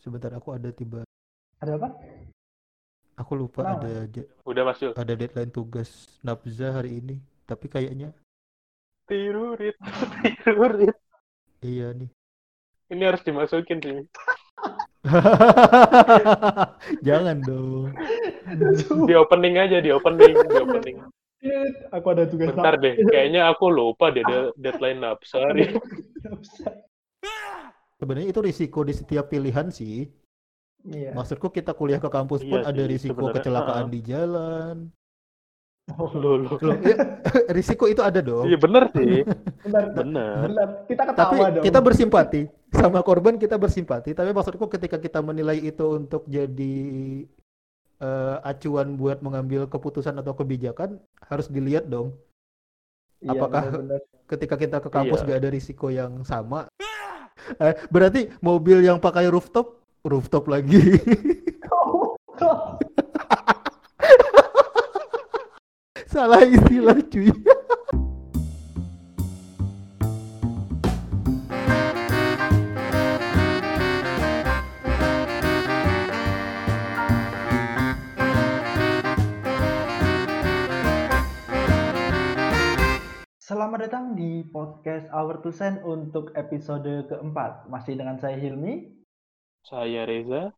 Sebentar aku ada tiba. Ada apa? Aku lupa Kenapa? ada Udah masuk. ada deadline tugas Nabza hari ini. Tapi kayaknya Tirurit, tirurit. iya nih. Ini harus dimasukin sih. Jangan dong. Di opening aja, di opening, di opening. Aku ada tugas Bentar deh, kayaknya aku lupa deh de- deadline Napsa hari. Sebenarnya itu risiko di setiap pilihan sih. Iya. Maksudku kita kuliah ke kampus pun Iya ada sih, risiko sebenarnya, kecelakaan ha-ha. di jalan. Oh, Loh, loh. Loh, iya, risiko itu ada dong. Iya bener sih, benar, benar. Kita Tapi ketawa dong. kita bersimpati sama korban kita bersimpati. Tapi maksudku ketika kita menilai itu untuk jadi eh, acuan buat mengambil keputusan atau kebijakan harus dilihat dong. Iya, apakah- benar-benar. Ketika kita ke kampus Iya. gak ada risiko yang sama. Eh, berarti mobil yang pakai rooftop rooftop lagi. Salah istilah cuy. Selamat datang di podcast Our Two Cent untuk episode keempat. Masih dengan saya Hilmi. Saya Reza.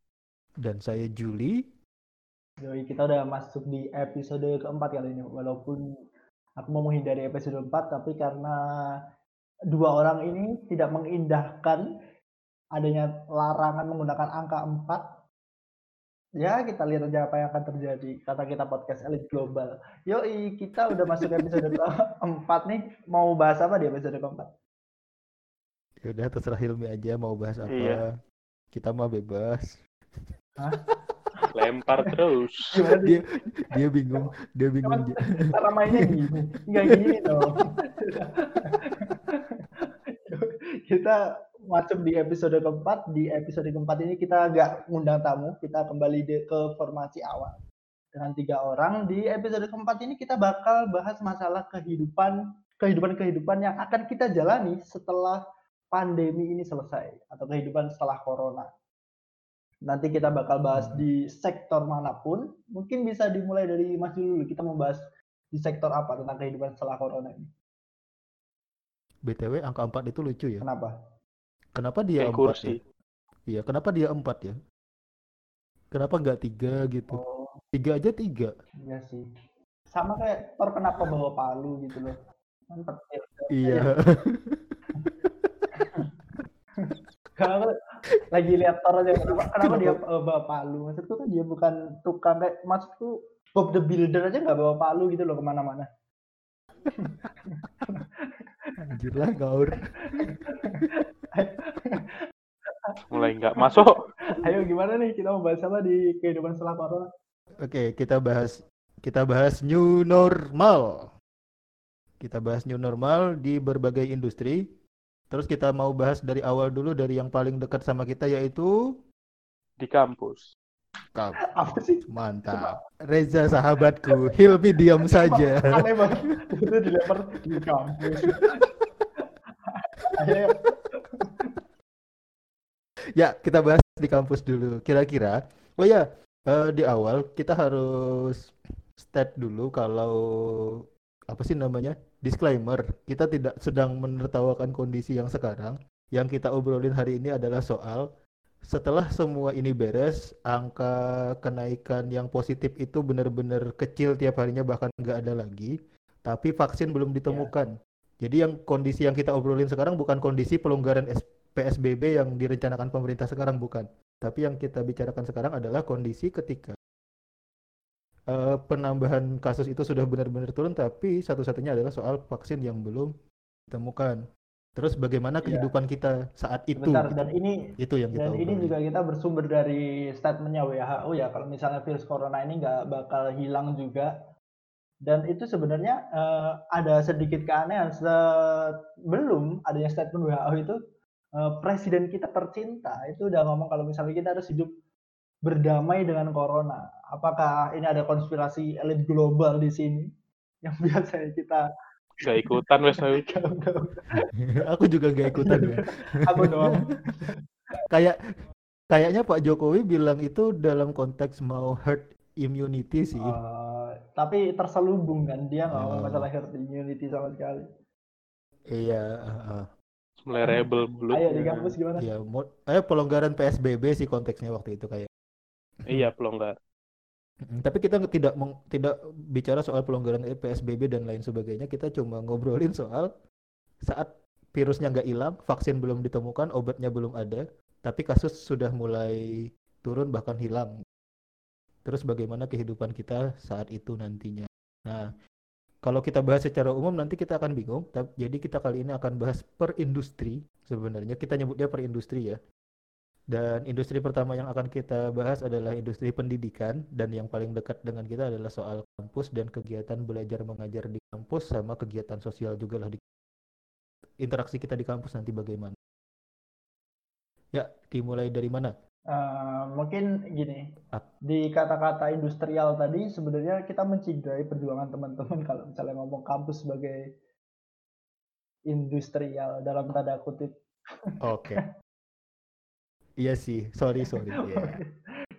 Dan saya Juli. Yoi, kita udah masuk di episode keempat kali ini. Walaupun aku mau menghindari episode 4, tapi karena dua orang ini tidak mengindahkan adanya larangan menggunakan angka 4, ya kita lihat aja apa yang akan terjadi. Kata kita podcast elit global. Yoi, kita udah masuk episode keempat nih. Mau bahas apa di episode keempat? Yaudah terserah Hilmi aja mau bahas apa. Iya. Kita mah bebas. Lempar terus. Gimana? Dia dia bingung, dia bingung. cara mainnya gini nggak gini dong kita masuk di episode keempat di episode keempat ini kita nggak ngundang tamu kita kembali de- ke formasi awal. Dengan tiga orang di episode keempat ini kita bakal bahas masalah kehidupan kehidupan kehidupan yang akan kita jalani setelah pandemi ini selesai atau kehidupan setelah corona. Nanti kita bakal bahas di sektor mana pun. Mungkin bisa dimulai dari Mas dulu kita mau bahas di sektor apa tentang kehidupan setelah corona ini. BTW angka 4 itu lucu ya. kenapa Kenapa dia Kayak 4 kursi. ya? Iya, kenapa dia 4 ya? Kenapa nggak tiga gitu? oh Tiga aja tiga. iya sih sama kayak Thor kenapa bawa palu gitu loh kan petir Iya. Kenapa lagi lihat Thor aja kenapa, kenapa dia bawa palu maksudku kan dia bukan tukang kayak maksudku Bob the Builder aja nggak bawa palu gitu loh ke mana-mana Anjir lah gaur. Mulai nggak masuk. ayo gimana nih kita mau bahas apa di kehidupan setelah corona Oke, kita bahas kita bahas new normal. Kita bahas new normal di berbagai industri. Terus kita mau bahas dari awal dulu dari yang paling dekat sama kita yaitu Di kampus. Kap. apa sih Mantap. Reza sahabatku, Hilmi diam saja. aneh banget itu dilempar di kampus ayo Ya, kita bahas di kampus dulu. Kira-kira, oh ya, eh, di awal kita harus state dulu kalau apa sih namanya? Disclaimer, kita tidak sedang menertawakan kondisi yang sekarang. Yang kita obrolin hari ini adalah soal setelah semua ini beres, angka kenaikan yang positif itu benar-benar kecil tiap harinya bahkan nggak ada lagi, tapi vaksin belum ditemukan. Jadi yang kondisi yang kita obrolin sekarang bukan kondisi pelonggaran PSBB yang direncanakan pemerintah sekarang bukan. Tapi yang kita bicarakan sekarang adalah kondisi ketika eh, penambahan kasus itu sudah benar-benar turun tapi satu-satunya adalah soal vaksin yang belum ditemukan. Terus bagaimana Iya. kehidupan kita saat itu? Bentar, gitu. dan ini Itu yang kita dan ini juga kita bersumber dari statementnya WHO ya kalau misalnya virus corona ini nggak bakal hilang juga dan itu sebenarnya eh, ada sedikit keanehan sebelum adanya statement WHO itu eh, presiden kita tercinta itu udah ngomong kalau misalnya kita harus hidup berdamai dengan corona apakah ini ada konspirasi elit global di sini yang biasanya kita Gak ikutan wes aku. Aku juga gak ikutan ya. aku doang Kayak kayaknya Pak Jokowi bilang itu dalam konteks mau herd immunity sih. Eh, tapi terselubung kan dia nggak mau Oh. masalah herd immunity sama sekali. Iya, heeh. Mulai rebel mulut. Ayo di kampus gimana? Iya, mau eh pelonggaran PSBB sih konteksnya waktu itu kayak. Iya, pelonggar. Mm, Tapi kita tidak meng- tidak bicara soal pelonggaran PSBB dan lain sebagainya. Kita cuma ngobrolin soal saat virusnya nggak hilang, vaksin belum ditemukan, obatnya belum ada, tapi kasus sudah mulai turun bahkan hilang. Terus bagaimana kehidupan kita saat itu nantinya. Nah, kalau kita bahas secara umum nanti kita akan bingung. Jadi kita kali ini akan bahas per industri. Sebenarnya kita nyebutnya per industri ya. Dan industri pertama yang akan kita bahas adalah industri pendidikan dan yang paling dekat dengan kita adalah soal kampus dan kegiatan belajar mengajar di kampus sama kegiatan sosial juga lah di interaksi kita di kampus nanti bagaimana. Ya, dimulai dari mana? Eh, mungkin gini, di kata-kata industrial tadi sebenarnya kita mencederai perjuangan teman-teman kalau misalnya ngomong kampus sebagai industrial dalam tanda kutip. Oke. Iya sih, sorry sorry.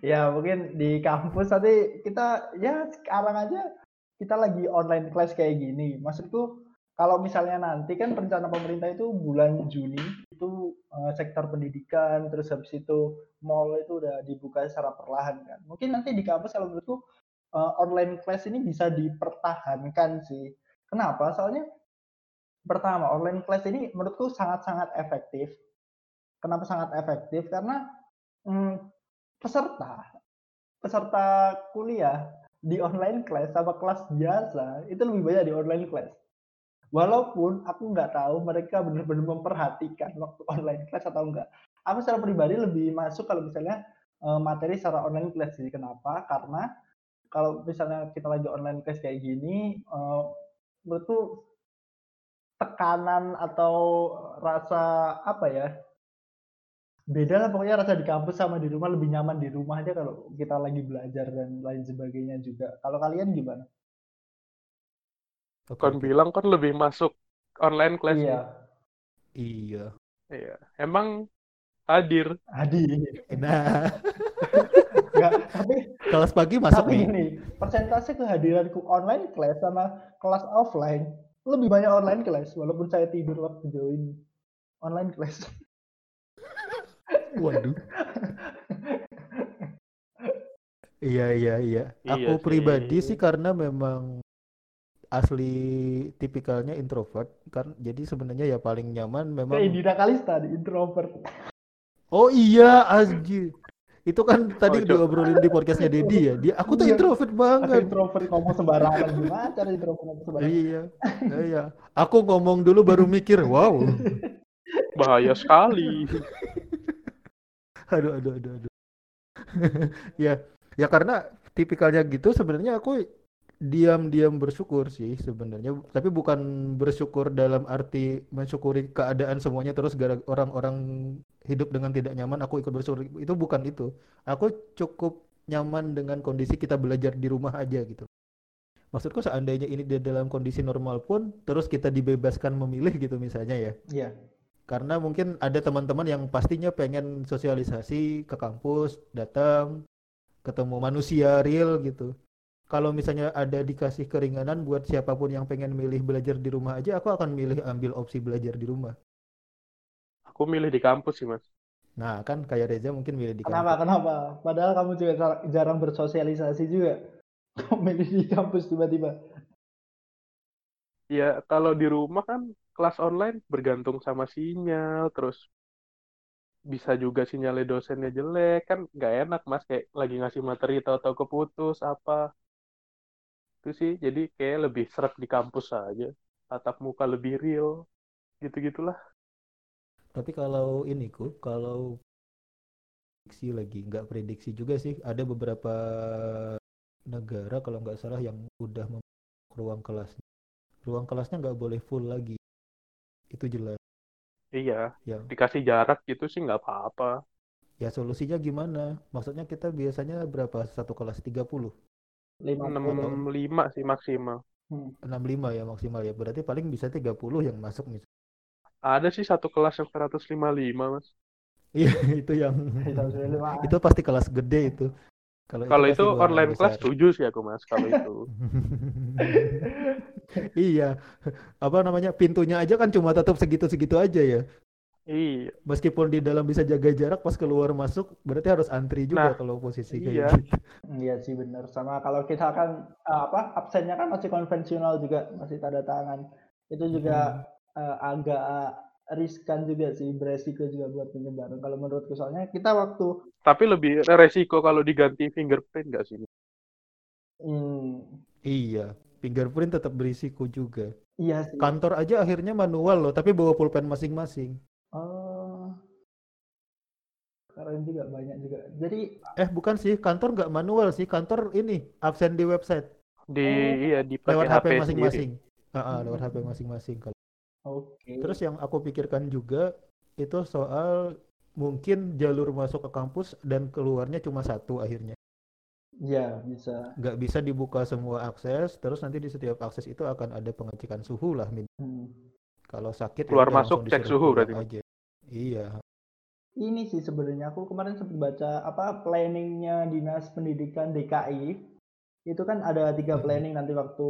Iya. ya mungkin di kampus nanti kita ya sekarang aja kita lagi online class kayak gini. Maksudku kalau misalnya nanti kan rencana pemerintah itu bulan Juni itu eh, sektor pendidikan terus habis itu mall itu udah dibuka secara perlahan kan. Mungkin nanti di kampus kalau menurutku eh, online class ini bisa dipertahankan sih. Kenapa? Soalnya pertama online class ini menurutku sangat-sangat efektif. Kenapa sangat efektif? Karena hmm, peserta peserta kuliah di online class sama kelas biasa itu lebih banyak di online class. Walaupun aku nggak tahu mereka benar-benar memperhatikan waktu online class atau enggak. Aku secara pribadi lebih masuk kalau misalnya eh, materi secara online class sih. Kenapa? Karena kalau misalnya kita lagi online class kayak gini, eh, menurutku tekanan atau rasa apa ya beda lah pokoknya rasa di kampus sama di rumah lebih nyaman di rumah aja kalau kita lagi belajar dan lain sebagainya juga. Kalau kalian gimana? Oke, Kan bilang kan lebih masuk online class. Iya, Iya. Iya. Emang hadir. Adi. Nah, Enggak, tapi kelas pagi masuk tapi nih. gini, persentase kehadiranku online class sama kelas offline lebih banyak online class walaupun saya tidur waktu join online class. Waduh. Iya iya iya. Iya Aku pribadi sih. sih karena memang asli tipikalnya introvert kan jadi sebenarnya ya paling nyaman memang Kayak Indira Kalista di introvert. Oh iya Azji itu kan tadi Cok. diobrolin di podcastnya Dedi ya dia aku tuh Iya. introvert Aku banget introvert ngomong sembarangan gimana cara introvert ngomong sembarangan? iya iya aku ngomong dulu baru mikir wow Bahaya sekali. aduh aduh aduh aduh ya ya karena tipikalnya gitu sebenarnya aku diam-diam bersyukur sih sebenarnya. Tapi bukan bersyukur dalam arti mensyukuri keadaan semuanya terus gara orang-orang hidup dengan tidak nyaman aku ikut bersyukur. Itu bukan itu. Aku cukup nyaman dengan kondisi kita belajar di rumah aja gitu. Maksudku seandainya ini di dalam kondisi normal pun terus kita dibebaskan memilih gitu misalnya ya. Iya. karena mungkin ada teman-teman yang pastinya pengen sosialisasi ke kampus, datang, ketemu manusia real gitu. Kalau misalnya ada dikasih keringanan buat siapa pun yang pengen milih belajar di rumah aja, aku akan milih ambil opsi belajar di rumah. Aku milih di kampus sih, Mas. Nah, kan kayak Reza mungkin milih di Kenapa? kampus. Kenapa? Padahal kamu juga jar- jarang bersosialisasi juga. Kamu milih di kampus tiba-tiba. Ya, kalau di rumah kan kelas online bergantung sama sinyal, terus bisa juga sinyalnya dosennya jelek, kan nggak enak, Mas. Kayak lagi ngasih materi tahu-tahu keputus, apa. Itu sih, jadi kayak lebih seret di kampus aja. Tatap muka lebih real, gitu-gitulah. Tapi kalau ini ku, kalau prediksi lagi, nggak prediksi juga sih. Ada beberapa negara kalau nggak salah yang udah ruang kelas. Ruang kelasnya nggak boleh full lagi. Itu jelas. Iya, Ya, dikasih jarak gitu sih nggak apa-apa. ya solusinya gimana? Maksudnya kita biasanya berapa satu kelas 30? 50. 65 sih maksimal. Hmm. 65 ya maksimal ya. Berarti paling bisa 30 yang masuk nih. Ada sih satu kelas yang 155, Mas. Iya, itu yang itu pasti kelas gede itu. Kalau itu ruangan online besar. kelas setuju sih aku mas kalau itu. Iya, apa namanya pintunya aja kan cuma tetap segitu-segitu aja ya. Iya. Meskipun di dalam bisa jaga jarak pas keluar masuk, berarti harus antri juga Nah, kalau posisi kayak iya. gitu. Iya sih benar. Sama kalau kita kan eh, apa absennya kan masih konvensional juga, masih tanda tangan. Itu juga eh, agak riskan juga sih, beresiko juga buat penyebaran. Kalau menurutku soalnya kita waktu Tapi lebih resiko kalau diganti fingerprint nggak sih? hmm, Iya, fingerprint tetap berisiko juga. iya sih. Kantor aja akhirnya manual loh, tapi bawa pulpen masing-masing. Keren juga banyak juga. Jadi Eh bukan sih, kantor nggak manual sih, kantor ini absen di website Di Oh. iya dipakai lewat HP masing-masing. Ah, ah, lewat. HP masing-masing. Kalau oke. Terus yang aku pikirkan juga itu soal mungkin jalur masuk ke kampus dan keluarnya cuma satu akhirnya. Ya bisa. Nggak bisa dibuka semua akses, terus nanti di setiap akses itu akan ada pengecekan suhu lah. min- Hmm. Kalau sakit ya Keluar masuk, cek suhu berarti, aja. Iya, Ini sih sebenarnya aku kemarin sempat baca apa planningnya dinas pendidikan DKI itu kan ada tiga Mhm. planning nanti waktu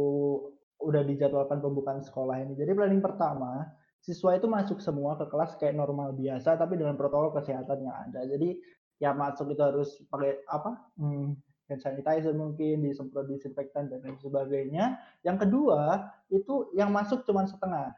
udah dijadwalkan pembukaan sekolah ini. Jadi planning pertama siswa itu masuk semua ke kelas kayak normal biasa tapi dengan protokol kesehatan yang ada. Jadi ya masuk itu harus pakai apa? Hmm, hand sanitizer mungkin disemprot disinfektan dan lain sebagainya. Yang kedua itu yang masuk cuma setengah.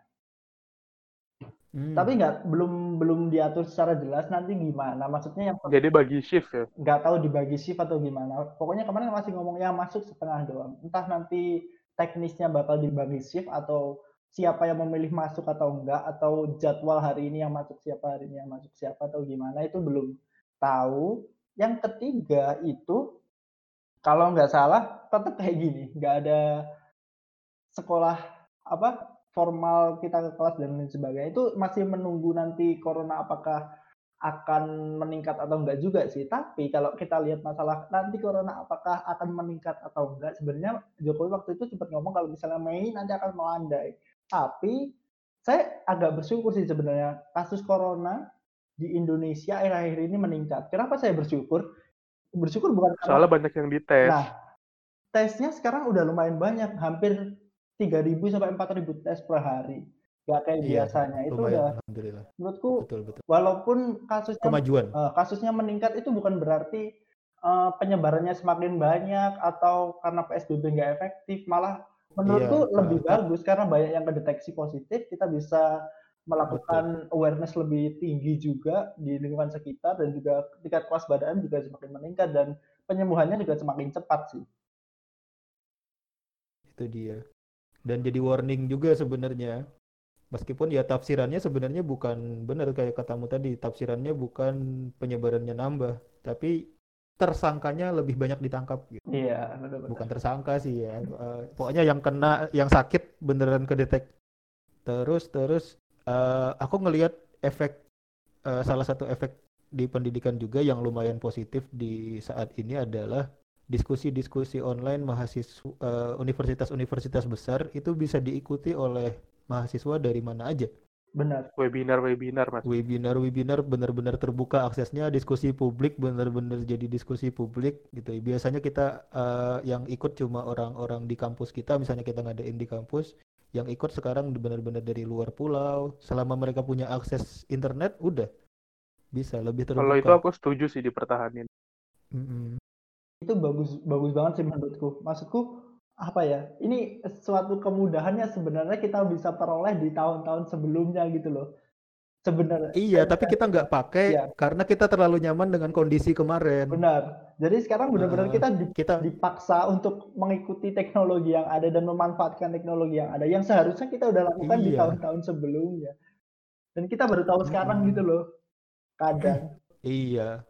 Hmm. Tapi nggak belum belum diatur secara jelas nanti gimana. Maksudnya yang Jadi bagi shift ya. nggak tahu dibagi shift atau gimana. Pokoknya kemarin masih ngomong yang masuk setengah doang. Entah nanti teknisnya bakal dibagi shift atau siapa yang memilih masuk atau enggak atau jadwal hari ini yang masuk siapa hari ini yang masuk siapa atau gimana itu belum tahu. Yang ketiga itu kalau nggak salah tetap kayak gini, nggak ada sekolah apa formal kita ke kelas dan lain sebagainya itu masih menunggu nanti corona apakah akan meningkat atau enggak juga sih. Tapi kalau kita lihat masalah nanti corona apakah akan meningkat atau enggak, sebenarnya Jokowi waktu itu sempat ngomong kalau misalnya Mei nanti akan melandai. Tapi saya agak bersyukur sih sebenarnya kasus corona di Indonesia akhir-akhir ini meningkat. Kenapa saya bersyukur? Bersyukur bukan karena Soalnya banyak yang dites. Nah, tesnya sekarang udah lumayan banyak, hampir 3.000 sampai 4.000 tes per hari. Gak kayak Iya, biasanya. Itu udah alhamdulillah. menurutku Betul, betul. walaupun kasusnya Kemajuan. eh, kasusnya meningkat itu bukan berarti eh, penyebarannya semakin banyak atau karena PSBB nggak efektif, malah menurutku Iya, lebih bagus karena banyak yang kedeteksi positif, kita bisa melakukan awareness lebih tinggi juga di lingkungan sekitar dan juga tingkat kewaspadaan juga semakin meningkat dan penyembuhannya juga semakin cepat sih. Itu dia. Dan jadi warning juga sebenarnya. Meskipun ya tafsirannya sebenarnya bukan benar kayak katamu tadi, tafsirannya bukan penyebarannya nambah, tapi tersangkanya lebih banyak ditangkap gitu. Iya, benar-benar. Bukan tersangka sih ya. Eh, pokoknya yang kena, yang sakit beneran kedetek. Terus terus eh, aku ngelihat efek eh, salah satu efek di pendidikan juga yang lumayan positif di saat ini adalah diskusi-diskusi online mahasiswa eh, universitas-universitas besar itu bisa diikuti oleh mahasiswa dari mana aja. Benar. Webinar-webinar mas. Webinar-webinar benar-benar terbuka aksesnya, diskusi publik benar-benar jadi diskusi publik gitu. Biasanya kita eh, yang ikut cuma orang-orang di kampus kita, misalnya kita ngadain di kampus, yang ikut sekarang benar-benar dari luar pulau. Selama mereka punya akses internet, udah bisa lebih Kalau itu terbuka. aku setuju sih dipertahanin. Mm-mm. Itu bagus bagus banget sih menurutku. Maksudku apa ya? Ini suatu kemudahan yang sebenarnya kita bisa peroleh di tahun-tahun sebelumnya gitu loh. Sebenarnya. Iya, tapi kita nggak pakai Iya. karena kita terlalu nyaman dengan kondisi kemarin. Benar. Jadi sekarang benar-benar Heeh. kita di- Kita dipaksa untuk mengikuti teknologi yang ada dan memanfaatkan teknologi yang ada yang seharusnya kita udah lakukan di Iya. tahun-tahun sebelumnya. Dan kita baru tahu sekarang Mm-mm. gitu loh. Kadang. Iya.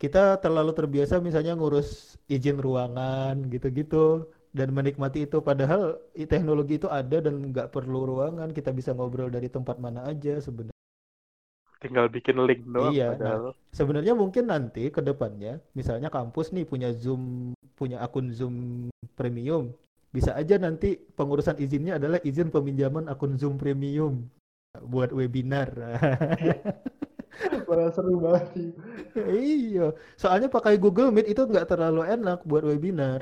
Kita terlalu terbiasa misalnya ngurus izin ruangan gitu-gitu dan menikmati itu padahal teknologi itu ada dan nggak perlu ruangan kita bisa ngobrol dari tempat mana aja sebenarnya. Tinggal bikin link doang Iya, padahal. Sebenarnya mungkin nanti ke depannya misalnya kampus nih punya Zoom punya akun Zoom premium bisa aja nanti pengurusan izinnya adalah izin peminjaman akun Zoom premium buat webinar. Bakal seru banget sih. Iya, soalnya pakai Google Meet itu nggak terlalu enak buat webinar.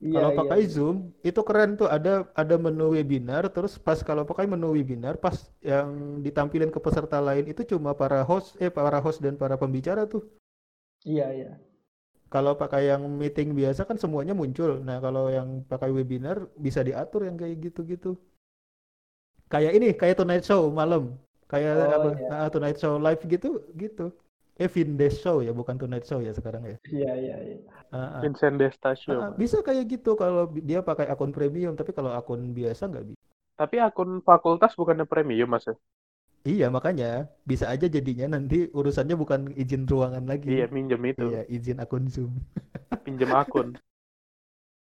Iya, Kalau iya, pakai iya. Zoom itu keren tuh ada ada menu webinar terus pas kalau pakai menu webinar pas yang ditampilin ke peserta lain itu cuma para host eh para host dan para pembicara tuh. Iya, iya. Kalau pakai yang meeting biasa kan semuanya muncul. Nah, kalau yang pakai webinar bisa diatur yang kayak gitu-gitu. Kayak ini, kayak Tonight Show malam. Kayak Oh, apa? iya. ah, Tonight Show live gitu, gitu. Eh, Vindes Show ya, bukan Tonight Show ya sekarang ya. Iya, iya, iya. Ah, ah. Vincent Destasio. Ah, bisa kayak gitu kalau dia pakai akun premium, tapi kalau akun biasa nggak bisa. Tapi akun fakultas bukannya premium mas ya? Iya, makanya bisa aja jadinya nanti urusannya bukan izin ruangan lagi. Iya minjem itu, Iya, izin akun Zoom. pinjem akun.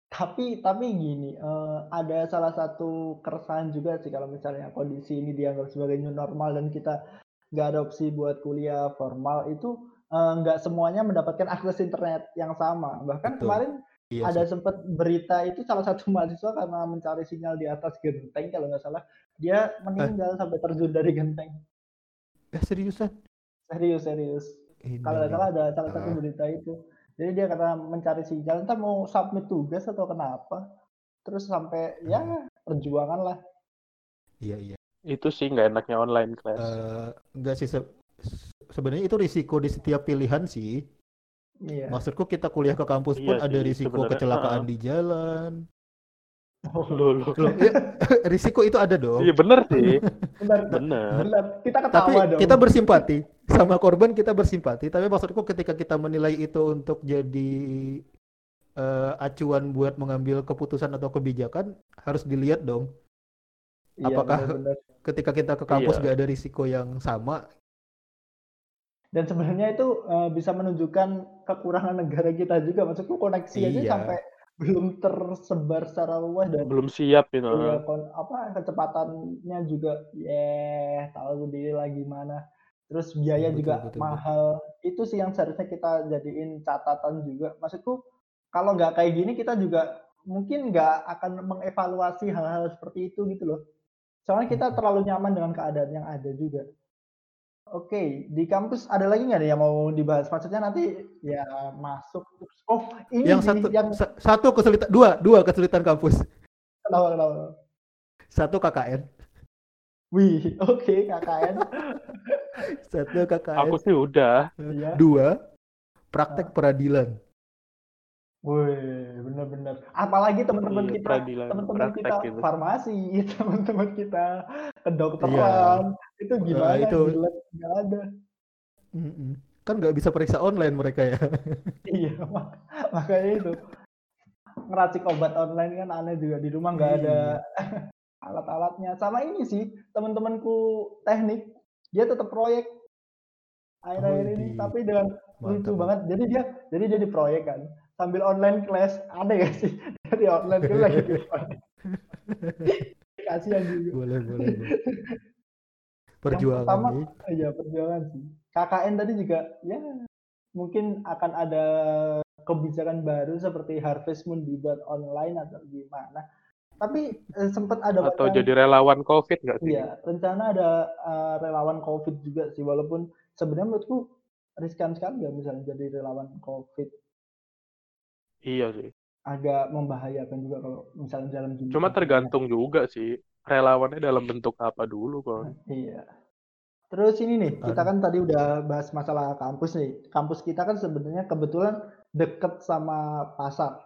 Tapi tapi gini, eh, ada salah satu keresahan juga sih kalau misalnya kondisi ini dianggap sebagai new normal dan kita nggak ada opsi buat kuliah formal itu eh, nggak semuanya mendapatkan akses internet yang sama. Bahkan Betul. kemarin Iya ada sih. sempat berita itu salah satu mahasiswa karena mencari sinyal di atas genteng kalau nggak salah dia meninggal sampai terjun dari genteng. Eh, seriusan? Serius serius. Kalau nggak salah ada salah satu Ah. berita itu. Jadi dia karena mencari sinyal, entah mau submit tugas atau kenapa, terus sampai ya Hmm. perjuangan lah. Iya, iya. Itu sih nggak enaknya online class. Eh, enggak sih se- sebenarnya itu risiko di setiap pilihan sih. Iya. Maksudku kita kuliah ke kampus Iya pun ada sih, risiko sebenarnya, kecelakaan heeh. di jalan. Loh, loh. Loh, iya, risiko itu ada dong. Iya bener sih, Benar, benar. Kita Tapi ketawa dong. kita bersimpati sama korban kita bersimpati. Tapi maksudku ketika kita menilai itu untuk jadi eh, acuan buat mengambil keputusan atau kebijakan harus dilihat dong. Iya, apakah- benar-benar. Ketika kita ke kampus Iya. gak ada risiko yang sama, Dan sebenarnya itu eh, bisa menunjukkan kekurangan negara kita juga. Maksudku koneksi aja Iya. sampai belum tersebar secara luas dan Belum siap gitu. iya, kon- apa kecepatannya juga ya tahu sendiri lah gimana. Terus biaya Betul, juga betul, betul. mahal. Itu sih yang seharusnya kita jadiin catatan juga. Maksudku kalau nggak kayak gini kita juga mungkin nggak akan mengevaluasi hal-hal seperti itu gitu loh. Soalnya kita terlalu nyaman dengan keadaan yang ada juga. Oke, di kampus ada lagi nggak yang mau dibahas? Maksudnya nanti ya masuk. Oh, ini yang satu yang sa- satu kesulitan dua dua kesulitan kampus, kenapa kenapa? satu KKN, Wih, oke KKN. Satu KKN, Aku sih udah. Iya. dua praktek peradilan. Wih, bener-bener. Apalagi teman-teman Iya, kita, teman-teman kita gitu. farmasi, teman-teman kita kedokteran, itu gimana? Iya. itu. Nggak ada. Mm-mm. Kan nggak bisa periksa online mereka ya. Iya, mak- makanya itu. Ngeracik obat online kan aneh juga di rumah nggak ada alat-alatnya. Sama ini sih, teman-temanku teknik, dia tetap proyek akhir-akhir ini, tapi dengan lucu Mantap. banget. Jadi dia, jadi dia di proyek kan, sambil online class, aneh gak sih? Dari online class lagi di. Kasihan juga. Boleh, boleh, boleh. Yang Perjuangan pertama, nih. iya perjuangan sih. KKN tadi juga, ya mungkin akan ada kebijakan baru seperti Harvest Moon dibuat online atau gimana. Tapi eh, sempat ada Atau wacana- jadi relawan COVID nggak sih? Iya, rencana ada eh, relawan COVID juga sih, walaupun sebenarnya menurutku riskan sekali ya misalnya jadi relawan COVID. Iya sih. Agak membahayakan juga kalau misalnya jalan gini. Cuma tergantung juga sih relawannya dalam bentuk apa dulu kan. Iya. Terus ini nih, kita kan tadi udah bahas masalah kampus nih. Kampus kita kan sebenarnya kebetulan deket sama pasar.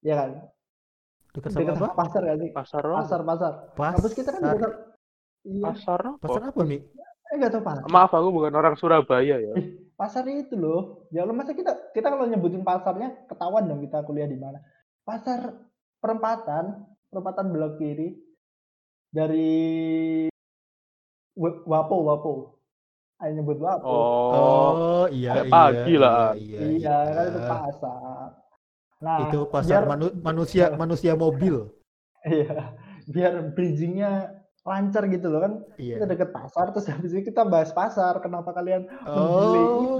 Ya kan? Dekat sama apa? pasar kan sih? Pasar apa? Pasar-pasar. Kampus kita kan Pasar. dekat. Iya. Pasar apa? Pasar apa nih? Eh nggak tahu pasar. Maaf aku bukan orang Surabaya ya. Pasar itu loh. Ya lo masa kita kita kalau nyebutin pasarnya ketahuan dong kita kuliah di mana. Pasar perempatan, perempatan belok kiri dari Wapo, Wapo. Ayo nyebut Wapo. Oh, Oh, iya, iya, pagi iya, lah. iya, iya, kan itu iya. pasar. Nah, Itu pasar biar, manu- manusia manusia mobil. iya, biar bridgingnya lancar gitu loh kan. Kita Iya. deket pasar, terus habis itu kita bahas pasar. Kenapa kalian itu?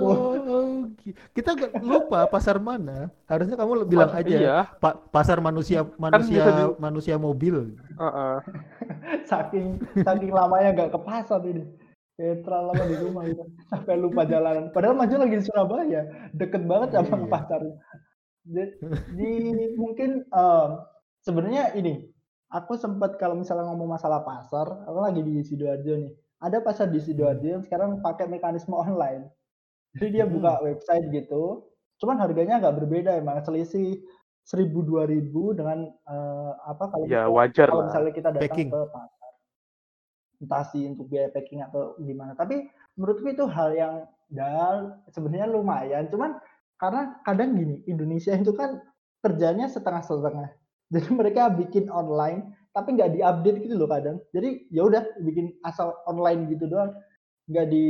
Oh, gi- kita lupa pasar mana. Harusnya kamu bilang aja iya. pa- pasar manusia manusia bisa di- manusia mobil. Heeh. saking saking lamanya nggak ke pasar ini. Kayak terlalu lama di rumah gitu. Sampai lupa jalanan. Padahal maju lagi di Surabaya. Deket banget sama Iya. pasarnya. Jadi mungkin eh, sebenarnya ini aku sempat kalau misalnya ngomong masalah pasar, aku lagi di Sidoarjo nih. Ada pasar di Sidoarjo yang sekarang pakai mekanisme online. Jadi dia Hmm. buka website gitu. Cuman harganya agak berbeda emang selisih 1000 2000 dengan eh, apa kalau Ya wajar kalau misalnya kita datang Packing. ke pasar. Entah sih untuk biaya packing atau gimana. Tapi menurutku itu hal yang dan sebenarnya lumayan. Cuman karena kadang gini, Indonesia itu kan kerjanya setengah-setengah. Jadi mereka bikin online tapi nggak diupdate gitu loh kadang. Jadi ya udah bikin asal online gitu doang. Nggak di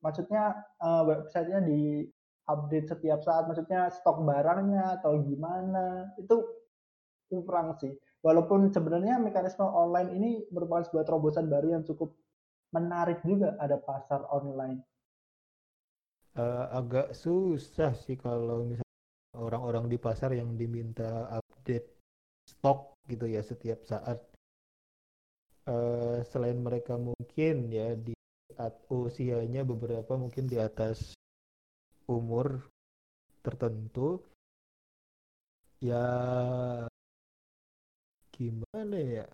maksudnya eh, websitenya di update setiap saat. Maksudnya stok barangnya atau gimana. Itu kurang sih. Walaupun sebenarnya mekanisme online ini merupakan sebuah terobosan baru yang cukup menarik juga ada pasar online. Eh, agak susah sih kalau misalnya orang-orang di pasar yang diminta update stok gitu ya setiap saat. Eh, selain mereka mungkin ya di usianya beberapa mungkin di atas umur tertentu ya gimana ya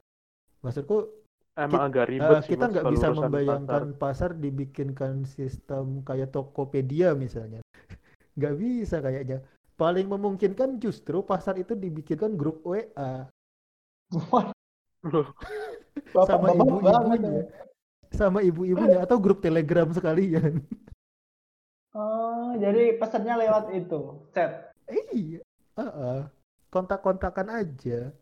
maksudku Emang agak ribet Eh, sih kita nggak bisa membayangkan pasar. pasar. dibikinkan sistem kayak Tokopedia misalnya. Nggak bisa kayaknya. Paling memungkinkan justru pasar itu dibikinkan grup WA sama ibu-ibunya. ya. Sama ibu-ibunya atau grup Telegram sekalian. Oh, jadi pesannya lewat itu, chat. Iya. Heeh. Kontak-kontakan aja.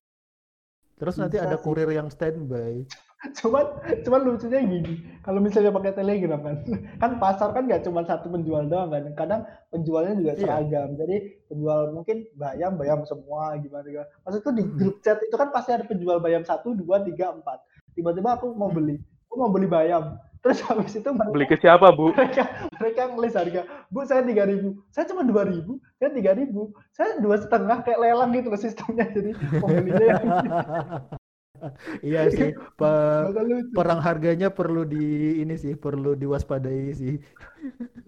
Terus nanti Bisa ada sih. kurir yang standby. Cuman, cuman lucunya gini, kalau misalnya pakai Telegram kan, kan pasar kan nggak cuma satu penjual doang kan, kadang penjualnya juga Iya. seragam. Jadi penjual mungkin bayam bayam semua gimana gimana. Maksudku di Hmm. grup chat itu kan pasti ada penjual bayam satu, dua, tiga, empat. Tiba-tiba aku mau Hmm. beli, aku mau beli bayam. Terus habis itu mereka beli ke siapa bu? mereka mereka ngelis harga bu saya tiga ribu saya cuma dua ribu saya tiga ribu saya dua setengah kayak lelang gitu loh sistemnya jadi pembelinya yang Iya sih. pe- perang harganya perlu di ini sih, perlu diwaspadai sih.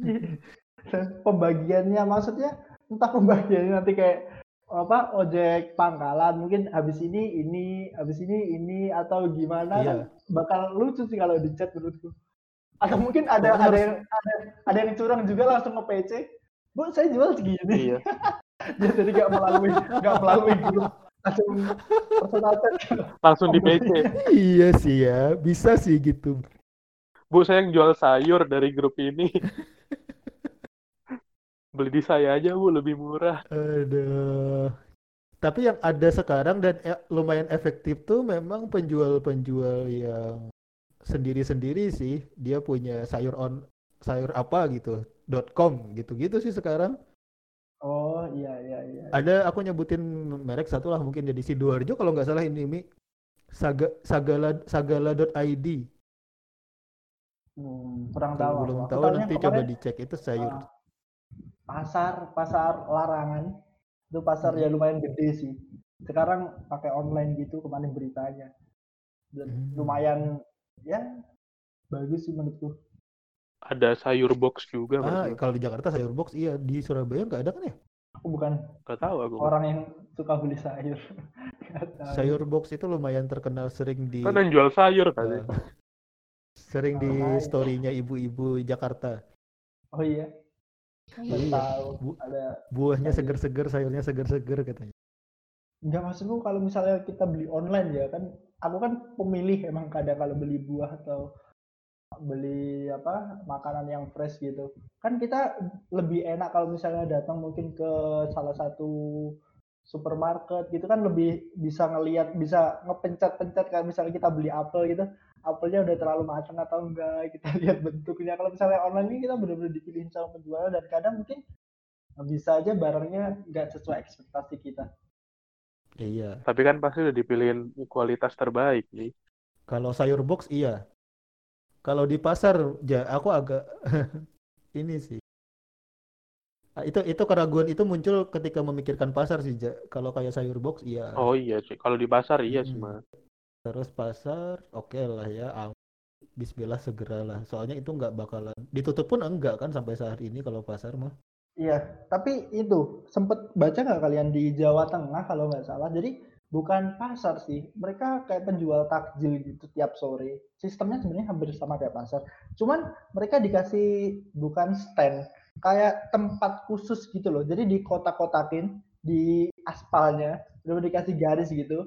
Pembagiannya maksudnya entah pembagiannya nanti kayak apa ojek pangkalan mungkin habis ini ini habis ini ini atau gimana Iya. kan bakal lucu sih kalau di chat menurutku atau mungkin ada ada harus- yang ada, ada yang curang juga langsung nge PC bu saya jual segini Iya. jadi nggak melalui nggak melalui grup langsung personal chat Langsung di PC. Iya sih ya, bisa sih gitu. Bu saya yang jual sayur dari grup ini. Beli di saya aja bu lebih murah. Aduh. Tapi yang ada sekarang dan e- lumayan efektif tuh memang penjual-penjual yang sendiri-sendiri sih. Dia punya sayur on sayur apa gitu, .com gitu-gitu sih sekarang. Oh iya iya iya Ada aku nyebutin merek satu lah mungkin jadi Sidoarjo kalau nggak salah ini Mi. Saga Sagala Sagala.id. Hmm, kurang tahu belum Aku tahu taunya nanti coba dicek itu sayur. ah, pasar pasar larangan itu pasar Hmm. ya lumayan gede sih sekarang pakai online gitu kemarin beritanya dan Hmm. lumayan ya bagus sih menurutku Ada sayur box juga Ah, kalau di Jakarta sayur box iya, di Surabaya nggak ada kan ya? aku bukan Gak tahu aku. orang yang suka beli sayur. Sayur box itu lumayan terkenal sering di Kan yang jual sayur kan. sering di Makanya. story-nya ibu-ibu Jakarta. oh iya Iya. tahu Bu- ada Buahnya Sayur. seger-seger, sayurnya seger-seger katanya. Enggak maksudku kalau misalnya kita beli online ya kan aku kan pemilih emang kadang kalau beli buah atau beli apa makanan yang fresh gitu kan kita lebih enak kalau misalnya datang mungkin ke salah satu supermarket gitu kan lebih bisa ngelihat bisa ngepencet-pencet kayak misalnya kita beli apel gitu apelnya udah terlalu matang atau enggak kita lihat bentuknya kalau misalnya online ini kita benar-benar dipilihin sama penjual dan kadang mungkin bisa aja barangnya nggak sesuai ekspektasi kita Iya. Tapi kan pasti udah dipilihin kualitas terbaik nih. Kalau sayur box iya. Kalau di pasar ya aku agak ini sih. Ah, Itu itu keraguan itu muncul ketika memikirkan pasar sih, Ja. Kalau kayak sayur box iya. Oh iya sih. Kalau di pasar iya sih Hmm. mas. Terus pasar oke lah ya. Bismillah segeralah. Soalnya itu nggak bakalan ditutup pun enggak kan sampai saat ini kalau pasar mah. Iya, tapi itu sempet baca nggak kalian di Jawa Tengah kalau nggak salah. Jadi bukan pasar sih, mereka kayak penjual takjil gitu tiap sore. Sistemnya sebenarnya hampir sama kayak pasar. Cuman mereka dikasih bukan stand, kayak tempat khusus gitu loh. Jadi di kotak-kotakin di aspalnya, udah dikasih garis gitu.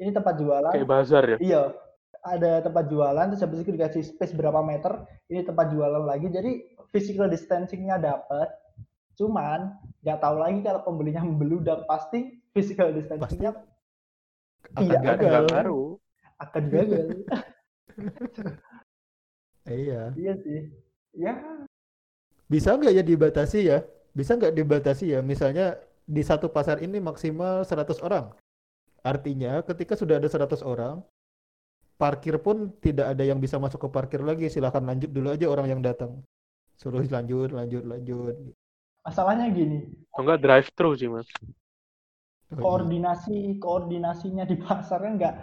Ini tempat jualan. Kayak bazar ya? Iya, ada tempat jualan terus habis itu dikasih space berapa meter ini tempat jualan lagi jadi physical distancingnya dapat cuman nggak tahu lagi kalau pembelinya membeludak pasti physical distancingnya Akan Iya, gagal. ngaruh. akan gagal Iya. iya sih ya Bisa nggak ya dibatasi ya? Bisa nggak dibatasi ya? Misalnya di satu pasar ini maksimal 100 orang. Artinya ketika sudah ada 100 orang, parkir pun tidak ada yang bisa masuk ke parkir lagi. Silahkan lanjut dulu aja orang yang datang. Suruh lanjut, lanjut, lanjut. masalahnya gini enggak drive thru sih mas. Koordinasi koordinasinya di pasar kan nggak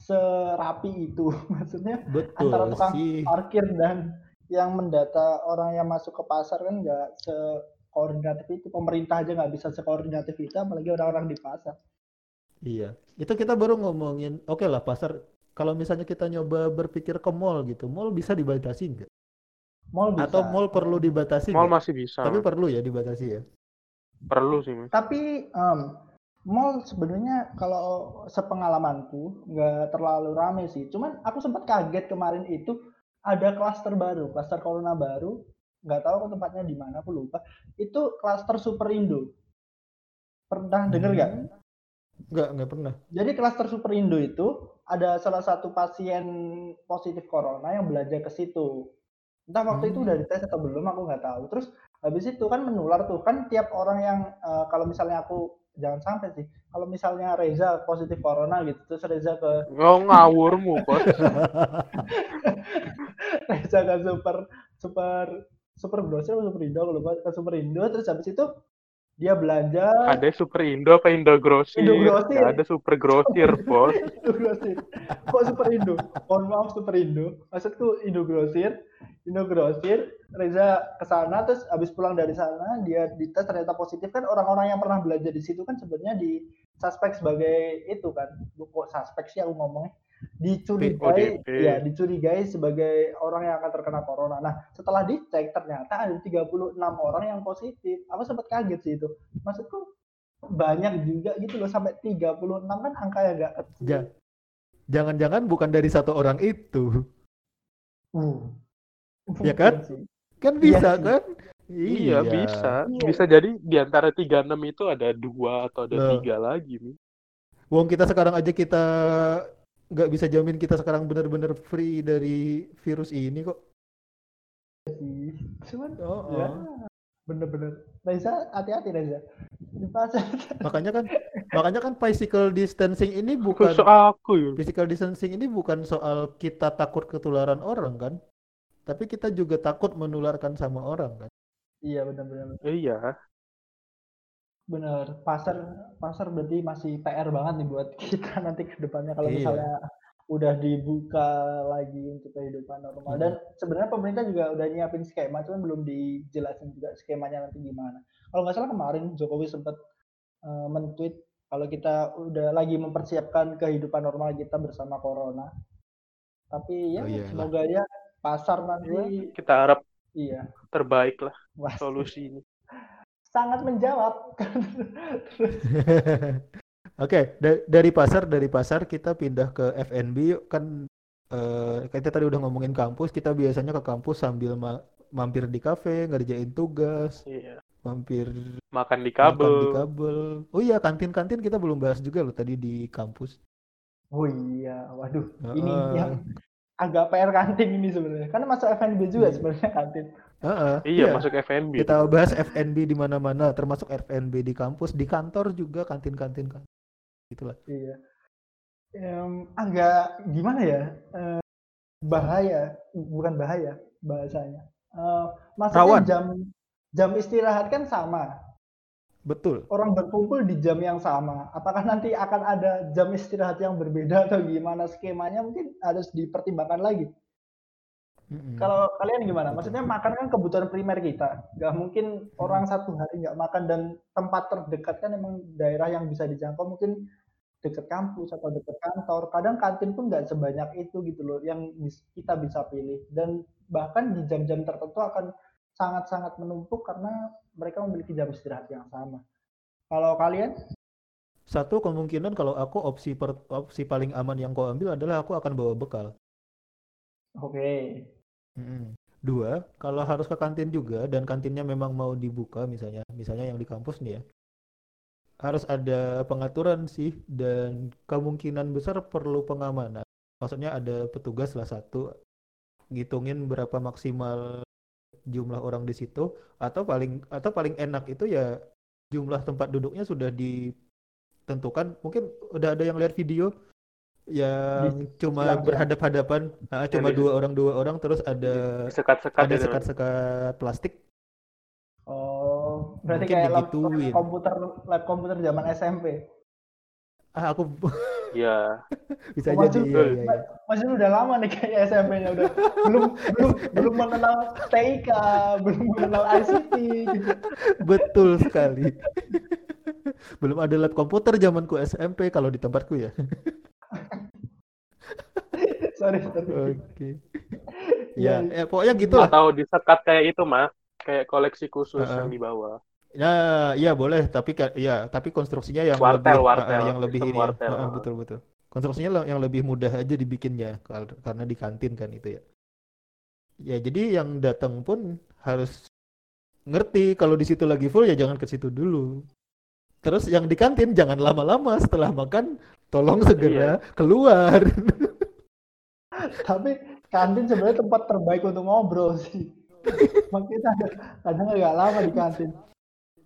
serapi itu maksudnya Betul antara tukang sih. parkir dan yang mendata orang yang masuk ke pasar kan nggak sekoordinatif itu pemerintah aja nggak bisa sekoordinatif itu apalagi orang-orang di pasar Iya. Itu kita baru ngomongin, oke lah pasar. Kalau misalnya kita nyoba berpikir ke mall gitu, mall bisa dibatasi nggak? mall bisa Atau mall perlu dibatasi Mall masih bisa. Tapi perlu ya dibatasi ya. Perlu sih mas. tapi em, mall sebenarnya kalau sepengalamanku nggak terlalu rame sih cuman aku sempat kaget kemarin itu ada klaster baru klaster corona baru nggak tahu aku tempatnya di mana aku lupa itu klaster Super Indo pernah denger nggak Hmm. Nggak, nggak pernah. Jadi klaster Super Indo itu ada salah satu pasien positif corona yang belanja ke situ. Entah waktu itu Hmm. udah dites atau belum, aku nggak tahu. Terus habis itu kan menular tuh kan tiap orang yang eh, kalau misalnya aku jangan sampai sih, kalau misalnya Reza positif corona gitu, terus Reza ke Oh ngawurmu kok. Reza ke Super Super Super atau Super Indo, lupa ke Super Indo, terus habis itu dia belanja Ada Super Indo apa Indo Grosir? Indo Grosir. Nggak ada Super Grosir bos. Indo Grosir. Kok Super Indo? Mohon maaf Super Indo. Maksudku Indo Grosir. Indo Grosir. Reza ke sana terus habis pulang dari sana dia dites ternyata positif kan orang-orang yang pernah belanja di situ kan sebenarnya di suspek sebagai itu kan. Kok suspek sih aku ngomongnya? Dicurigai ODP. ya dicurigai sebagai orang yang akan terkena corona. Nah, setelah dicek ternyata ada 36 orang yang positif. Aku sempat kaget sih itu. Maksudku banyak juga gitu loh sampai 36 kan angka yang gak kecil. Ja- Jangan-jangan bukan dari satu orang itu. Uh. Ya kan? Sih. Kan Iya bisa sih. kan? Iya bisa. Iya. Bisa jadi di antara 36 itu ada dua atau ada Loh. tiga lagi nih. Wong kita sekarang aja kita nggak bisa jamin kita sekarang benar-benar free dari virus ini kok. sih. Cuman Oh, ya oh. bener-bener. Reza hati-hati Reza. Pasar. Makanya kan makanya kan physical distancing ini bukan Khusus aku ya. physical distancing ini bukan soal kita takut ketularan orang kan. Tapi kita juga takut menularkan sama orang kan. Iya bener-bener. Iya. Bener. Pasar pasar berarti masih PR banget nih buat kita nanti ke depannya kalau Iya. misalnya udah dibuka lagi untuk kehidupan normal. Hmm. Dan sebenarnya pemerintah juga udah nyiapin skema, cuman belum dijelasin juga skemanya nanti gimana. Kalau nggak salah kemarin Jokowi sempat eh, men-tweet kalau kita udah lagi mempersiapkan kehidupan normal kita bersama corona. Tapi ya Oh, iyalah. semoga ya pasar nanti Kita harap iya terbaik lah wah, solusinya. Sangat menjawab. Oke, da- dari pasar dari pasar kita pindah ke F&B yuk kan eh kita tadi udah ngomongin kampus, kita biasanya ke kampus sambil ma- mampir di kafe, ngerjain tugas, Iya. mampir Makan di makan kabel. di kabel. Oh iya, kantin-kantin kita belum bahas juga loh tadi di kampus. Oh iya, waduh, ini Heeh. yang agak PR kantin ini sebenarnya. Karena masuk F&B juga Iya. sebenarnya kantin. Heeh, Iya, masuk FNB. Kita bahas F&B di mana-mana, termasuk F&B di kampus, di kantor juga kantin-kantin kan. Itulah. Iya. Em, agak gimana ya? Eh, bahaya, bukan bahaya bahasanya. Eh, maksudnya Rawan. jam jam istirahat kan sama. Betul. Orang berkumpul di jam yang sama. Apakah nanti akan ada jam istirahat yang berbeda atau gimana skemanya mungkin harus dipertimbangkan lagi. Mm-mm. Kalau kalian gimana? Maksudnya makan kan kebutuhan primer kita. Gak mungkin orang satu hari nggak makan dan tempat terdekat kan emang daerah yang bisa dijangkau mungkin dekat kampus atau dekat kantor. Kadang kantin pun nggak sebanyak itu gitu loh yang kita bisa pilih. Dan bahkan di jam-jam tertentu akan sangat-sangat menumpuk karena mereka memiliki jam istirahat yang sama. Kalau kalian? Satu kemungkinan kalau aku opsi per- opsi paling aman yang kau ambil adalah aku akan bawa bekal. Oke. Dua, kalau harus ke kantin juga dan kantinnya memang mau dibuka misalnya, misalnya yang di kampus nih ya, harus ada pengaturan sih dan kemungkinan besar perlu pengamanan. Maksudnya ada petugas lah satu ngitungin berapa maksimal jumlah orang di situ atau paling atau paling enak itu ya jumlah tempat duduknya sudah ditentukan. Mungkin udah ada yang lihat video yang cuma berhadap-hadapan, ah, cuma di- dua orang dua orang terus ada Sekat-sekat ada itu. sekat-sekat plastik. Oh, berarti Mungkin kayak lab, digituin. komputer lab komputer zaman SMP. Ah, aku Iya. bisa Oh, jadi masih- iya, iya. Masih udah lama nih kayak SMP-nya udah belum belum belum mengenal TIK, belum mengenal ICT gitu. Betul sekali. Belum ada lab komputer zamanku SMP kalau di tempatku ya. Sorry, sorry. Oke. Iya, Ya, ya pokoknya gitulah. Atau disekat kayak itu, Mas. Kayak koleksi khusus Heeh. yang di bawah. Ya, ya boleh, tapi ya, tapi konstruksinya yang Wartel, lebih wartel. yang lebih ini ya. wartel. Ah, betul betul. Konstruksinya lah yang lebih mudah aja dibikinnya karena di kantin kan itu ya. Ya, jadi yang datang pun harus ngerti kalau di situ lagi full ya jangan ke situ dulu. Terus yang di kantin jangan lama-lama setelah makan tolong segera keluar. Tapi kantin sebenarnya tempat terbaik untuk ngobrol sih. Makanya kadang- kadang agak lama di kantin.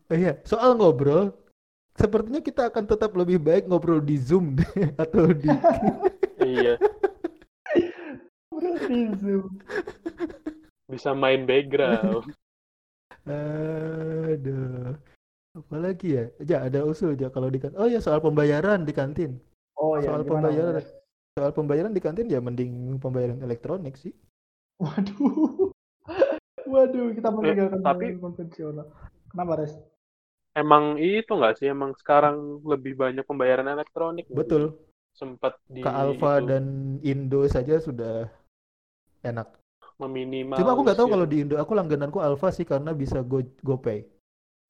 Iya, soal ngobrol, sepertinya kita akan tetap lebih baik ngobrol di Zoom deh, atau di Iya. Ngobrol di Zoom. Bisa main background. Aduh. Apalagi ya? Ya ada usul ya kalau di kan- Oh ya soal pembayaran di kantin. Oh ya, Soal pembayaran. Soal pembayaran di kantin ya mending pembayaran elektronik sih. Waduh. Waduh, kita meninggalkan tapi- pembayaran konvensional. Kenapa, Res? Emang itu nggak sih? Emang sekarang lebih banyak pembayaran elektronik. Betul. Sempat di Ke Alfa itu, dan Indo saja sudah enak. meminimal. Cuma aku nggak tahu kalau di Indo aku langgananku Alfa sih karena bisa Go GoPay.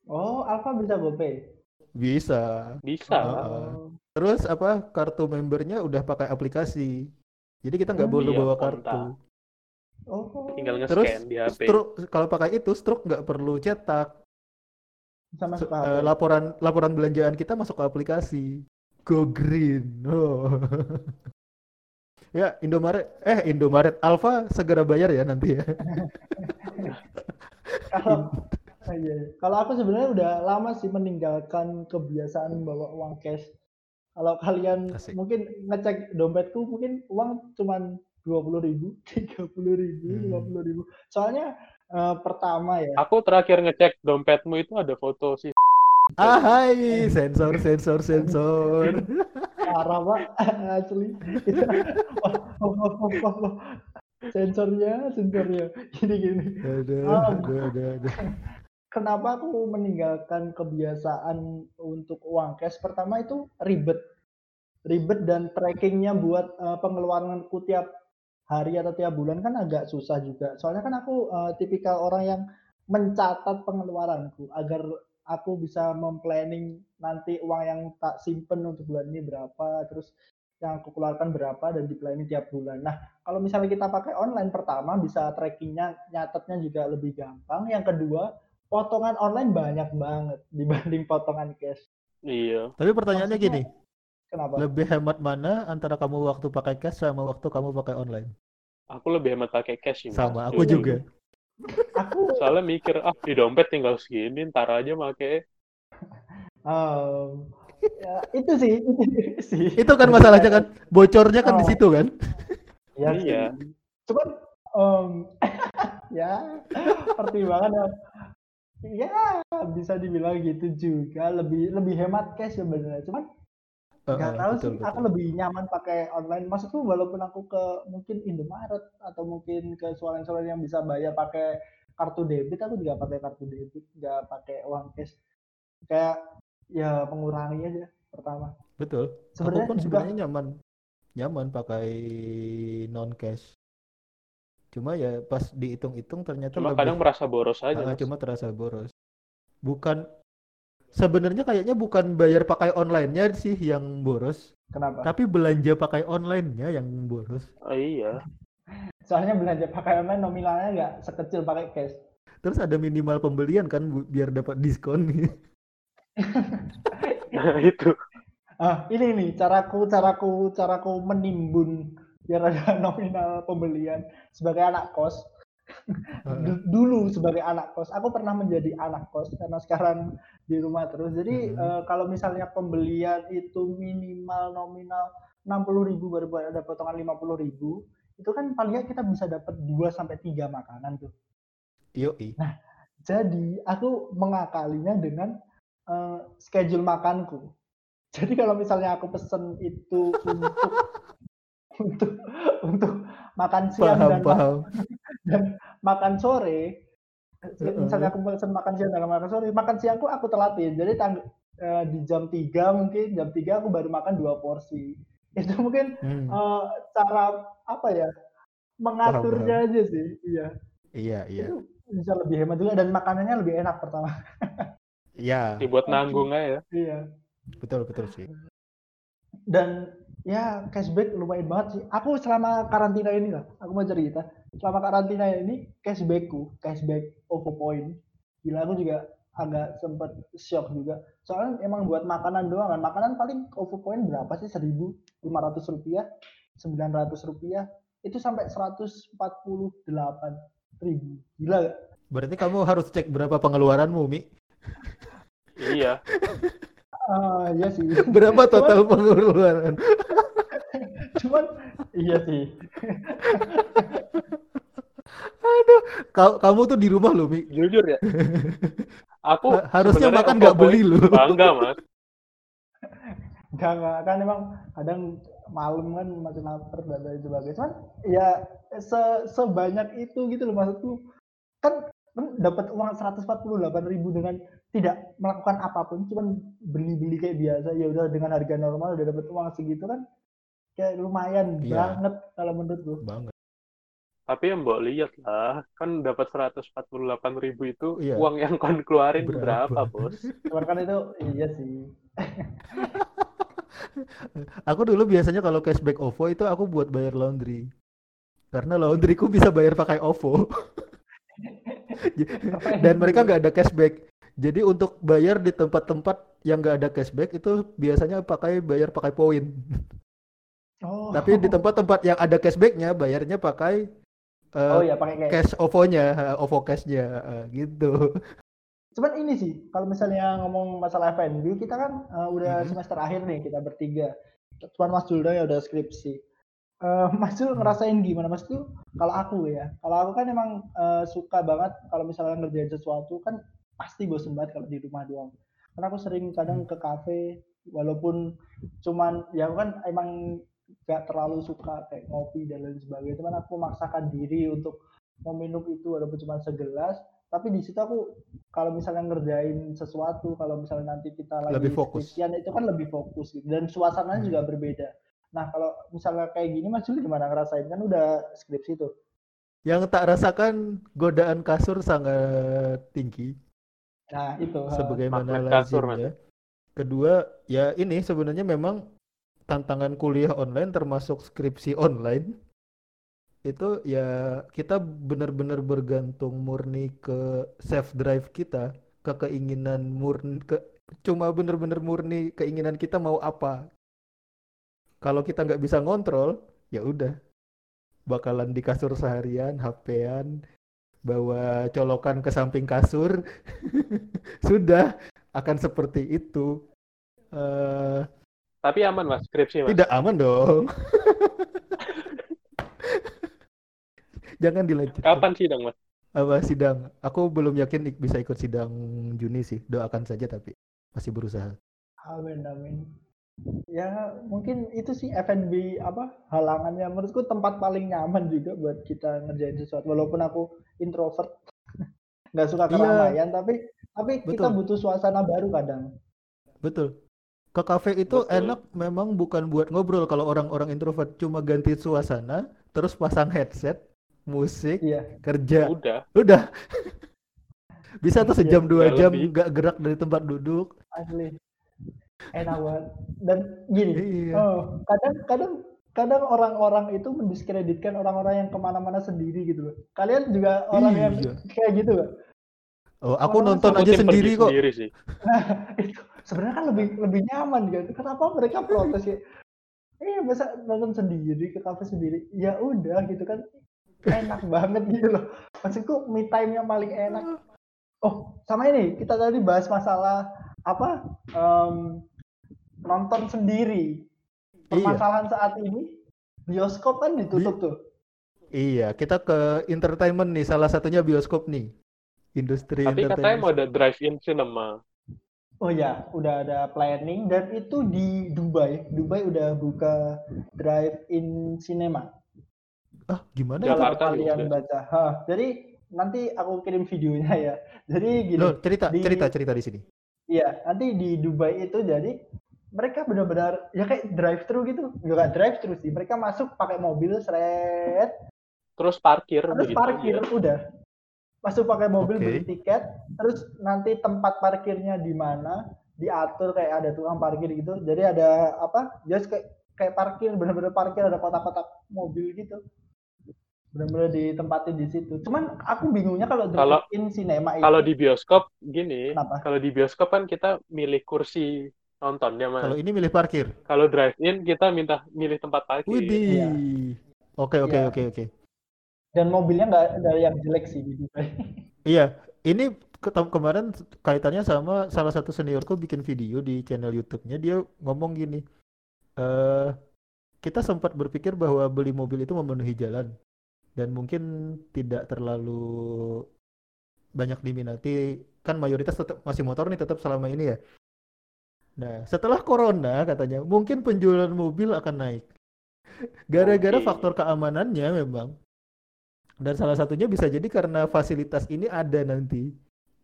Oh, Alfa bisa GoPay. Bisa. bisa. Heeh. Terus apa kartu membernya udah pakai aplikasi. Jadi kita nggak Hmm, perlu iya, bawa kontak. kartu. Oh, Tinggal Terus nge-scan di HP. stroke kalau pakai itu stroke nggak perlu cetak. bisa masuk ke eh, HP. laporan laporan belanjaan kita masuk ke aplikasi. Go green. Oh. ya Indomaret eh Indomaret Alfa segera bayar ya nanti ya. Kalau iya. Kalau aku sebenarnya udah lama sih meninggalkan kebiasaan bawa uang cash. Kalau kalian Asik. mungkin ngecek dompetku mungkin uang cuman dua puluh ribu, tiga puluh ribu, Hmm. lima puluh ribu. Soalnya eh, pertama ya, Aku terakhir ngecek dompetmu itu ada foto si Ah hai sensor sensor sensor. parah pak, asli. Wah, wah, wah. Sensornya, sensornya. Gini gini. Aduh, aduh, aduh, aduh. Kenapa aku meninggalkan kebiasaan untuk uang cash pertama itu ribet ribet dan trackingnya buat eh, pengeluaranku tiap hari atau tiap bulan kan agak susah juga soalnya kan aku eh, tipikal orang yang mencatat pengeluaranku agar aku bisa memplanning nanti uang yang tak simpen untuk bulan ini berapa terus yang aku keluarkan berapa dan di planning tiap bulan. Nah, kalau misalnya kita pakai online pertama bisa trackingnya, nyatetnya juga lebih gampang. Yang kedua, potongan online banyak banget dibanding potongan cash. Iya. Tapi pertanyaannya Maksudnya, gini, Kenapa? lebih hemat mana antara kamu waktu pakai cash sama waktu kamu pakai online? Aku lebih hemat pakai cash sih. Sama, aku Dulu. juga. Aku Soalnya mikir, ah di dompet tinggal segini, ntar aja make. um, ya, itu sih, itu sih. Itu kan masalahnya kan, bocornya kan di Oh. situ kan. Ya, Iya. Cuman em, ya pertimbangan ya. Ya bisa dibilang gitu juga lebih lebih hemat cash sebenarnya. Cuman nggak Heeh, tahu betul sih aku betul. lebih nyaman pakai online maksudku walaupun aku ke mungkin Indomaret atau mungkin ke swalayan-swalayan yang bisa bayar pakai kartu debit aku juga pakai kartu debit nggak pakai uang cash kayak ya mengurangi aja pertama Betul. Aku sebenarnya pun juga sebenarnya nyaman nyaman pakai non cash. Cuma ya pas dihitung-hitung ternyata Cuma lebih kadang merasa boros aja, Ah, Mas. cuma terasa boros. Bukan sebenarnya kayaknya bukan bayar pakai online-nya sih yang boros, kenapa tapi belanja pakai online-nya yang boros. Oh iya. soalnya belanja pakai online nominalnya nggak sekecil pakai cash Terus ada minimal pembelian kan bu- biar dapat diskon. Nah, itu. ah ini nih caraku caraku caraku menimbun biar ada nominal pembelian sebagai anak kos. Dulu sebagai anak kos. Aku pernah menjadi anak kos karena sekarang di rumah terus. Jadi Mhm. eh, kalau misalnya pembelian itu minimal nominal 60.000 ribu baru ada potongan 50.000 ribu itu kan paling kita bisa dapat 2 sampai tiga makanan tuh. Yoi. jadi aku mengakalinya dengan eh, schedule makanku. Jadi kalau misalnya aku pesen itu untuk untuk untuk makan siang Paham, dan paham. dan makan sore misalnya aku pesen makan siang dan makan sore makan siangku aku telatin. Jadi tang- eh, di jam 3 mungkin jam 3 aku baru makan dua porsi. Itu mungkin Hmm, eh, cara apa ya mengaturnya aja sih iya. Iya, iya. itu bisa lebih hemat juga dan makanannya lebih enak pertama. Iya, Dibuat nanggung aja. iya. Betul betul sih. dan ya cashback lumayan banget sih. Aku selama karantina ini lah aku mau cerita. Selama karantina ini cashbackku cashback OVO point. Gila aku juga agak sempet shock juga. Soalnya emang buat makanan doang kan. Makanan paling OVO point berapa sih? 1.500 rupiah? 900 rupiah? Itu sampai 148 ribu. Gila gak? Berarti kamu harus cek berapa pengeluaranmu, Mi. Iya. Ah, iya sih. Berapa total pengeluaran? Cuman iya sih Ka- kamu tuh di rumah loh, Mi. Jujur ya. Aku Ha- harusnya makan nggak beli loh. Bangga, Mas. Enggak, enggak. Kan emang kadang malam kan masih lapar dan lain sebagainya. Cuman ya se sebanyak itu gitu loh maksudku. Kan kan dapat uang 148 ribu dengan tidak melakukan apa pun, cuman beli-beli kayak biasa. Ya udah dengan harga normal udah dapat uang segitu kan kayak lumayan Iya. banget kalau menurutku. Banget. Tapi yang mbok lihat lah, kan dapat 148 ribu itu Iya. uang yang kon keluarin Berapa? berapa, bos? Cuman kan itu iya sih. Aku dulu biasanya kalau cashback OVO itu aku buat bayar laundry. Karena laundryku bisa bayar pakai OVO. Dan mereka nggak ada cashback. Jadi untuk bayar di tempat-tempat yang nggak ada cashback itu biasanya pakai bayar pakai poin. Oh. Tapi di tempat-tempat yang ada cashbacknya bayarnya pakai eh, Oh ya pakai cash OVO-nya, OVO cash-nya eh, gitu. Cuman ini sih, kalau misalnya ngomong masalah F&B, kita kan uh, udah Mhm. semester akhir nih, kita bertiga. Cuman Mas Juldo ya udah skripsi. Eh, Mas Jul Hmm. ngerasain gimana Mas Jul? Kalau aku ya, kalau aku kan emang eh, suka banget kalau misalnya ngerjain sesuatu kan pasti bosen banget kalau di rumah doang. Karena aku sering kadang ke kafe, walaupun cuman ya aku kan emang gak terlalu suka kayak ngopi dan lain sebagainya. Cuman aku memaksakan diri untuk meminum itu walaupun cuma segelas. Tapi di situ aku kalau misalnya ngerjain sesuatu, kalau misalnya nanti kita lagi Lebih fokus. skripsian itu kan lebih fokus gitu. Dan suasananya Hmm. juga berbeda. Nah kalau misalnya kayak gini Mas Juli gimana ngerasain kan udah skripsi tuh. Yang tak rasakan godaan kasur sangat tinggi. Nah itu. sebagaimana magnet kasur. Kedua, ya ini sebenarnya memang tantangan kuliah online termasuk skripsi online itu ya kita benar-benar bergantung murni ke self drive kita, ke keinginan murni ke cuma benar-benar murni keinginan kita mau apa. Kalau kita nggak bisa ngontrol, ya udah bakalan di kasur seharian, HP-an, bawa colokan ke samping kasur, sudah akan seperti itu. Eh, Tapi aman, Mas, skripsi, Mas. tidak aman dong. Jangan dilanjutkan. Kapan sidang, Mas? Apa sidang? Aku belum yakin bisa ikut sidang Juni sih. Doakan saja tapi masih berusaha. Amin amin. ya mungkin itu sih F&B apa halangannya menurutku tempat paling nyaman juga buat kita ngerjain sesuatu walaupun aku introvert nggak suka Iya. keramaian tapi tapi kita Betul. butuh suasana baru kadang Betul. Ke kafe itu Betul. enak memang bukan buat ngobrol kalau orang-orang introvert cuma ganti suasana, terus pasang headset, musik, iya kerja. Udah. Udah. Bisa tuh Iya, sejam dua nggak jam nggak gerak dari tempat duduk. asli enak banget dan gini Iya. oh kadang kadang kadang orang-orang itu mendiskreditkan orang-orang yang ke mana-mana sendiri gitu loh kalian juga orang yang Iya. kayak gitu gak? Oh, aku Orang nonton aja sendiri kok. sendiri sih. Nah, itu sebenarnya kan lebih lebih nyaman kan. Kenapa mereka protes ya? Eh, masa nonton sendiri ke kafe sendiri? Ya udah gitu kan. Enak banget gitu loh. Maksudku me time yang paling enak. Oh, sama ini kita tadi bahas masalah apa? em, nonton sendiri. Iya. Permasalahan saat ini bioskop kan ditutup tuh. Iya, kita ke entertainment nih, salah satunya bioskop nih. Industri Tapi katanya mau ada drive-in cinema. Oh ya, udah ada planning dan itu di Dubai. Dubai udah buka drive-in cinema. Ah, gimana Kalau? Jakarta juga kalian udah. baca. Hah, jadi nanti aku kirim videonya ya. Jadi gini, Loh, cerita, di- cerita, cerita di sini. iya nanti di Dubai itu jadi mereka benar-benar ya kayak drive thru gitu. Enggak drive thru sih. Mereka masuk pakai mobil seret, Terus parkir terus begitu parkir aja. udah. Masuk pakai mobil Oke. beli tiket, terus nanti tempat parkirnya di mana diatur kayak ada tukang parkir gitu. Jadi ada apa? Just kayak kayak parkir benar-benar parkir ada kotak-kotak mobil gitu. Benar-benar ditempatin di situ. Cuman aku bingungnya kalau Kalau- drive-in cinema itu Kalau di bioskop gini, Kenapa? kalau di bioskop kan kita milih kursi nontonnya mas. Kalau ini milih parkir. Kalau drive-in kita minta milih tempat parkir. Widih. Iya. Oke, oke, Iya. oke, oke. Dan mobilnya nggak ada yang jelek sih di Dubai. Iya, ini ketem- kemarin kaitannya sama salah satu seniorku bikin video di channel YouTube-nya. Dia ngomong gini, eh kita sempat berpikir bahwa beli mobil itu memenuhi jalan dan mungkin tidak terlalu banyak diminati. Kan mayoritas tetap masih motor nih tetap selama ini ya. Nah, setelah corona katanya mungkin penjualan mobil akan naik. Gara-gara Oke. faktor keamanannya memang. Dan salah satunya bisa jadi karena fasilitas ini ada nanti.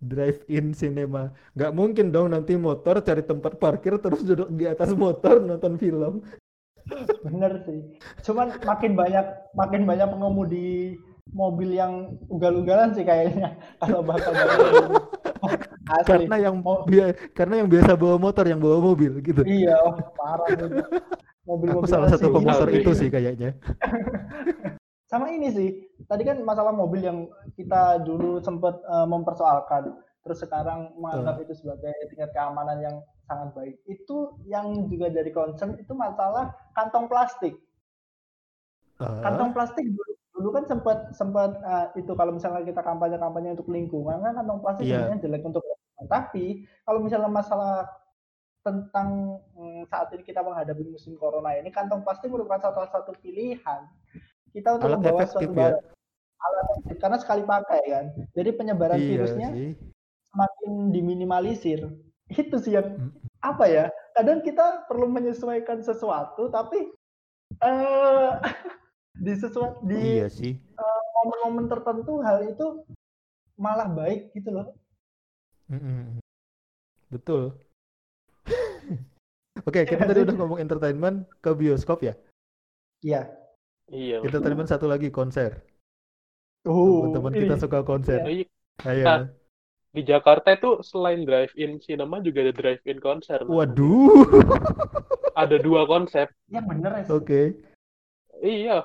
Drive-in cinema. Nggak mungkin dong nanti motor cari tempat parkir terus duduk di atas motor nonton film. Bener sih. Cuman makin banyak makin banyak pengemudi mobil yang ugal-ugalan sih kayaknya kalau bakal asli. Karena yang Mau- karena yang biasa bawa motor yang bawa mobil gitu. Iya, oh, parah itu. Aku Mobil-mobil salah satu pemotor Iya. itu sih kayaknya. Sama ini sih. Tadi kan masalah mobil yang kita dulu sempat eh, mempersoalkan, terus sekarang menganggap itu sebagai tingkat keamanan yang sangat baik. Itu yang juga jadi concern itu masalah kantong plastik. Ah, Kantong plastik dulu, dulu kan sempat sempat eh, itu kalau misalnya kita kampanye-kampanye untuk lingkungan kan kantong plastik Iya. sebenarnya jelek untuk. Tapi kalau misalnya masalah tentang mm, saat ini kita menghadapi musim corona ini kantong plastik merupakan salah satu pilihan kita untuk Alat membawa efektif suatu ya. barang. Alat efektif karena sekali pakai kan. Jadi penyebaran Iya virusnya sih. semakin diminimalisir. Itu sih yang Mm. apa ya? Kadang kita perlu menyesuaikan sesuatu tapi eh di sesuatu di Iya sih. momen-momen tertentu hal itu malah baik gitu loh. Mm-mm. Betul. Oke, kita Iya tadi sih. udah ngomong entertainment ke bioskop ya. Iya. Iya. Entertainment satu lagi konser. Oh, Teman-teman ini. kita suka konser. Iya. Ayo. Nah, Di Jakarta itu selain drive-in cinema juga ada drive-in konser. Waduh. Ada dua konsep. Yang bener ya. Oke. Iya.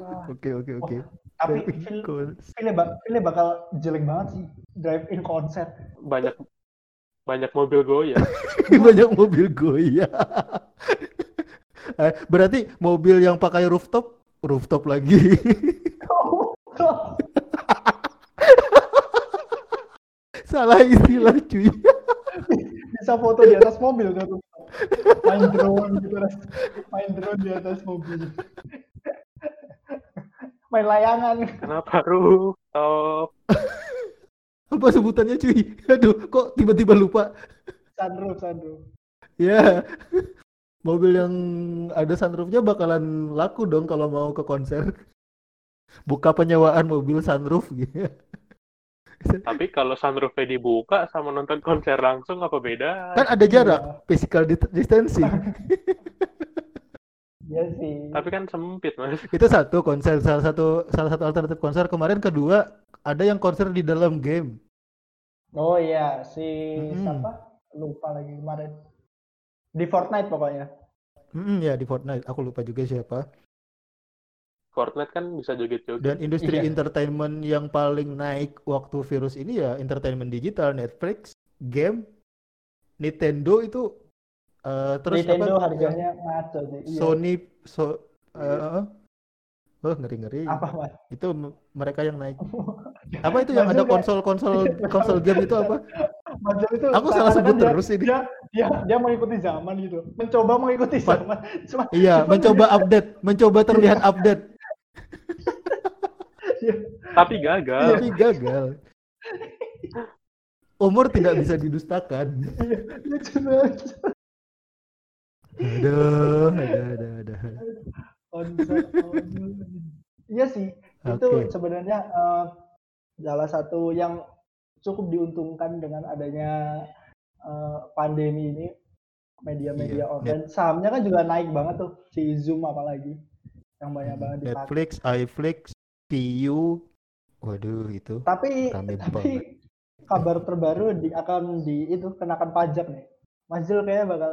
Wah, Oke, oke, oke. Tapi Drive-in feelnya, bak- bakal jelek banget sih drive in konser. Banyak banyak mobil goyang. Banyak mobil goyang. Eh, Berarti mobil yang pakai rooftop, rooftop lagi. Salah istilah cuy. Bisa foto di atas mobil tuh. Main drone gitu Ras. Main drone di atas mobil. Main layangan. Kenapa rooftop? Apa sebutannya cuy? Aduh, kok tiba-tiba lupa. Sunroof, sunroof. Ya, mobil yang ada sunroofnya bakalan laku dong kalau mau ke konser. Buka penyewaan mobil sunroof gitu. Tapi kalau sunroofnya dibuka sama nonton konser langsung apa beda? Kan ada jarak, physical di- distancing. Iya sih. Tapi kan sempit mas. Itu satu konser, salah satu salah satu alternatif konser. Kemarin kedua ada yang konser di dalam game. Oh iya, si Mm-mm. siapa? Lupa lagi kemarin. Di Fortnite pokoknya. Mm, ya di Fortnite. Aku lupa juga siapa. Fortnite kan bisa joget-joget. Dan industri Iya. entertainment yang paling naik waktu virus ini ya entertainment digital, Netflix, game, Nintendo itu eh, terus Nintendo apa? harganya ngaco sih. Iya. Sony so eh, oh ngeri-ngeri. Apa mas? Itu mereka yang naik. Apa itu yang ada konsol-konsol konsol game itu apa? Macam itu Aku salah sebut dia- terus ini. Dia, dia dia mengikuti zaman gitu. Mencoba mengikuti zaman. Cuma Iya, cuma mencoba update, mencoba terlihat update, Tapi gagal. tapi gagal. Umur tidak bisa didustakan. banget. Aduh, aduh, aduh, aduh. Iya sih, itu Oke. sebenarnya eh, salah satu yang cukup diuntungkan dengan adanya eh, pandemi ini media-media Iya, online. Sahamnya kan juga naik banget tuh si Zoom apalagi yang banyak banget dipakai. Netflix, iFlix, PU, waduh itu. Tapi tapi kabar terbaru di akan di itu kenakan pajak nih. Mas Jul kayaknya bakal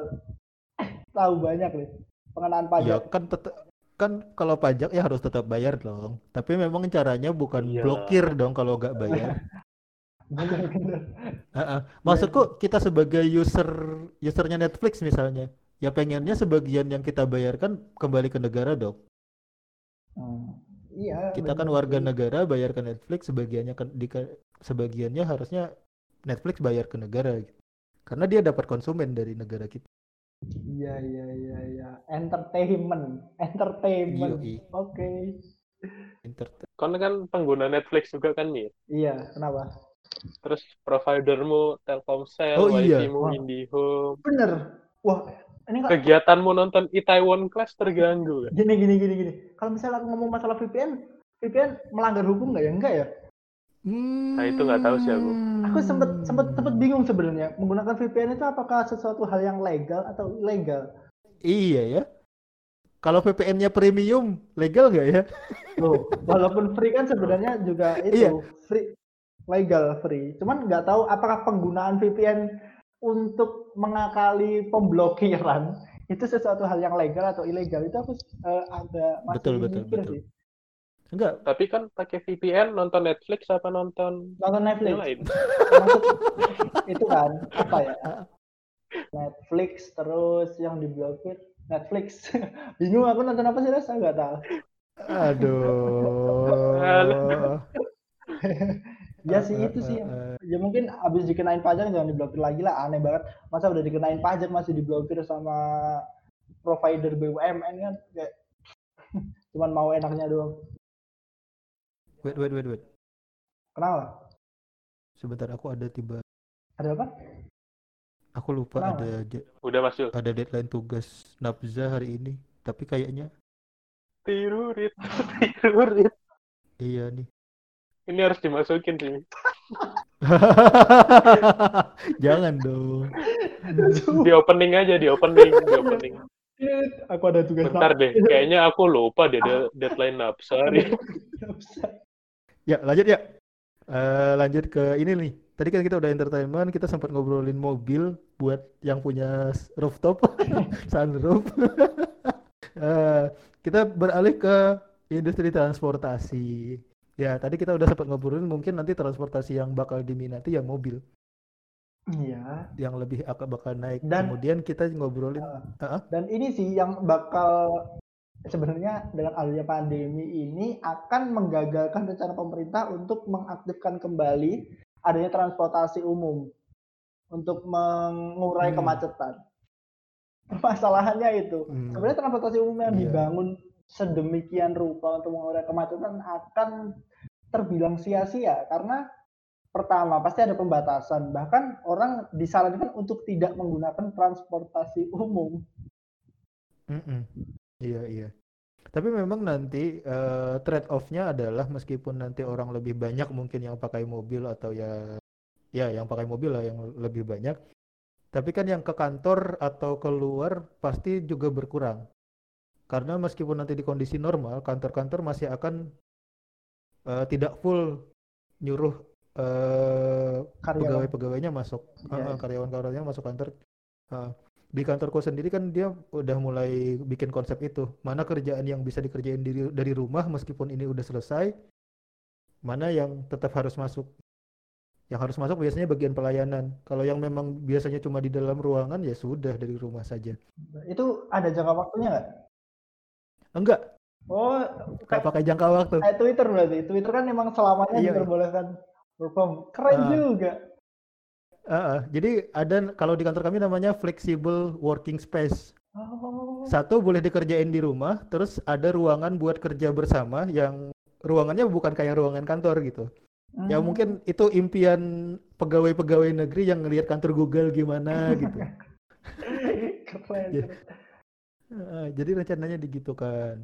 tahu banyak nih pengenaan Ya pajak. kan tetap kan kalau pajak ya harus tetap bayar dong. Tapi memang caranya bukan Iyalah. blokir dong kalau nggak bayar. Maksudku kita sebagai user usernya Netflix misalnya, ya pengennya sebagian yang kita bayarkan kembali ke negara dong. Hmm, Iya. Kita kan warga sih. negara bayar ke Netflix, sebagiannya ke, di, sebagiannya harusnya Netflix bayar ke negara gitu. Karena dia dapat konsumen dari negara kita. Iya iya iya iya. Entertainment, entertainment. Oke. Inter- Kon kan pengguna Netflix juga kan Mir. Iya, kenapa? Terus providermu Telkomsel, Oh, iya. wifi-mu Wah. IndiHome. Bener. Wah, ini kok Kegiatanmu nonton Itaewon Class terganggu kan? gini gini gini gini. Kalau misalnya aku ngomong masalah VPN, VPN melanggar hukum nggak ya? Enggak ya? Nah, itu nggak tahu sih aku. Aku sempet sempet sempet bingung sebenarnya menggunakan VPN itu apakah sesuatu hal yang legal atau ilegal? Iya ya. Kalau VPN-nya premium, legal nggak ya? Loh, walaupun free kan sebenarnya juga itu Iya. free legal free. Cuman nggak tahu apakah penggunaan VPN untuk mengakali pemblokiran itu sesuatu hal yang legal atau ilegal itu aku eh, agak masih Betul, betul, mikir betul. sih. Enggak. Tapi kan pakai VPN nonton Netflix apa nonton Nonton Netflix. yang lain? Termasuk itu kan apa ya? Netflix terus yang diblokir Netflix. Bingung aku nonton apa sih rasa nggak tahu. Aduh. Ya sih itu sih. Ya mungkin abis dikenain pajak jangan diblokir lagi lah. Aneh banget. Masa udah dikenain pajak masih diblokir sama provider BUMN kan kayak cuman mau enaknya doang. Wait, wait, wait, wait. Kenapa? Sebentar aku ada tiba. Ada apa? Aku lupa Kenapa? ada Udah Mas Yul. ada deadline tugas Nabza hari ini. Tapi kayaknya Tirurit, tirurit. iya nih. Ini harus dimasukin sih. Jangan dong. Di opening aja, di opening, di opening. Aku ada tugas Bentar deh, kayaknya aku lupa deh de- deadline usah. Ya, lanjut ya. Eh, lanjut ke ini nih. Tadi kan kita udah entertainment, kita sempat ngobrolin mobil buat yang punya rooftop, sunroof. Eh, kita beralih ke industri transportasi. Ya, tadi kita udah sempat ngobrolin mungkin nanti transportasi yang bakal diminati ya mobil, Iya. yang lebih akan bakal naik. Dan- Kemudian kita ngobrolin Ah, Dan ini sih yang bakal sebenarnya dengan adanya pandemi ini akan menggagalkan rencana pemerintah untuk mengaktifkan kembali adanya transportasi umum untuk mengurai Hmm. kemacetan. Permasalahannya itu. Hmm. Sebenarnya transportasi umum yang Iya. dibangun sedemikian rupa untuk mengurai kemacetan akan terbilang sia-sia karena pertama pasti ada pembatasan bahkan orang disarankan untuk tidak menggunakan transportasi umum Mm-mm. Iya, iya. Tapi memang nanti eh, trade off-nya adalah meskipun nanti orang lebih banyak mungkin yang pakai mobil atau ya ya yang pakai mobil lah yang lebih banyak. Tapi kan yang ke kantor atau keluar pasti juga berkurang. Karena meskipun nanti di kondisi normal, kantor-kantor masih akan eh, tidak full nyuruh Karyawan. pegawai-pegawainya masuk, Iya, eh, iya. karyawan-karyawannya masuk kantor. Eh, di kantorku sendiri kan dia udah mulai bikin konsep itu. Mana kerjaan yang bisa dikerjain dari, dari rumah meskipun ini udah selesai, mana yang tetap harus masuk. Yang harus masuk biasanya bagian pelayanan. Kalau yang memang biasanya cuma di dalam ruangan ya sudah dari rumah saja. Itu ada jangka waktunya nggak? Enggak, Oh, nggak kayak, pakai jangka waktu. kayak Twitter berarti. Twitter kan emang selamanya Iya, iya. diperbolehkan work from. Keren Ah. juga. Ah, ah. jadi ada kalau di kantor kami namanya flexible working space. Oh. Satu boleh dikerjain di rumah, terus ada ruangan buat kerja bersama yang ruangannya bukan kayak ruangan kantor gitu. Ya Hmm. mungkin itu impian pegawai-pegawai negeri yang ngelihat kantor Google gimana gitu. Keren. Ya. Jadi rencananya digitukan.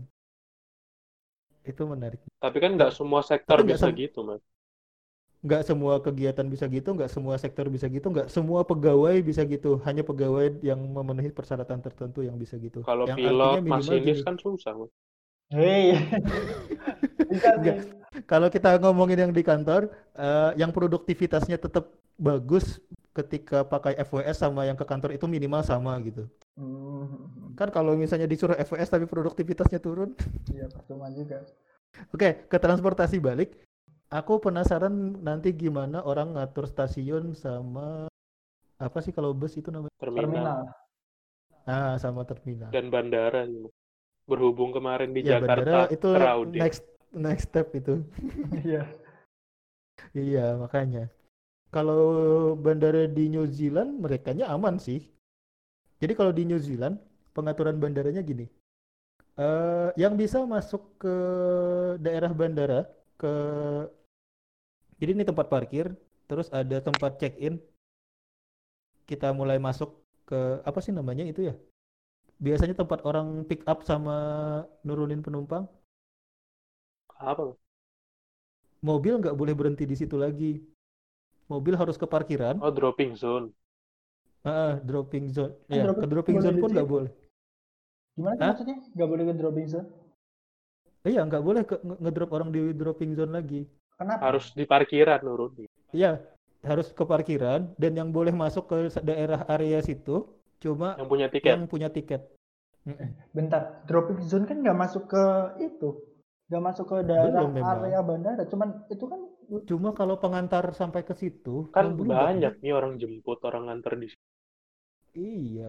Itu menarik. Tapi kan nggak semua sektor Tapi bisa sem- gitu, Mas. Nggak semua kegiatan bisa gitu, nggak semua sektor bisa gitu, nggak semua pegawai bisa gitu. Hanya pegawai yang memenuhi persyaratan tertentu yang bisa gitu. Kalau Yang pilot, masinis gini. kan susah, Mas. Hei. Bisa sih. Nggak. Kalau kita ngomongin yang di kantor, eh, yang produktivitasnya tetap bagus ketika pakai FWS sama yang ke kantor itu minimal sama gitu. Hmm. Kan kalau misalnya disuruh FWS tapi produktivitasnya turun. Iya, percuma juga. Oke, ke transportasi balik. Aku penasaran nanti gimana orang ngatur stasiun sama apa sih kalau bus itu namanya? Terminal, Terminal. Ah, sama terminal. dan bandara gitu. Berhubung kemarin di Ya, bandara Jakarta itu crowded. next next step itu. Iya. Iya, makanya. Kalau bandara di New Zealand, merekanya aman sih. Jadi kalau di New Zealand, pengaturan bandaranya gini. Eh, yang bisa masuk ke daerah bandara, ke jadi ini tempat parkir, terus ada tempat check-in. Kita mulai masuk ke apa sih namanya itu ya? Biasanya tempat orang pick up sama nurunin penumpang. Apa? Mobil nggak boleh berhenti di situ lagi. Mobil harus ke parkiran. Oh, dropping zone. Ah, dropping zone. Kan Ya, dropping ke dropping zone pun nggak boleh. Gimana Hah? maksudnya? Gak boleh ke dropping zone? Iya, nggak boleh ke nge- ngedrop orang di dropping zone lagi. Kenapa? Harus di parkiran nurunin. Iya, harus ke parkiran dan yang boleh masuk ke daerah area situ cuma Yang punya tiket. yang punya tiket. Bentar, dropping zone kan nggak masuk ke itu, nggak masuk ke daerah Belum memang. area bandara. Cuman itu kan Cuma kalau pengantar sampai ke situ Kan banyak nih orang jemput, orang nganter di situ. Iya.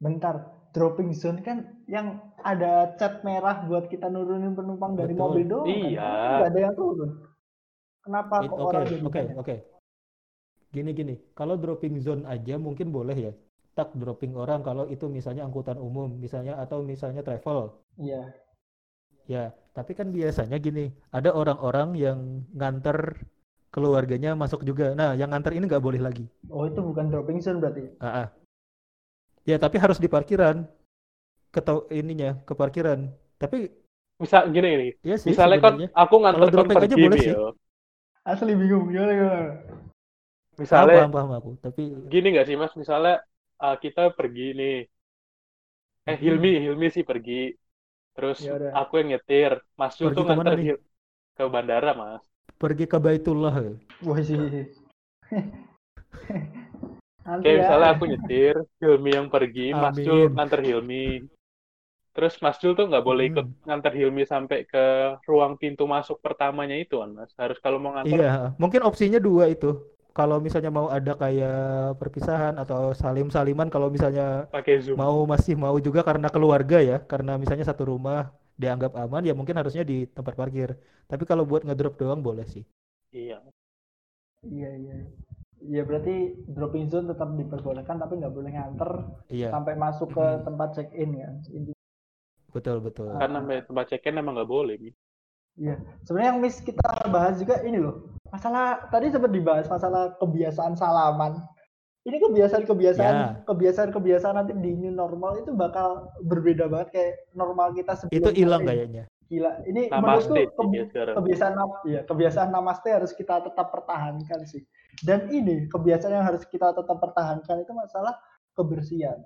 bentar, dropping zone kan yang ada cat merah buat kita nurunin penumpang dari Betul. mobil doang. kan? Iya. Kan nggak ada yang turun. Kenapa It- kok Oke, orang oke, oke. Gini gini, kalau dropping zone aja mungkin boleh ya. Tak dropping orang kalau itu misalnya angkutan umum, misalnya atau misalnya travel. Iya. Ya, tapi kan biasanya gini, ada orang-orang yang nganter keluarganya masuk juga. Nah, yang nganter ini nggak boleh lagi. Oh itu bukan dropping zone berarti. Ah, ah. Ya, tapi harus di parkiran. Ketau ininya ke parkiran. Tapi Misal gini nih, ya sih misalnya kan aku nganter Kalau kan dropping aja pergi boleh sih. Asli bingung gimana gimana. Paham, Misalnya paham, paham aku. Tapi gini nggak sih mas? Misalnya uh, kita pergi nih, eh Hmm. Hilmi, Hilmi sih pergi. Terus Ya udah. aku yang nyetir, Mas Jul Pergi tuh nganter nih? Hil- ke bandara mas. pergi ke Baitullah. ya. Wah sih. Kayak ya. misalnya aku nyetir, Hilmi yang pergi, Mas Jul nganter Hilmi. Terus Mas Jul tuh nggak boleh ikut Hmm. nganter Hilmi sampai ke ruang pintu masuk pertamanya itu kan mas. Harus kalau mau nganter Iya, mungkin opsinya dua itu. Kalau misalnya mau ada kayak perpisahan atau salim-saliman kalau misalnya pakai Zoom. mau masih mau juga karena keluarga ya, karena misalnya satu rumah dianggap aman ya mungkin harusnya di tempat parkir. Tapi kalau buat ngedrop doang boleh sih. Iya. Iya iya. Iya berarti dropping zone tetap diperbolehkan tapi nggak boleh nganter Iya, sampai masuk ke tempat check in kan. Inti- betul betul. Karena sampai tempat check-in emang nggak boleh. Iya. Sebenarnya yang miss kita bahas juga ini loh. Masalah tadi sempat dibahas masalah kebiasaan salaman. ini kebiasaan-kebiasaan Ya. kebiasaan-kebiasaan nanti di new normal itu bakal berbeda banget kayak normal kita sebelum Itu hilang kayaknya. Gila. Ini Namaste menurutku ke- sekarang. kebiasaan ya, kebiasaan namaste harus kita tetap pertahankan sih. Dan ini kebiasaan yang harus kita tetap pertahankan itu masalah kebersihan.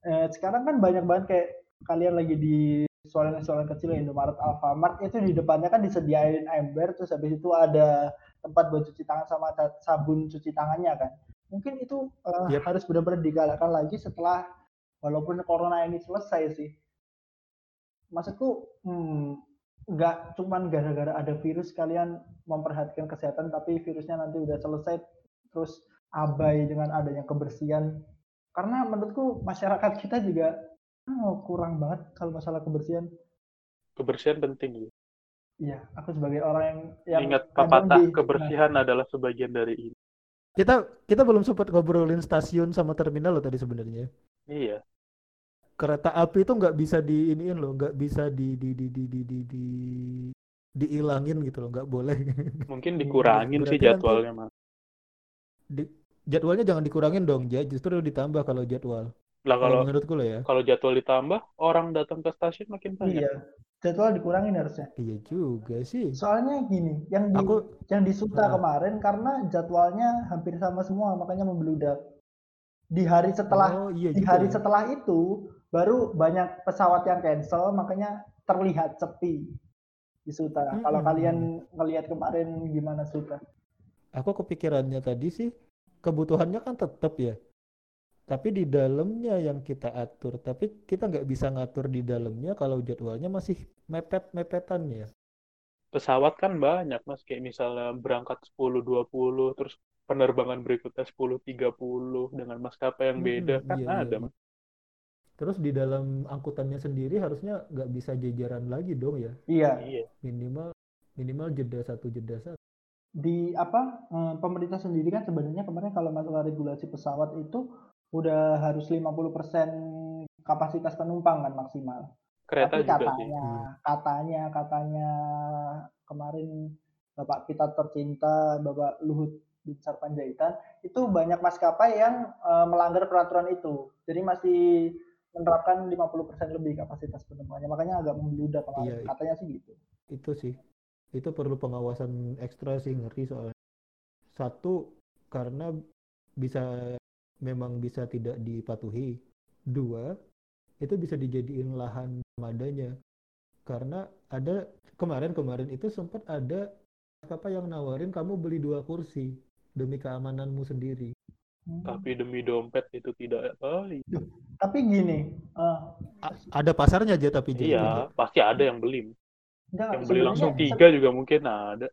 Eh, sekarang kan banyak banget kayak kalian lagi di soalan-soalan kecil Indomaret, Alfamart itu di depannya kan disediain ember terus habis itu ada tempat buat cuci tangan sama sabun cuci tangannya kan. Mungkin itu eh, Yep. harus benar-benar digalakkan lagi setelah walaupun corona ini selesai sih. Maksudku hmm, nggak cuman gara-gara ada virus kalian memperhatikan kesehatan tapi virusnya nanti udah selesai terus abai dengan adanya kebersihan karena menurutku masyarakat kita juga oh, kurang banget kalau masalah kebersihan Kebersihan penting. Iya aku sebagai orang yang yang Ingat pepatah di- kebersihan adalah sebagian dari ini. Kita kita belum sempat ngobrolin stasiun sama terminal loh tadi sebenarnya. Iya. Kereta api itu nggak bisa di iniin loh, nggak bisa di di di di di di, di diilangin gitu loh, nggak boleh. Mungkin dikurangin sih jadwalnya, Mas. Di- jadwalnya jangan dikurangin dong, ya justru ditambah kalau jadwal. Lah Kalau menurutku loh ya. kalau jadwal ditambah, orang datang ke stasiun makin banyak. iya jadwal dikurangin harusnya Iya juga sih. soalnya gini yang di Aku yang di Suta Nah. kemarin karena jadwalnya hampir sama semua makanya membludak di hari setelah oh iya di hari ya. setelah itu baru banyak pesawat yang cancel makanya terlihat sepi di Suta. Hmm. Kalau kalian ngelihat kemarin gimana Suta? Aku kepikirannya tadi sih kebutuhannya kan tetap ya. Tapi di dalamnya yang kita atur. Tapi kita nggak bisa ngatur di dalamnya kalau jadwalnya masih mepet-mepetan ya. Pesawat kan banyak, Mas. Kayak misalnya berangkat 10.20, terus penerbangan berikutnya 10.30 dengan maskapai yang Hmm, beda. Kan iya, iya, ada, iya. Mas. Terus di dalam angkutannya sendiri harusnya nggak bisa jajaran lagi dong ya. Iya, Iya. Minimal minimal jeda satu jeda satu. di apa eh, pemerintah sendiri kan sebenarnya kemarin kalau masalah regulasi pesawat itu udah harus 50% kapasitas penumpang kan maksimal. Kereta Tapi juga sih. katanya, katanya, katanya kemarin Bapak kita tercinta, Bapak Luhut Binsar Panjaitan, itu banyak maskapai yang eh, melanggar peraturan itu. Jadi masih menerapkan 50% lebih kapasitas penumpangnya. Makanya agak membludak kemarin. Iya, iya. Katanya sih gitu. Itu sih. Itu perlu pengawasan ekstra sih ngeri soalnya. Satu karena bisa memang bisa tidak dipatuhi. Dua, itu bisa dijadiin lahan madanya. Karena ada kemarin-kemarin itu sempat ada apa yang nawarin kamu beli dua kursi demi keamananmu sendiri. Hmm. Tapi demi dompet itu tidak kali. Tapi gini, eh, A- ada pasarnya aja tapi jadi Iya, pasti ada yang beli. enggak, Yang beli langsung tiga juga mungkin ada.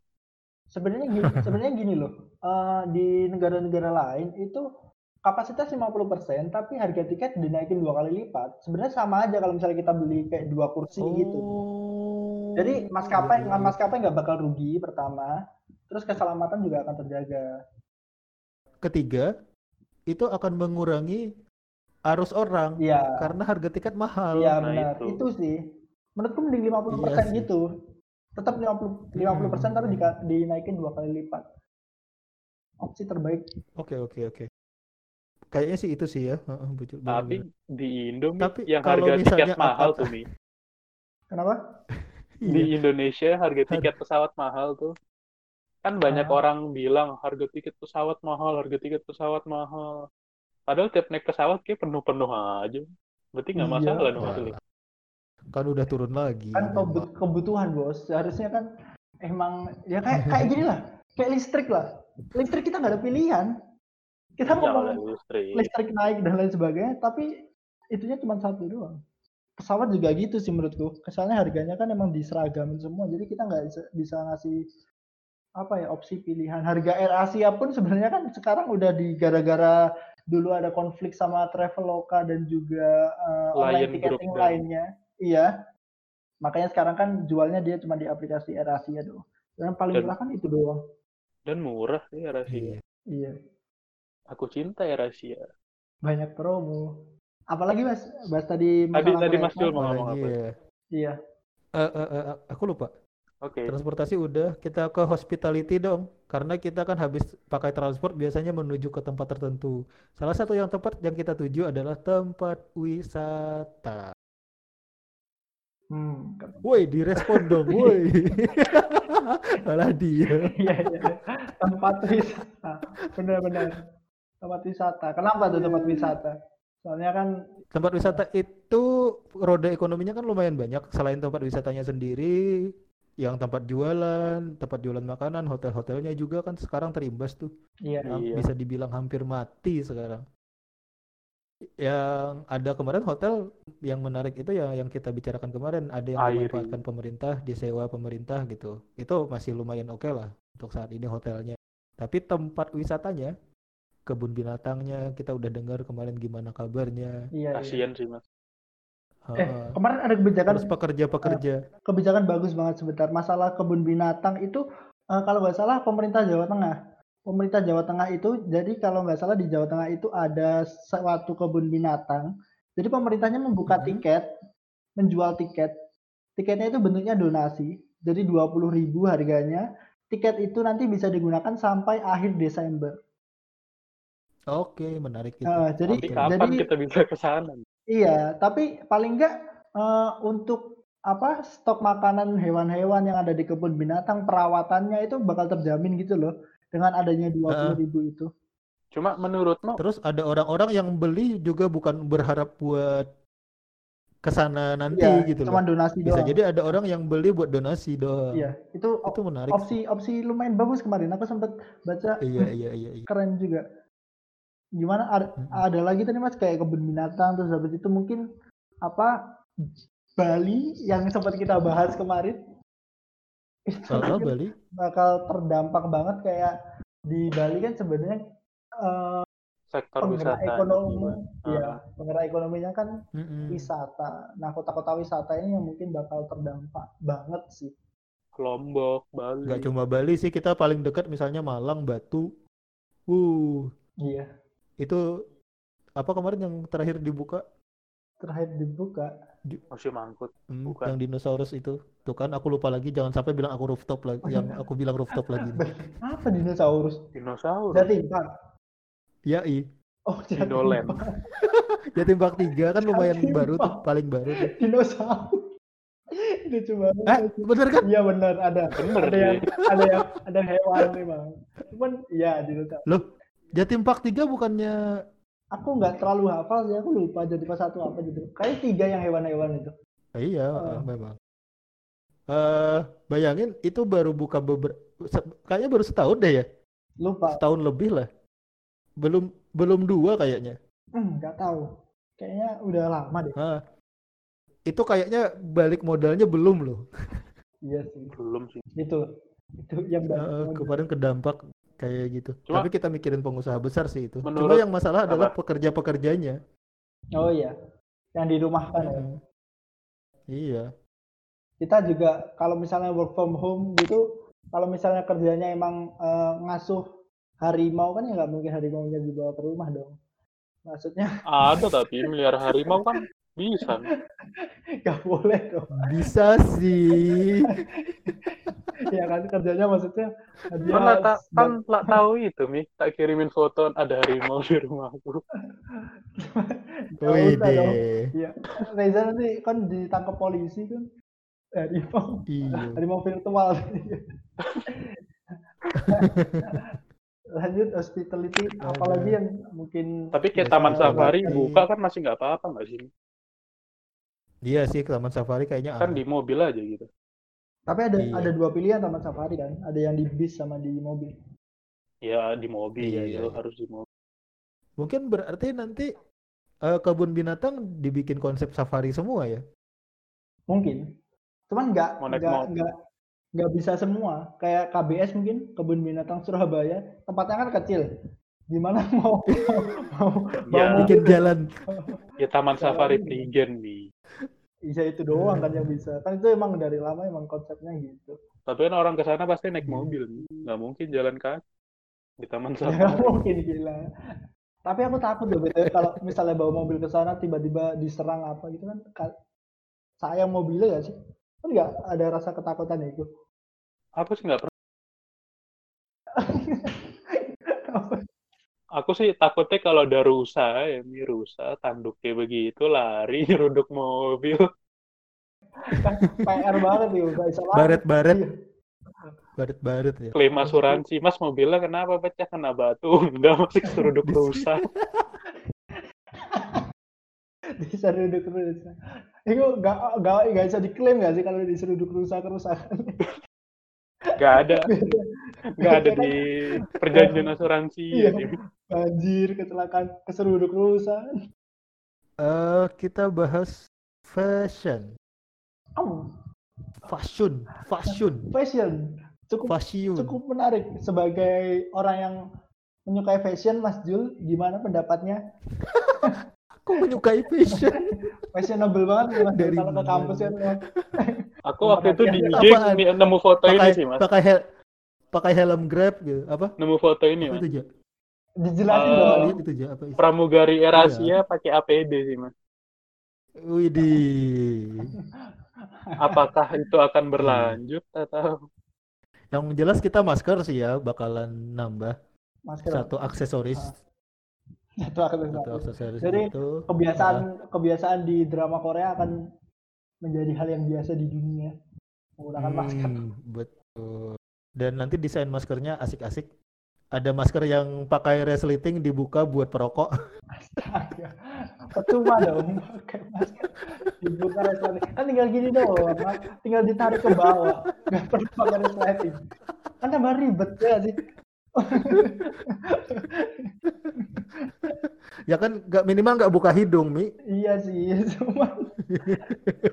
sebenarnya gini sebenarnya gini loh eh, di negara-negara lain itu kapasitas 50% tapi harga tiket dinaikin dua kali lipat sebenarnya sama aja kalau misalnya kita beli kayak dua kursi gitu Oh. jadi maskapai Iya, iya, iya. maskapai nggak bakal rugi pertama terus keselamatan juga akan terjaga Ketiga, itu akan mengurangi arus orang iya karena harga tiket mahal. iya Nah, benar itu. itu. sih menurutku mending 50% Iya sih. gitu tetap 50 50% tapi Hmm. dika- dinaikin dua kali lipat opsi terbaik Oke, oke, oke. Kayaknya sih itu sih ya. Heeh, betul, Tapi di Indo Tapi yang kalau harga tiket mahal apa- tuh Mi. kenapa Di Iya. Indonesia harga tiket pesawat mahal tuh. Kan banyak Ah. orang bilang harga tiket pesawat mahal, harga tiket pesawat mahal. Padahal tiap naik pesawat kayak penuh-penuh aja. Berarti nggak Iya. masalah dong. Kan udah turun lagi. kan kebutuhan bos seharusnya kan emang ya kayak kayak gini lah kayak listrik lah listrik kita nggak ada pilihan kita Iya, ngomong listrik. naik dan lain sebagainya tapi itunya cuma satu doang. Pesawat juga gitu sih menurutku. Kesannya harganya kan emang diseragamin semua jadi kita nggak bisa, ngasih apa ya opsi pilihan. Harga Air Asia pun sebenarnya kan sekarang udah di gara-gara dulu ada konflik sama Traveloka dan juga uh, online Lion ticketing Group dan- lainnya. Iya. Makanya sekarang kan jualnya dia cuma di aplikasi Air Asia doang. Dan paling murah kan itu doang. Dan murah sih Air Asia. Iya. iya Aku cinta Air Asia. banyak promo apalagi mas bahas tadi Tadi tadi Mas. Jul mau ngomong apa? ya. iya Eh, eh, eh, aku lupa. Oke. Transportasi udah, kita ke hospitality dong. karena kita kan habis pakai transport biasanya menuju ke tempat tertentu. Salah satu yang tempat yang kita tuju adalah tempat wisata. Hmm. Woi, direspon dong, woi. Malah dia. Iya, iya. Tempat wisata. Benar-benar. Tempat wisata. Kenapa tuh tempat wisata? Soalnya kan Tempat wisata itu roda ekonominya kan lumayan banyak. Selain tempat wisatanya sendiri, yang tempat jualan, tempat jualan makanan, hotel-hotelnya juga kan sekarang terimbas tuh. iya. Ham- Iya. Bisa dibilang hampir mati sekarang. Yang ada kemarin hotel yang menarik itu ya yang kita bicarakan kemarin, ada yang Airi. dimanfaatkan pemerintah, disewa pemerintah gitu. Itu masih lumayan oke lah untuk saat ini hotelnya. Tapi tempat wisatanya, kebun binatangnya, kita udah dengar kemarin gimana kabarnya. Iya, iya. Kasian sih mas. Eh, Heeh. kemarin ada kebijakan Terus pekerja-pekerja. kebijakan bagus banget sebentar. Masalah kebun binatang itu eh, kalau nggak salah pemerintah Jawa Tengah. Pemerintah Jawa Tengah itu jadi kalau nggak salah di Jawa Tengah itu ada suatu kebun binatang. Jadi pemerintahnya membuka Mhm. tiket, menjual tiket. Tiketnya itu bentuknya donasi. Jadi 20.000 harganya. Tiket itu nanti bisa digunakan sampai akhir Desember. Oke, menarik itu. Eh, jadi Nanti kapan jadi kita bisa ke sana? Iya, tapi paling enggak eh, untuk apa stok makanan hewan-hewan yang ada di kebun binatang perawatannya itu bakal terjamin gitu loh dengan adanya 20.000 ribu itu. Cuma menurutmu Terus ada orang-orang yang beli juga bukan berharap buat ke sana nanti Iya, gitu cuma loh. donasi Bisa doang. jadi ada orang yang beli buat donasi doang. Iya, itu Itu menarik. opsi opsi lumayan bagus kemarin. Aku sempat baca Iya, iya, iya, iya. keren juga. Gimana ada, Mm-mm. ada lagi tadi Mas kayak kebun binatang terus habis itu mungkin apa Bali yang sempat kita bahas kemarin. Mungkin Bali, bakal terdampak banget kayak di Bali kan sebenarnya eh, sektor penggerak wisata ekonomi juga. ya Ah. penggerak ekonominya kan mm-mm. wisata nah kota-kota wisata ini yang mungkin bakal terdampak banget sih Lombok, Bali. nggak cuma Bali sih, kita paling dekat misalnya Malang, Batu. Uh, iya itu apa kemarin yang terakhir dibuka? terakhir dibuka Museum Angkut. Hmm, Bukan. yang dinosaurus itu. Tuh kan aku lupa lagi, jangan sampai bilang aku rooftop lagi, Oh, yang iya. aku bilang rooftop lagi. apa dinosaurus Dinosaurus. Park Ya, i. oh. Park. Jatim Park 3 kan lumayan Jatim baru tuh, paling baru tuh. dinosaurus itu cuma Eh, bener kan? iya benar ada Bener ada yang ada yang ada hewan memang cuman iya dinosaurus Loh, Jatim Park 3 bukannya aku nggak terlalu hafal sih aku lupa jadi pas satu apa gitu kayak tiga yang hewan-hewan itu Ah, iya, Oh. ah, memang. Eh, bayangin itu baru buka beberapa kayaknya baru setahun deh ya. lupa Setahun lebih lah. Belum belum dua kayaknya. Hmm, nggak tahu kayaknya udah lama deh Ah. Itu kayaknya balik modalnya belum loh. iya sih Belum sih. itu itu yang Eh, baru kemarin kedampak kayak gitu. Cuma- Tapi kita mikirin pengusaha besar sih itu. Cuma Menurut- yang masalah adalah pekerja-pekerjanya. oh iya yang dirumahkan ya Mm. Iya. kita juga kalau misalnya work from home gitu kalau misalnya kerjanya emang eh, ngasuh harimau kan ya nggak mungkin harimaunya dibawa ke rumah dong maksudnya Ada tapi melihara harimau kan bisa. nggak boleh dong Bisa sih. ya kan kerjanya maksudnya dia Kan tak kan lah tahu itu mi tak kirimin foto ada harimau di rumahku. Dong. Wede. Iya, Reza nanti kan ditangkap polisi kan harimau Iya. harimau virtual. Lanjut hospitality, apalagi yang mungkin Tapi kayak taman safari lagi. buka kan masih nggak apa-apa nggak sih? Iya sih Taman Safari kayaknya Kan aman. di mobil aja gitu. tapi ada Iya. ada dua pilihan taman safari kan, ada yang di bis sama di mobil. Ya di mobil Iya, iya, itu iya. harus di mobil. Mungkin berarti nanti eh, kebun binatang dibikin konsep safari semua ya? Mungkin, cuman nggak nggak nggak nggak bisa semua. Kayak KBS mungkin kebun binatang Surabaya, tempatnya kan kecil. Gimana mau mau, mau Ya. mau Bikin jalan. Ya taman safari. Prigen nih. Iya itu doang kan yang bisa. Kan itu emang dari lama emang konsepnya gitu. Tapi kan orang ke sana pasti naik mobil, nggak mungkin jalan kaki di taman Ya nggak mungkin gila. Tapi aku takut deh kalau misalnya bawa mobil ke sana tiba-tiba diserang apa gitu kan ka- sayang mobilnya ya sih. Kan nggak ada rasa ketakutan ya itu. Aku sih nggak pernah. Aku sih takutnya kalau ada rusa, ya ini rusa, tanduknya begitu, lari, nyeruduk mobil. kan PR banget ya nggak bisa. Baret-baret. Iya. Baret-baret ya. Klaim asuransi, mas mobilnya kenapa pecah kena batu? Enggak, masih seruduk rusa. diseruduk rusa itu nggak nggak nggak bisa diklaim nggak sih kalau diseruduk rusa kerusakan Nggak ada, nggak ada di perjanjian asuransi. Iya. ya. banjir kecelakaan keseruduk rusa Eh, kita bahas fashion. oh, Fashion, fashion, fashion cukup fashion. cukup menarik sebagai orang yang menyukai fashion Mas Jul gimana pendapatnya Aku menyukai fashion. fashionable banget ya Mas Jul. Dari kalau ke kampus kan ya. Aku waktu itu di IG nemu foto ini sih mas, pakai hel pakai helm grab gitu. Apa? nemu foto ini Apa mas. itu aja? dijelasin Eh, dong itu aja apa? itu? Pramugari Iya. Erasia pakai APD sih mas. Widih. Apakah itu akan berlanjut atau? Yang jelas kita masker sih ya bakalan nambah masker satu aksesoris, satu aksesoris. satu aksesoris Jadi, itu. kebiasaan kebiasaan di drama Korea akan menjadi hal yang biasa di dunia menggunakan masker Hmm, betul. Dan nanti desain maskernya asik-asik. Ada masker yang pakai resleting dibuka buat perokok. Astaga. percuma dong pakai masker dibuka resleting kan tinggal gini doang Mas. tinggal ditarik ke bawah nggak perlu pakai resleting kan tambah ribet ya sih Ya kan nggak minimal nggak buka hidung, Mi. iya sih cuma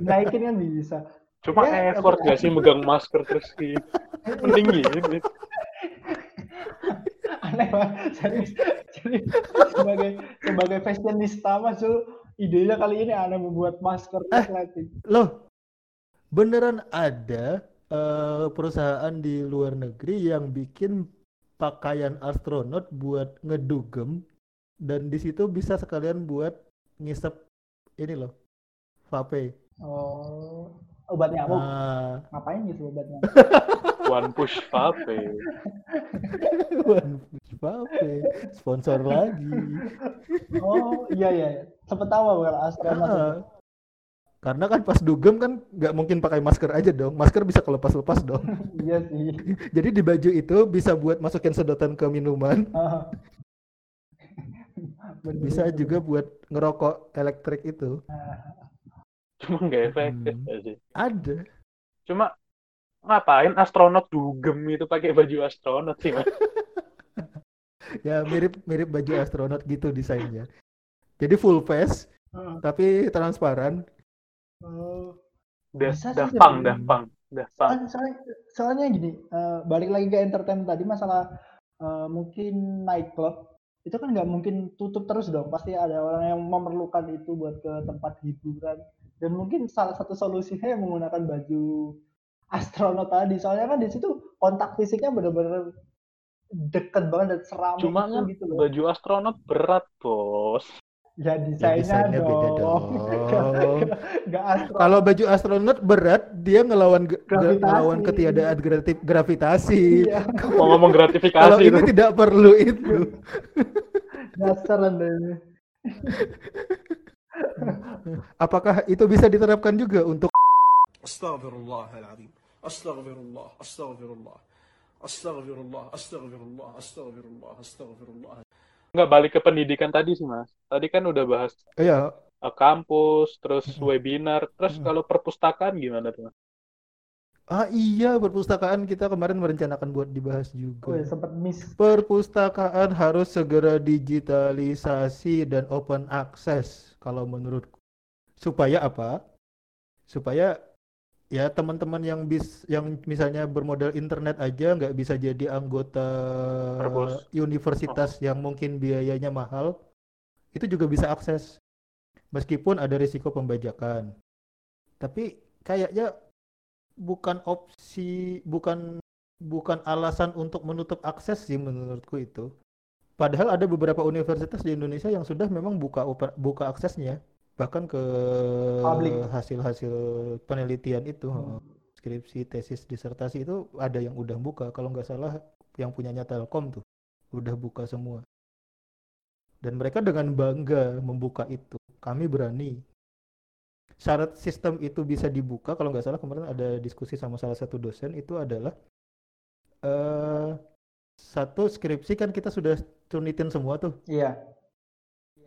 naikin kan bisa Cuma Ya, effort gak sih megang masker terus di penting gini. aneh banget jadi, jadi sebagai sebagai fashionista mas Jul, idenya kali ini aneh membuat masker Eh. resleting Loh, beneran ada eh, perusahaan di luar negeri yang bikin pakaian astronot buat ngedugem dan di situ bisa sekalian buat ngisep ini loh, vape. oh obat nyamuk Nah, ngapain gitu obat nyamuk One push vape. One Push vape, sponsor lagi. oh iya iya sempet tahu bukan astronot itu. Ah. Karena kan pas dugem kan nggak mungkin pakai masker aja dong, masker bisa kelepas-lepas dong. iya sih Jadi di baju itu bisa buat masukin sedotan ke minuman, Ah. Bener, bisa bener. juga buat ngerokok elektrik itu. Cuma nggak efektif Hmm. sih. Ada. Cuma ngapain astronot dugem itu pakai baju astronot sih mas? Ya mirip mirip baju astronot gitu desainnya. Jadi full face Ah. tapi transparan. Oh. Dah, Bisa sih dah pang, sebenarnya. dah pang, dah pang. Soalnya, gini, eh, balik lagi ke entertainment tadi masalah eh, mungkin nightclub itu kan nggak mungkin tutup terus dong. Pasti ada orang yang memerlukan itu buat ke tempat hiburan. Dan mungkin salah satu solusinya yang menggunakan baju astronot tadi. Soalnya kan di situ kontak fisiknya benar-benar deket banget dan seram Cuma kan gitu loh. baju astronot berat bos. Ya desainnya, ya, desainnya dong. Beda dong. Kalau baju astronot berat, dia ngelawan gravitasi. ngelawan ketiadaan gratif, gravitasi. Iya. Ngomong gratifikasi. Kalau ini tidak perlu itu. Dasar Anda ini. Apakah itu bisa diterapkan juga untuk Astagfirullahaladzim. Astagfirullah, astagfirullah. Astagfirullah, astagfirullah, astagfirullah, astagfirullah. astagfirullah. Enggak balik ke pendidikan tadi sih mas. Tadi kan udah bahas. Iya. Eh, kampus, terus hmm. webinar, terus hmm. kalau perpustakaan gimana tuh mas? Ah iya perpustakaan kita kemarin merencanakan buat dibahas juga. Oh, ya, sempat miss. Perpustakaan harus segera digitalisasi dan open access kalau menurutku. Supaya apa? Supaya ya teman-teman yang bis yang misalnya bermodal internet aja nggak bisa jadi anggota Perpus. universitas yang mungkin biayanya mahal, itu juga bisa akses. Meskipun ada risiko pembajakan. Tapi kayaknya bukan opsi, bukan bukan alasan untuk menutup akses sih menurutku itu. Padahal ada beberapa universitas di Indonesia yang sudah memang buka buka aksesnya bahkan ke hasil-hasil penelitian itu, Hmm. skripsi, tesis, disertasi itu ada yang udah buka. Kalau nggak salah yang punyanya Telkom tuh udah buka semua. Dan mereka dengan bangga membuka itu. Kami berani. Syarat sistem itu bisa dibuka kalau nggak salah kemarin ada diskusi sama salah satu dosen itu adalah eh satu skripsi kan kita sudah tunitin semua tuh. Iya.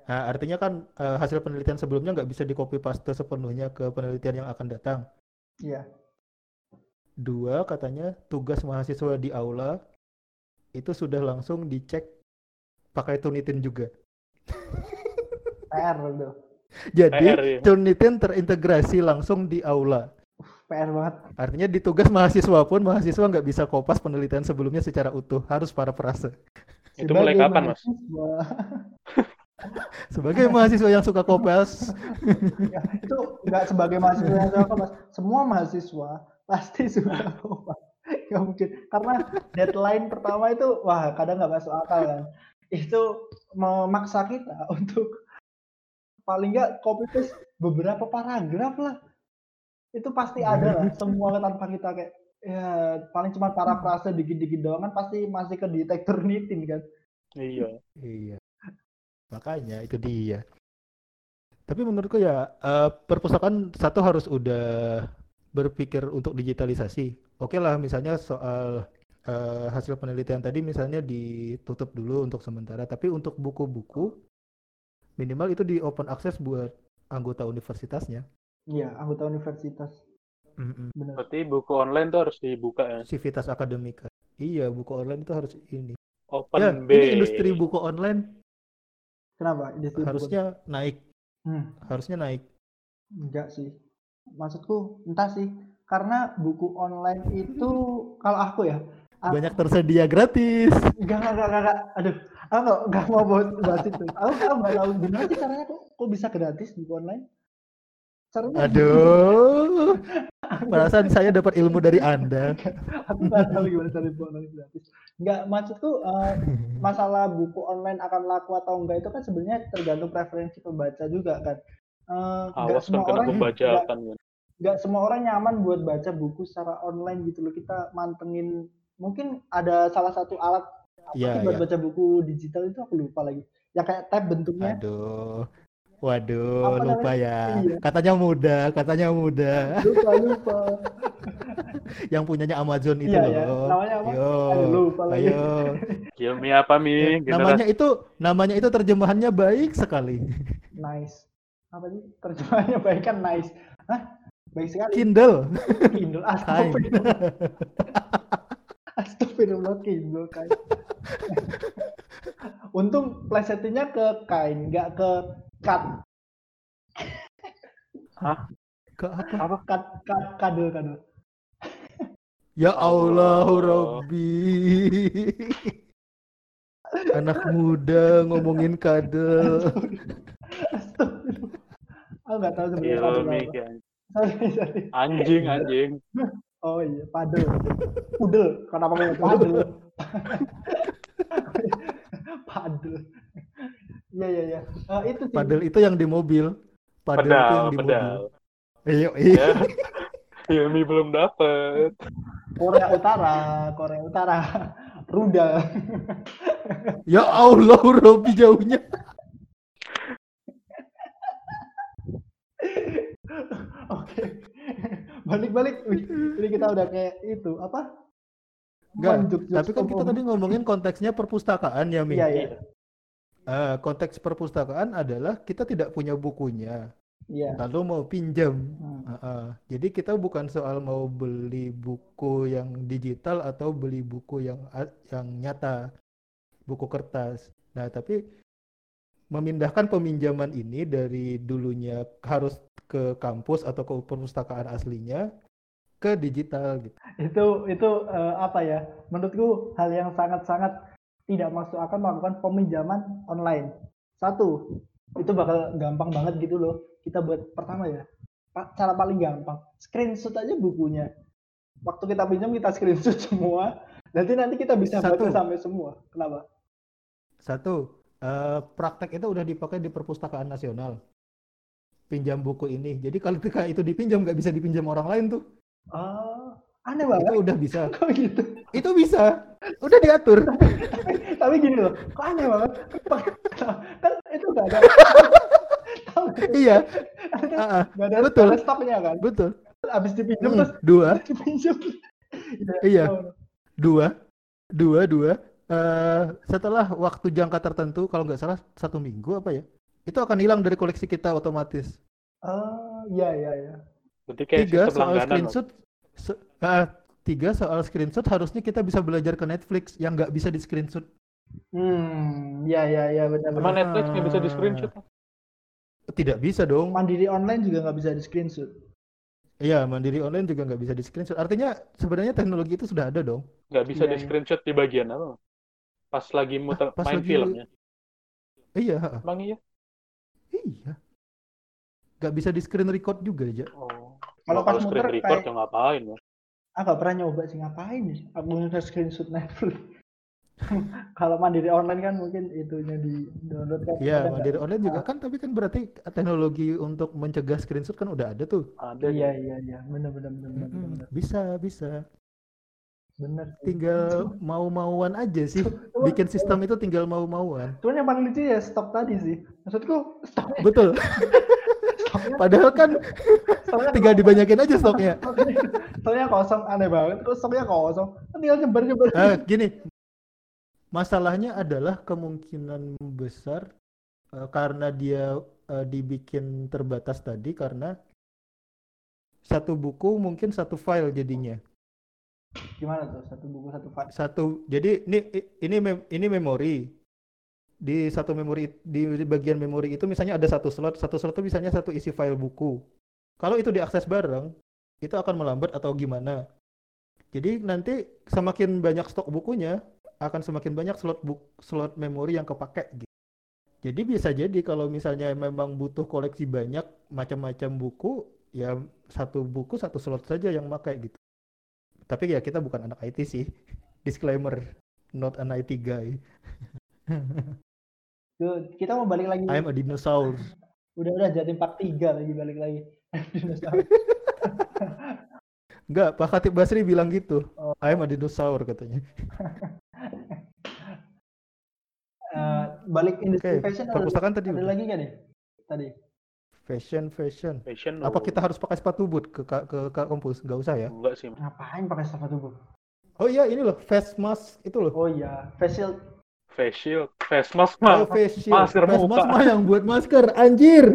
Nah, artinya kan eh, hasil penelitian sebelumnya nggak bisa di copy paste sepenuhnya ke penelitian yang akan datang. Iya. Dua, katanya tugas mahasiswa di aula itu sudah langsung dicek pakai Tunitin juga. PR tuh. Jadi PR, ya. Tunitin terintegrasi langsung di aula. PR banget. Artinya di tugas mahasiswa pun mahasiswa nggak bisa kopas penelitian sebelumnya secara utuh, harus para perasa. Itu mulai kapan, Mas? Sebagai mahasiswa yang suka kopas, ya, itu nggak sebagai mahasiswa yang suka mas. Semua mahasiswa pasti suka kopas. Nggak mungkin. Karena deadline pertama itu, wah kadang nggak masuk akal kan. Itu memaksa kita untuk paling nggak copy paste beberapa paragraf lah. Itu pasti ada lah. Semua tanpa kita kayak ya paling cuma parafrase dikit-dikit doang kan pasti masih ke detektor nitin kan. Iya. Iya. Makanya itu dia. Tapi menurutku ya eh, perpustakaan satu harus udah berpikir untuk digitalisasi. Oke lah misalnya soal eh, hasil penelitian tadi misalnya ditutup dulu untuk sementara, tapi untuk buku-buku minimal itu di open access buat anggota universitasnya. Iya, anggota universitas. Mm-mm. Benar. Berarti buku online tuh harus dibuka ya. Civitas Akademika. Iya, buku online itu harus ini. Open Ya, B. ini industri buku online Kenapa? Industri buku? harusnya naik, Hmm. harusnya naik. Enggak sih. Maksudku entah sih. Karena buku online itu kalau aku ya. aku- Banyak tersedia gratis. Enggak, enggak, enggak, enggak. Aduh, aku enggak, enggak mau bahas, bahas itu. Aku enggak tahu gimana sih caranya kok, kok bisa gratis buku online? Caranya Aduh, perasaan saya dapat ilmu dari Anda. aku enggak tahu gimana cara buku online gratis. Enggak, maksudku eh, masalah buku online akan laku atau enggak itu kan sebenarnya tergantung preferensi pembaca juga kan. Awas kan semua kena orang pembajakan kan. nggak semua orang nyaman buat baca buku secara online gitu loh kita mantengin mungkin ada salah satu alat apa sih buat iya. baca buku digital itu aku lupa lagi ya kayak tab bentuknya Aduh, waduh, Apa lupa ya. Iya. Katanya mudah, katanya mudah. lupa lupa Yang punyanya Amazon itu Iya, iya. loh. Namanya apa? Yo, Aduh, lupa lagi. ayo. Apa mi? Ya, namanya itu, namanya itu terjemahannya baik sekali. nice apa sih terjemahannya baik kan nice Hah? baik sekali Kindle. Kindle astagfirullah astagfirullah Kindle kain untung plesetinnya ke kain nggak ke cut Ke apa? cut cut kadel kadel Ya Allah, Allah. Robbi. Anak muda ngomongin kadel. Astagfirullah. Aku nggak tahu sebenarnya padel ilmi apa. Sorry, sorry. Anjing anjing. Oh iya, padel. Pudel. Kenapa kayak padel? padel. Iya iya iya. Eh, itu sih. Padel itu yang di mobil. Padel itu Pedal, yang di pedal. mobil. Iya, iya. Ya. Ilmi belum dapet. Korea Utara, Korea Utara. Rudal. Ya Allah, Robbi jauhnya. Oke. Balik-balik. Ini kita udah kayak itu apa? Enggak, tapi kan kita tadi ngomongin konteksnya perpustakaan ya, Mi. Iya iya. Eh, konteks perpustakaan adalah kita tidak punya bukunya, Iya. lalu mau pinjam. Hmm. Heeh. Jadi kita bukan soal mau beli buku yang digital atau beli buku yang yang nyata, buku kertas. Nah, tapi memindahkan peminjaman ini dari dulunya harus ke kampus atau ke perpustakaan aslinya ke digital gitu. itu itu eh, apa ya menurutku hal yang sangat-sangat tidak masuk akal melakukan peminjaman online satu itu bakal gampang banget gitu loh kita buat pertama ya cara paling gampang screenshot aja bukunya waktu kita pinjam kita screenshot semua nanti nanti kita bisa baca Satu. sampai semua kenapa Satu, eh, praktek itu udah dipakai di perpustakaan nasional. Pinjam buku ini. Jadi kalau ketika itu dipinjam nggak bisa dipinjam orang lain tuh. ah aneh Itu banget udah bisa. kok gitu Itu bisa. Udah diatur. Tapi gini loh, kok aneh banget. kan itu nggak ada. Iya. Ah, ah. Nggak ada, Betul. stoknya kan. Betul. Habis dipinjam Hmm, terus Dua, dipinjam. Iya. dua, dua, dua. Eh, setelah waktu jangka tertentu, kalau nggak salah satu minggu apa ya, itu akan hilang dari koleksi kita otomatis. Oh, iya iya iya. Berarti kayak Tiga soal screenshot, se- ah, tiga soal screenshot harusnya kita bisa belajar ke Netflix yang nggak bisa di screenshot. Hmm, iya iya iya benar benar. Netflix nggak bisa di screenshot? Tidak bisa dong. Mandiri online juga nggak bisa di screenshot. Iya, mandiri online juga nggak bisa di screenshot. Artinya sebenarnya teknologi itu sudah ada dong. Nggak bisa Iya, di iya. screenshot di bagian apa? Pas lagi muter pas main lagi- filmnya. Iya. Emang iya? iya. Nggak bisa di screen record juga aja. Oh. Kalau pas screen muter record kayak- ya ngapain ya? Ah nggak pernah nyoba sih ngapain nih? Aku nge screenshot Netflix. Kalau mandiri online kan mungkin itunya di download kan. Iya, mandiri online juga kan, tapi kan berarti teknologi untuk mencegah screenshot kan udah ada tuh. Ada Iya ya. iya iya benar benar benar benar Mm-mm, benar. Bisa, bisa. benar. Tinggal mau-mauan aja sih. Bikin sistem itu tinggal mau-mauan. Cuman yang paling lucu ya stok tadi sih. Maksudku stoknya, Betul. stoknya, Padahal kan stoknya tinggal dibanyakin aja stoknya. stoknya kosong aneh banget. Kok stoknya kosong? Kan tinggal nyebar nyebar. Eh, gini, masalahnya adalah kemungkinan besar eh, karena dia eh, dibikin terbatas tadi karena satu buku mungkin satu file jadinya. Gimana tuh satu buku satu file? Satu, jadi ini ini mem- ini memori. Di satu memori di bagian memori itu misalnya ada satu slot, satu slot itu misalnya satu isi file buku. Kalau itu diakses bareng, itu akan melambat atau gimana? Jadi nanti semakin banyak stok bukunya, akan semakin banyak slot buk slot memori yang kepake gitu. Jadi bisa jadi kalau misalnya memang butuh koleksi banyak macam-macam buku, ya satu buku satu slot saja yang pakai gitu. Tapi ya kita bukan anak IT sih. Disclaimer, not an IT guy. Kita mau balik lagi. I'm a dinosaur. Udah udah jadi part 3 lagi balik lagi. Dinosaurus. Enggak, Pak Khatib Basri bilang gitu. Oh. I'm a dinosaur katanya. Eh, balik industri Oke, fashion ada, perpustakaan tadi ada udah. lagi nggak nih? Tadi. Fashion, fashion. Fashion Apa oh, kita harus pakai sepatu boot ke ke, ke, ke kampus? Nggak usah ya. enggak sih. Ngapain pakai sepatu tubuh? Oh iya, ini loh, face mask itu loh. Oh iya, facial Face shield, face mask Oh, mah. face shield. masker face muka. mask mah yang buat masker, anjir.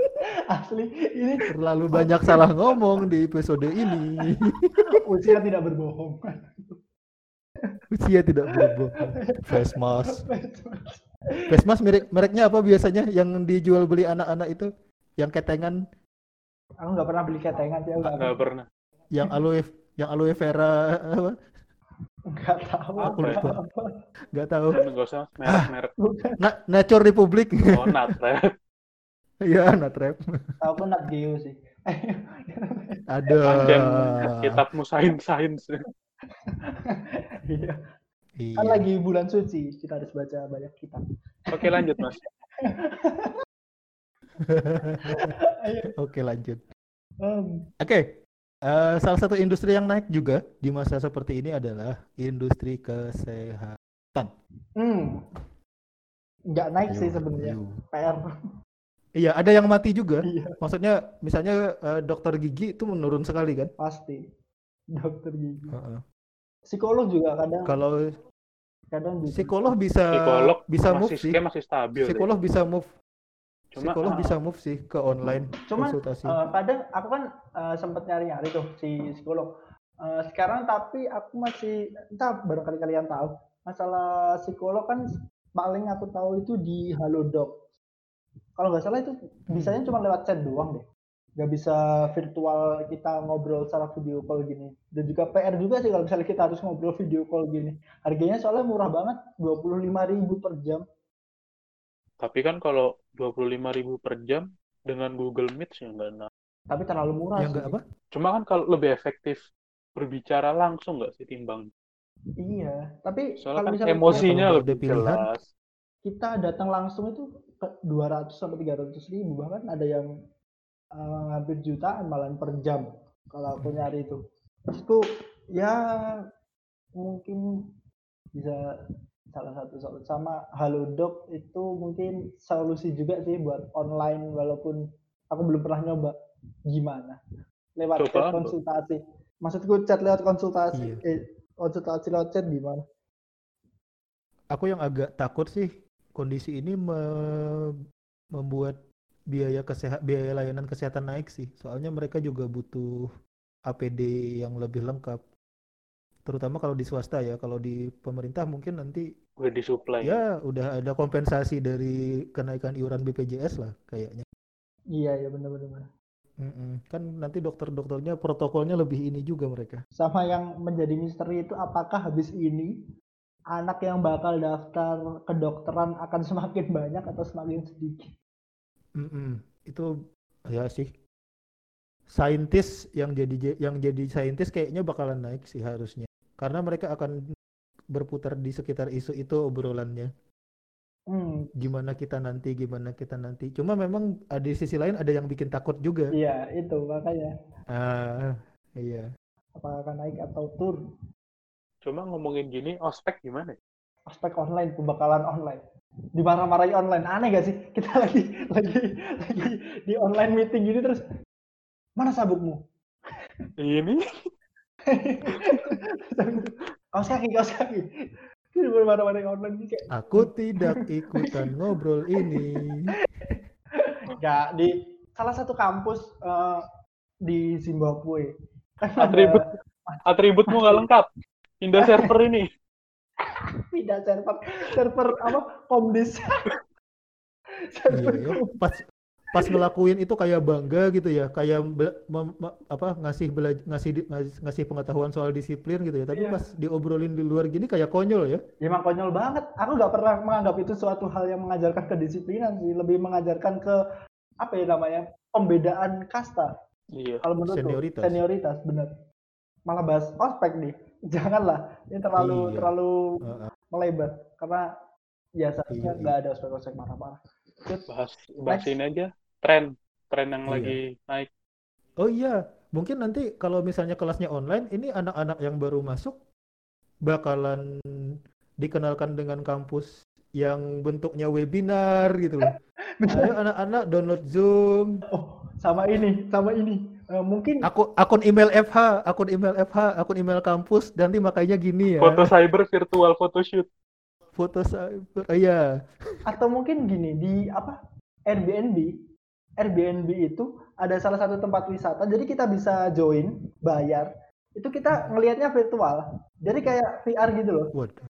asli ini Terlalu banyak salah ngomong di episode ini. usia tidak berbohong. Usia tidak berbohong. Face mask. Face mask merek mereknya apa biasanya yang dijual beli anak-anak itu? Yang ketengan, aku nggak pernah beli ketengan sih, aku nggak Enggak pernah. yang aloe yang aloe vera apa? Nggak tahu. Apa ya? apa. Nggak tahu. Enggak usah merek-merek. Bukan. Na- Nature Republic. Oh, nat Iya, Natrep. Tahu pun Nat Geo sih. Ada. Panjang kitabmu sains-sains. Iya. Iya. Kan lagi bulan suci, kita harus baca banyak kitab. Oke, lanjut, Mas. Oke, lanjut. Um, Oke. Eh, salah satu industri yang naik juga di masa seperti ini adalah industri kesehatan. hmm. Nggak naik sih sebenarnya. PR. Iya, ada yang mati juga. Iya, Maksudnya, misalnya eh, dokter gigi itu menurun sekali kan? pasti. Dokter gigi. Heeh. Psikolog juga kadang Kalau kadang gitu. psikolog bisa Psikolog bisa move masih sih. masih stabil. deh. Psikolog bisa move. Cuma Psikolog ah. bisa move sih ke online Cuman, konsultasi. Eh, kadang aku kan eh, sempat nyari-nyari tuh si psikolog. Eh, sekarang tapi aku masih entah barangkali kalian tahu masalah psikolog kan paling aku tahu itu di Halodoc. Kalau nggak salah itu bisanya cuma lewat chat doang deh. Nggak bisa virtual kita ngobrol secara video call gini. Dan juga PR juga sih kalau misalnya kita harus ngobrol video call gini. Harganya soalnya murah banget, 25.000 per jam. Tapi kan kalau 25.000 per jam dengan Google Meet ya nggak enak. Tapi terlalu murah Ya sih. enggak apa? Cuma kan kalau lebih efektif berbicara langsung nggak sih timbang. Iya, tapi Soalnya kalau kan misalnya emosinya kalau lebih pilihan, jelas. kita datang langsung itu ke 200 sampai 300 ribu bahkan ada yang eh, hampir jutaan malah per jam kalau aku nyari itu. Maksudku ya mungkin bisa salah satu solusi sama Halodoc itu mungkin solusi juga sih buat online walaupun aku belum pernah nyoba gimana lewat Coba chat apa? konsultasi maksudku chat lewat konsultasi Iya. eh konsultasi lewat chat gimana Aku yang agak takut sih kondisi ini me- membuat biaya kesehat biaya layanan kesehatan naik sih. Soalnya mereka juga butuh APD yang lebih lengkap. Terutama kalau di swasta ya. Kalau di pemerintah mungkin nanti Udah disuplai. ya udah ada kompensasi dari kenaikan iuran BPJS lah kayaknya. iya ya benar-benar Mm-mm. Kan nanti dokter-dokternya protokolnya lebih ini juga mereka. sama yang menjadi misteri itu apakah habis ini anak yang bakal daftar kedokteran akan semakin banyak atau semakin sedikit Mm-mm. Itu ya sih. Saintis yang jadi yang jadi saintis kayaknya bakalan naik sih harusnya. Karena mereka akan berputar di sekitar isu itu obrolannya. hmm, Gimana kita nanti, gimana kita nanti. Cuma memang ada di sisi lain ada yang bikin takut juga. iya itu makanya Ah, iya. apakah akan naik atau turun Cuma ngomongin gini, ospek gimana? aspek online pembakalan online dimarah-marahi online aneh gak sih kita lagi lagi lagi di online meeting gini terus mana sabukmu Ini kaos kaki kaos kaki Ini marah-marahi online gitu kayak Aku tidak ikutan ngobrol ini. nggak di salah satu kampus eh, di Zimbabwe kan ada atribut atributmu nggak lengkap. Pindah server ini. pindah server server apa komdis Iya, ya. Pas pas ngelakuin itu kayak bangga gitu ya, kayak be- mem- me- apa ngasih bela- ngasih ngasih pengetahuan soal disiplin gitu ya. Tapi Iya. pas diobrolin di luar gini kayak konyol ya. Ya, emang konyol banget. Aku nggak pernah menganggap itu suatu hal yang mengajarkan kedisiplinan sih, lebih mengajarkan ke apa ya namanya pembedaan kasta. Iya. Kalau menurutku Senioritas. senioritas bener. Malah bahas ospek nih, janganlah. Ini terlalu Iya. terlalu Heeh. melebar karena ya seharusnya Iya, nggak ada ospek-ospek marah-marah. Bahas bahas Next. ini aja. Tren tren yang Iya. lagi naik. Oh iya, mungkin nanti kalau misalnya kelasnya online, ini anak-anak yang baru masuk bakalan dikenalkan dengan kampus yang bentuknya webinar gitu loh. Ayo anak-anak download Zoom, Oh, sama ini, sama ini. Eh, mungkin akun akun email FH, akun email FH, akun email kampus, nanti makanya gini ya. Foto cyber virtual photoshoot. Foto cyber, oh, iya. atau mungkin gini di apa Airbnb Airbnb itu ada salah satu tempat wisata jadi kita bisa join bayar. Itu kita ngelihatnya virtual jadi kayak VR gitu loh. Waduh.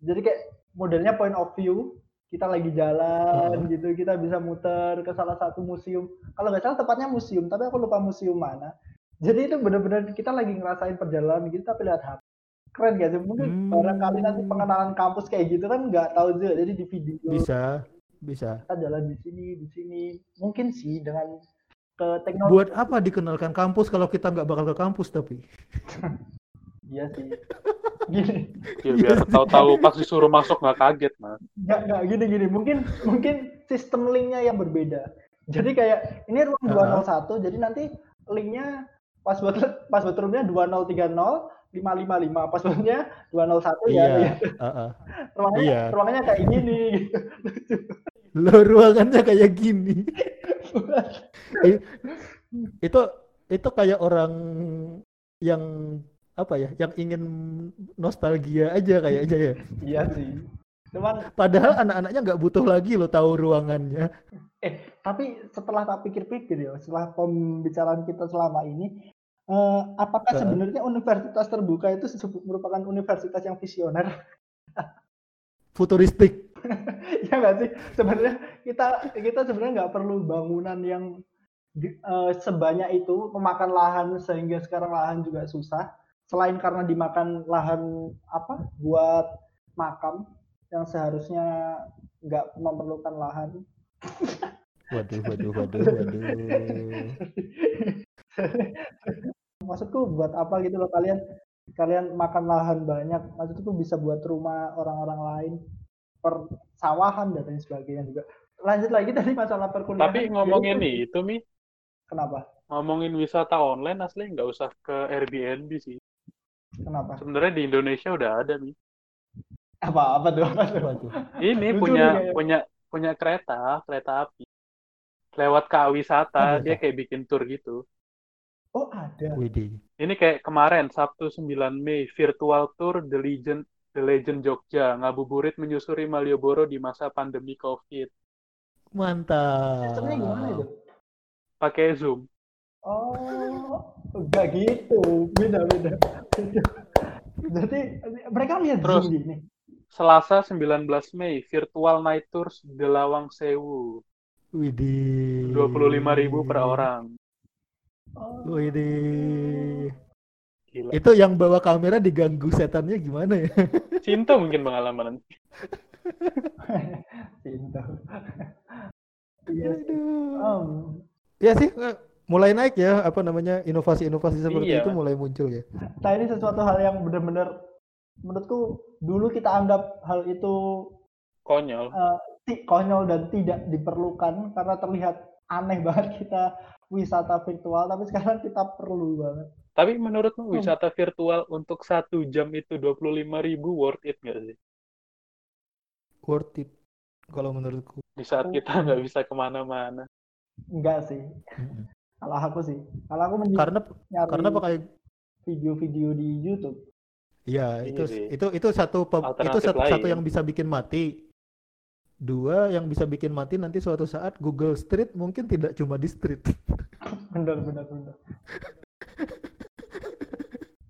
jadi kayak modelnya point of view kita lagi jalan Heeh. gitu kita bisa muter ke salah satu museum. Kalau nggak salah tempatnya museum tapi aku lupa museum mana. Jadi itu benar-benar kita lagi ngerasain perjalanan gitu tapi lihat HP keren gak sih? Mungkin Hmm. barangkali nanti pengenalan kampus kayak gitu kan nggak tahu juga jadi di video. Bisa, bisa. kita jalan di sini di sini mungkin sih dengan ke teknologi Buat apa dikenalkan kampus kalau kita nggak bakal ke kampus tapi? iya sih gini Ya biar tahu-tahu pas disuruh masuk nggak kaget, Mas. nggak nggak gini gini mungkin mungkin sistem linknya yang berbeda jadi kayak ini ruang 201 jadi nanti linknya password password roomnya 2030 555 passwordnya 201 ya Iya, ya. heeh. ruangnya Iya. ruangannya kayak gini gitu. Lo ruangannya kayak gini. Itu itu kayak orang yang apa ya, yang ingin nostalgia aja kayaknya ya. iya sih cuman Padahal anak-anaknya nggak butuh lagi lo tahu ruangannya. Eh, tapi setelah tak pikir-pikir ya, setelah pembicaraan kita selama ini, eh, apakah sebenarnya universitas terbuka itu merupakan universitas yang visioner? Futuristik. ya nggak sih? Sebenarnya kita kita sebenarnya nggak perlu bangunan yang eh, sebanyak itu memakan lahan sehingga sekarang lahan juga susah. Selain karena dimakan lahan apa buat makam yang seharusnya nggak memerlukan lahan Waduh, waduh, waduh, waduh. maksudku buat apa gitu loh kalian kalian makan lahan banyak maksudku bisa buat rumah orang-orang lain persawahan dan lain sebagainya juga lanjut lagi tadi masalah perkuliahan Tapi ngomongin Jadi, nih itu mi, kenapa ngomongin wisata online asli nggak usah ke Airbnb sih. Kenapa? Sebenarnya di Indonesia udah ada nih. Apa apa tuh? Apa tuh? Apa tuh? Ini Lucu punya nih punya punya kereta, kereta api. Lewat KA wisata, Ada. dia kayak bikin tour gitu. Oh ada. Widih. Ini kayak kemarin Sabtu 9 Mei virtual tour The Legend The Legend Jogja ngabuburit menyusuri Malioboro di masa pandemi Covid. Mantap. Sistemnya gimana itu? Pakai Zoom. Oh, enggak gitu. Beda beda. Berarti mereka lihat Terus. Zoom gini. Selasa 19 Mei virtual night tours The Lawang Sewu. Widih. 25.000 per orang. Oh. Widih. Gila. Itu yang bawa kamera diganggu setannya gimana ya? Cinta mungkin pengalaman. Cinta. Iya Ya sih, eh, mulai naik ya apa namanya inovasi-inovasi seperti Iya. itu mulai muncul ya. Nah ini sesuatu hal yang benar-benar menurutku dulu kita anggap hal itu Konyol. eh, ti- konyol dan tidak diperlukan karena terlihat aneh banget kita wisata virtual tapi sekarang kita perlu banget. Tapi menurutmu Hmm. wisata virtual untuk satu jam itu 25.000 worth it nggak sih? Worth it kalau menurutku. Di saat Aku- kita nggak bisa ke mana-mana. Enggak sih. Mm-mm. Kalau aku sih. Kalau aku Karena nyari karena pakai video-video di YouTube. ya Iya itu sih. itu itu satu itu Alternatif satu, satu lain. yang bisa bikin mati. Dua yang bisa bikin mati nanti suatu saat Google Street mungkin tidak cuma di street. Bener bener bener.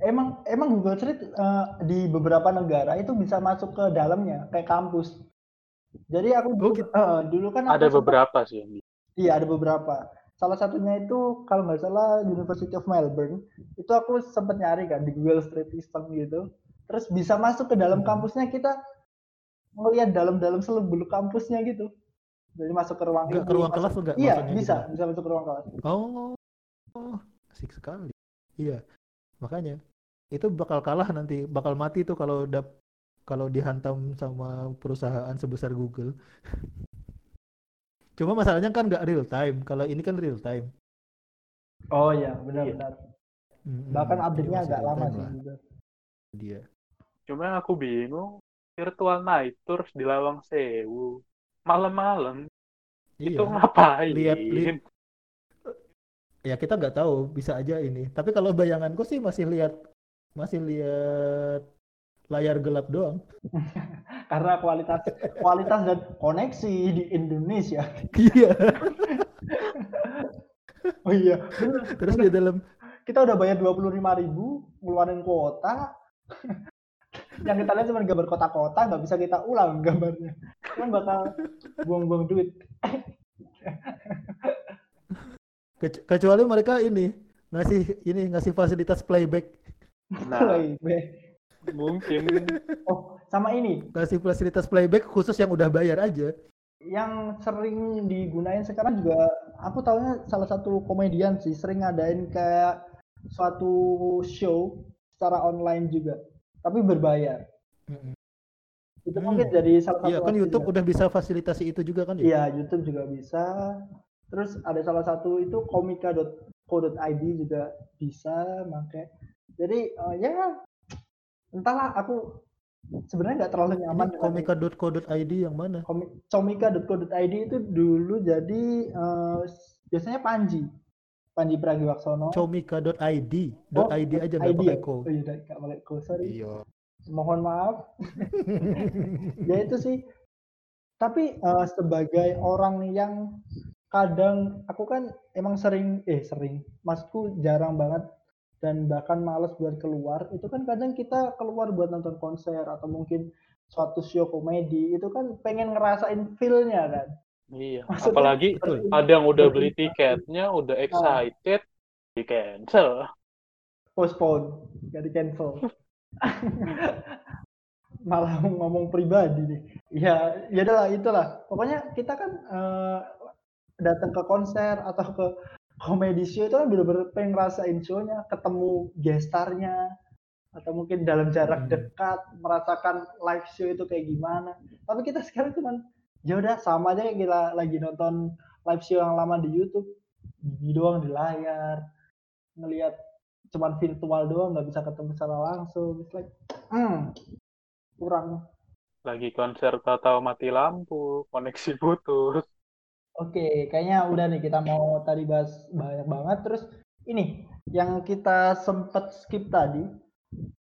emang emang Google Street eh, di beberapa negara itu bisa masuk ke dalamnya kayak kampus. Jadi aku Oh, dulu, gitu. eh, dulu kan Ada beberapa sih yang di- Iya ada beberapa. Salah satunya itu kalau nggak salah University of Melbourne itu aku sempat nyari kan di Google Street Island gitu. Terus bisa masuk ke dalam Hmm. kampusnya kita ngelihat dalam-dalam seluk-beluk kampusnya gitu. Jadi masuk ke ruang Enggak ke ruang masuk- kelas enggak Iya bisa gitu. bisa masuk ke ruang kelas. Oh. Oh, asik sekali. Iya. Makanya itu bakal kalah nanti, bakal mati tuh kalau udah kalau dihantam sama perusahaan sebesar Google. Cuma masalahnya kan nggak real time. Kalau ini kan real time. Oh iya benar-benar. Mm-mm. Bahkan Jadi update-nya agak lama sih lah juga. dia. Cuma yang aku bingung, virtual night tours di Lawang Sewu. Malam-malam, itu Iya. ngapain? Lihat- lihat- Ya kita nggak tahu, bisa aja ini. Tapi kalau bayanganku sih masih lihat masih lihat layar gelap doang. Karena kualitas kualitas dan koneksi di Indonesia. Iya. Oh iya, bener. Terus di dalam kita udah bayar dua puluh lima ribu ngeluarin kuota yang kita lihat cuma gambar kota-kota nggak bisa kita ulang gambarnya kan bakal buang-buang duit kec- kecuali mereka ini ngasih ini ngasih fasilitas playback, Nah, Playback. mungkin oh sama ini ngasih fasilitas playback khusus yang udah bayar aja. yang sering digunain sekarang juga aku tahunya salah satu komedian sih sering ngadain kayak suatu show secara online juga tapi berbayar itu Hmm. mungkin jadi salah satu Iya kan YouTube juga. udah bisa fasilitasi itu juga kan ya? Iya, YouTube juga bisa. Terus ada salah satu itu komika.co.id juga bisa pakai. Jadi eh, ya entahlah aku sebenarnya nggak terlalu nyaman Ini dengan komika.co.id yang mana? comika.co.id itu dulu jadi eh, biasanya Panji. Panji Pragiwaksono. Comika.id, Oh, .id aja nggak ID pakai ya? ko. Oh iya, nggak pakai ko, sorry. Iya. Mohon maaf. ya itu sih tapi eh, sebagai orang yang kadang aku kan emang sering eh sering maksudku jarang banget dan bahkan males buat keluar itu kan kadang kita keluar buat nonton konser atau mungkin suatu show komedi itu kan pengen ngerasain feel-nya kan iya. Maksudnya- Apalagi Betul. ada yang udah beli tiketnya, udah excited, di cancel. postpone gak di cancel malah ngomong pribadi nih ya ya adalah itulah pokoknya kita kan eh, datang ke konser atau ke komedi show itu kan bener-bener pengen ngerasain show-nya ketemu gestarnya atau mungkin dalam jarak Hmm. dekat merasakan live show itu kayak gimana. Tapi kita sekarang cuman ya udah sama aja kayak kita lagi nonton live show yang lama di YouTube. Gini doang di layar. Ngelihat cuman virtual doang nggak bisa ketemu secara langsung. It's like hmm, kurang. Lagi konser tahu mati lampu, koneksi putus. Oke, kayaknya udah nih kita mau tadi bahas banyak banget. Terus ini yang kita sempat skip tadi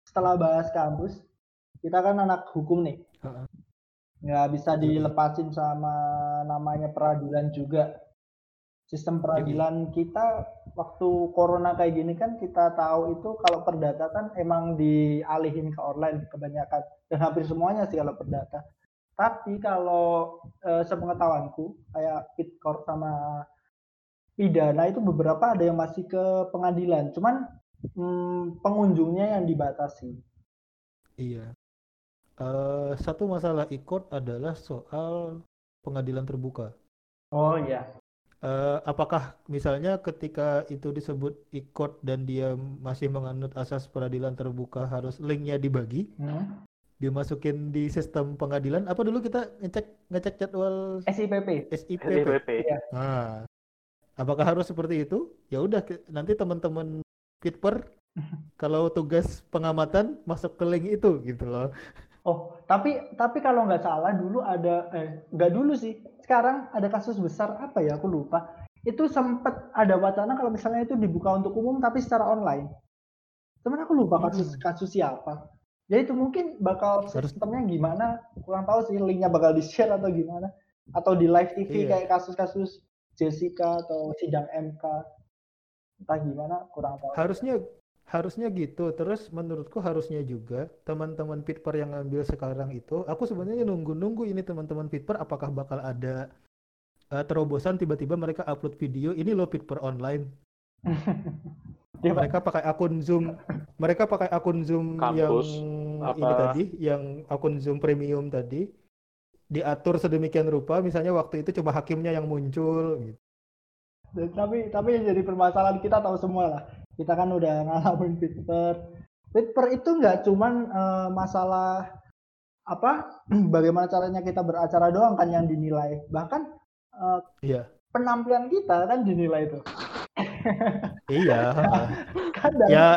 setelah bahas kampus, kita kan anak hukum nih, nggak bisa dilepasin sama namanya peradilan juga. Sistem peradilan kita waktu corona kayak gini kan kita tahu itu kalau perdata kan emang dialihin ke online kebanyakan dan hampir semuanya sih kalau perdata. Tapi kalau eh, sepengetahuanku kayak Pitkor sama pidana itu beberapa ada yang masih ke pengadilan, cuman hmm, pengunjungnya yang dibatasi. Iya. Eh, satu masalah ikut adalah soal pengadilan terbuka. Oh iya. Eh, apakah misalnya ketika itu disebut ikut dan dia masih menganut asas peradilan terbuka harus linknya dibagi, Hmm. Dimasukin di sistem pengadilan? Apa dulu kita ngecek ngecek jadwal SIPP. SIPP? SIPP. Iya. Nah, apakah harus seperti itu? Ya udah nanti teman-teman Pitper kalau tugas pengamatan masuk ke link itu gitu loh. Oh, tapi tapi kalau nggak salah dulu ada eh nggak dulu sih. Sekarang ada kasus besar apa ya? Aku lupa. Itu sempat ada wacana kalau misalnya itu dibuka untuk umum tapi secara online. Cuman aku lupa kasus Hmm. kasus siapa. Ya itu mungkin bakal sistemnya gimana? Kurang tahu sih linknya bakal di share atau gimana? Atau di live TV Iya. kayak kasus-kasus Jessica atau sidang MK. Entah gimana, kurang tahu. Harusnya harusnya gitu. Terus menurutku harusnya juga teman-teman Pitper yang ngambil sekarang itu, aku sebenarnya nunggu-nunggu ini teman-teman Pitper apakah bakal ada eh, terobosan tiba-tiba mereka upload video ini loh Pitper online. Dia Mereka pakai akun Zoom, mereka pakai akun Zoom yang Kampus, ini apa? tadi, yang akun Zoom premium tadi diatur sedemikian rupa, misalnya waktu itu cuma hakimnya yang muncul gitu. Dan- tapi tapi yang jadi permasalahan kita tahu semua lah kita kan udah ngalamin Pitper Pitper itu nggak cuman eh, masalah apa bagaimana caranya kita beracara doang kan yang dinilai bahkan eh, Iya. penampilan kita kan dinilai itu Iya. kadang ya,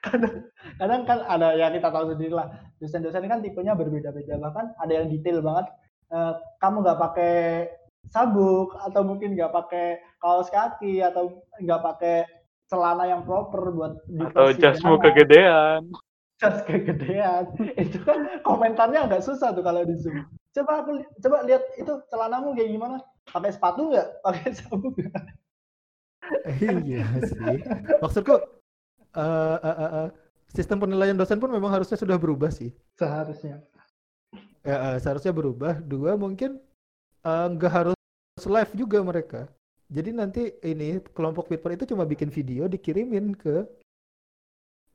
kadang, kadang kan ada ya kita tahu sendiri lah. Dosen-dosen kan tipenya berbeda-beda. Bahkan ada yang detail banget. Eh, kamu nggak pakai sabuk atau mungkin nggak pakai kaos kaki atau nggak pakai celana yang proper buat di Atau jasmu kegedean. jas kegedean. Itu kan komentarnya agak susah tuh kalau di zoom. Coba aku coba lihat itu celanamu kayak gimana? Pakai sepatu nggak? Pakai sabuk nggak? iya sih. Maksudku eh, eh, eh, eh, sistem penilaian dosen pun memang harusnya sudah berubah sih. seharusnya Ya, eh, seharusnya berubah. Dua mungkin nggak harus live juga mereka. Jadi nanti ini kelompok Pitper itu cuma bikin video dikirimin ke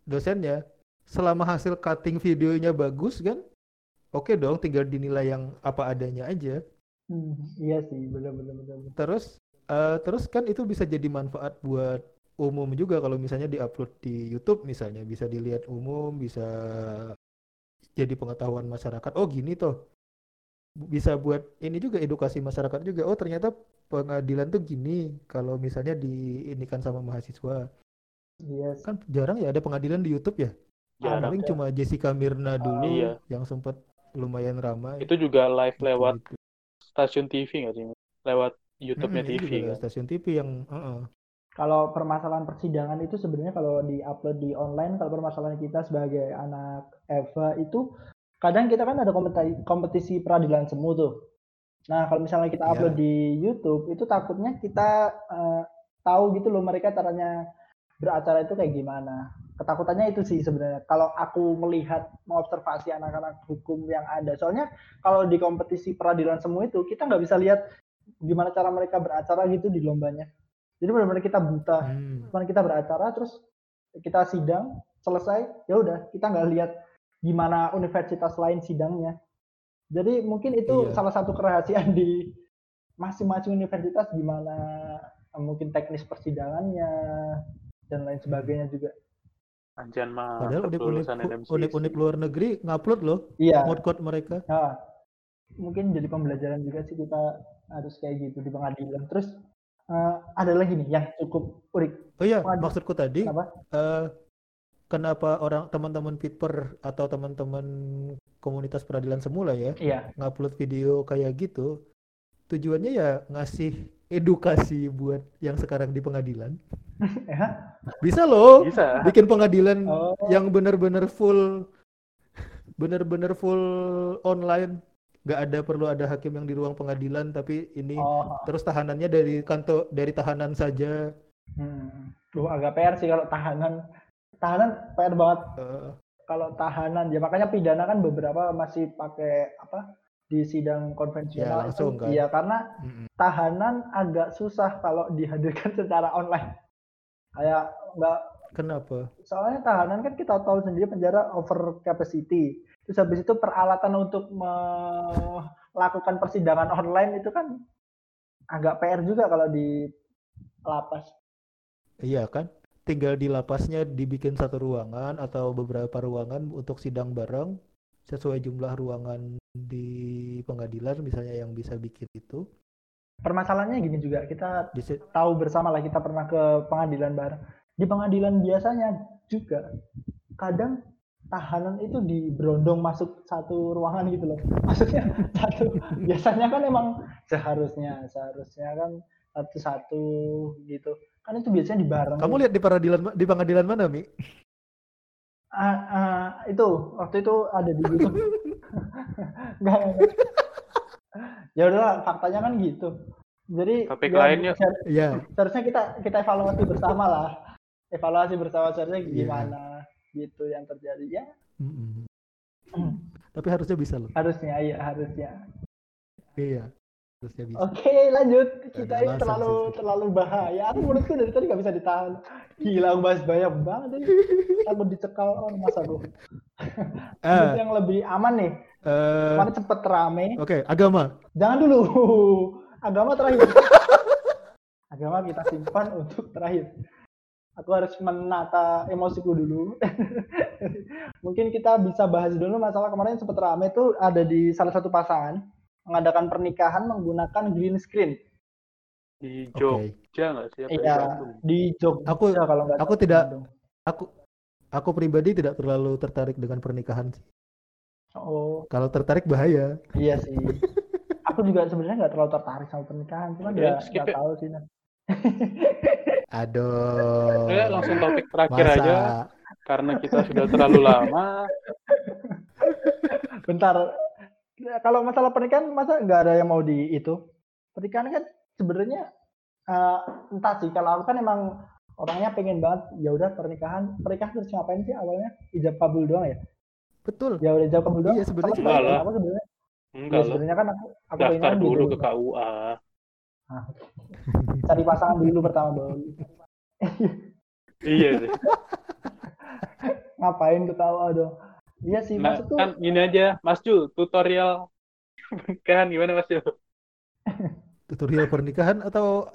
dosennya. Selama hasil cutting videonya bagus kan, oke dong, tinggal dinilai yang apa adanya aja. Hmm, iya sih benar benar benar benar. Terus eh, terus kan itu bisa jadi manfaat buat umum juga kalau misalnya diupload di YouTube misalnya bisa dilihat umum, bisa jadi pengetahuan masyarakat. Oh gini toh. Bisa buat ini juga edukasi masyarakat juga. Oh ternyata pengadilan tuh gini kalau misalnya diinikan sama mahasiswa. iya sih. Kan jarang ya ada pengadilan di YouTube ya. Jarang. Paling cuma Jessica Mirna dulu Iya. yang sempat lumayan ramai. Itu juga live lewat Gitu. stasiun TV nggak sih? Lewat YouTube-nya itu TV juga kan. stasiun TV yang uh-uh. kalau permasalahan persidangan itu sebenarnya kalau di-upload di online, kalau permasalahan kita sebagai anak Eva itu kadang kita kan ada kompetisi, kompetisi peradilan semu tuh. Nah, kalau misalnya kita Iya. upload di YouTube, itu takutnya kita eh, tahu gitu loh mereka caranya beracara itu kayak gimana. Ketakutannya itu sih sebenarnya. Kalau aku melihat mengobservasi anak-anak hukum yang ada, soalnya kalau di kompetisi peradilan semu itu kita nggak bisa lihat gimana cara mereka beracara gitu di lombanya. Jadi benar-benar kita buta Hmm. cuman kita beracara terus kita sidang selesai ya udah kita nggak lihat gimana universitas lain sidangnya jadi mungkin itu Iya. salah satu kerahasiaan di masing-masing universitas gimana eh, mungkin teknis persidangannya dan lain sebagainya juga Anjan mah Padahal unik-unik luar negeri ngupload loh iya code-code mereka. Nah, mungkin jadi pembelajaran juga sih kita harus kayak gitu di pengadilan terus eh, ada lagi nih yang cukup unik Oh iya, Waduh. maksudku tadi Kenapa? eh, kenapa orang teman-teman Pitper atau teman-teman komunitas peradilan semula ya Iya. ngupload video kayak gitu tujuannya ya ngasih edukasi buat yang sekarang di pengadilan. Ya. Bisa loh Bisa. bikin pengadilan Oh. yang benar-benar full benar-benar full online. Nggak ada perlu ada hakim yang di ruang pengadilan tapi ini Oh. terus tahanannya dari kantor dari tahanan saja. Hmm. Duh, agak PR sih kalau tahanan. Tahanan PR banget. Eh, Kalau tahanan ya makanya pidana kan beberapa masih pakai apa di sidang konvensional Ya, langsung itu. kan. Iya, karena tahanan agak susah kalau dihadirkan secara online. Kayak nggak Kenapa? soalnya tahanan kan kita tahu sendiri penjara over capacity. Terus habis itu peralatan untuk melakukan persidangan online itu kan agak PR juga kalau di lapas. Iya kan? Tinggal di lapasnya dibikin satu ruangan atau beberapa ruangan untuk sidang bareng sesuai jumlah ruangan di pengadilan misalnya yang bisa bikin itu. Permasalahannya gini juga, kita Di si- tahu bersama lah kita pernah ke pengadilan bareng. Di pengadilan biasanya juga kadang tahanan itu diberondong masuk satu ruangan gitu loh. Maksudnya satu biasanya kan emang seharusnya seharusnya kan satu-satu gitu. Kan itu biasanya dibareng. Kamu lihat di peradilan di pengadilan mana, Mi? Ah, ah, itu waktu itu ada di YouTube. Enggak, enggak. Ya udahlah, faktanya kan gitu. Jadi Tapi ya, kliennya- seharusnya- Iya. seharusnya kita kita evaluasi bersama lah. Evaluasi bersama seharusnya Iya. gimana gitu yang terjadi ya. Mm-mm. Tapi harusnya bisa loh. Harusnya iya, harusnya. Iya. Harusnya bisa. Oke, lanjut. Kita ini terlalu sih. terlalu bahaya. Aku menurutku dari tadi gak bisa ditahan. Gila, aku bahas banyak banget ini. Takut dicekal orang masa aku. Eh, yang lebih aman nih. eh, Kemarin cepet rame. Oke, agama. Jangan dulu. Agama terakhir. Agama kita simpan untuk terakhir. Aku harus menata emosiku dulu. Mungkin kita bisa bahas dulu masalah kemarin sempat rame tuh ada di salah satu pasangan mengadakan pernikahan menggunakan green screen. Di. Jogja nggak sih? Apa di Iya, di Jogja Aku- kalau nggak aku tidak- Bandung. Aku aku pribadi tidak terlalu tertarik dengan pernikahan. sih. Oh, Kalau tertarik bahaya. iya sih. aku juga sebenarnya nggak terlalu tertarik sama pernikahan, cuman Udah, ya skip nggak tahu sih. Nah. Aduh. Eh, langsung topik terakhir Masa aja karena kita sudah terlalu lama. Bentar, Ya, kalau masalah pernikahan masa nggak ada yang mau di itu? Pernikahan kan sebenarnya eh, entah sih. Kalau aku kan emang orangnya pengen banget ya udah pernikahan. Pernikahan terus ngapain sih awalnya? Ijab kabul doang ya? betul. Ya udah ijab kabul doang. Iya, sebenarnya. Aku sebenarnya, ya Enggak sebenarnya kan aku aku Daftar pengen dulu gitu. ke KUA. Cari pasangan dulu pertama dulu. Iya sih. Ngapain ketawa dong? Iya sih, Nah, kan gini aja, Mas Jul, tutorial pernikahan gimana Mas Jul? Tutorial pernikahan atau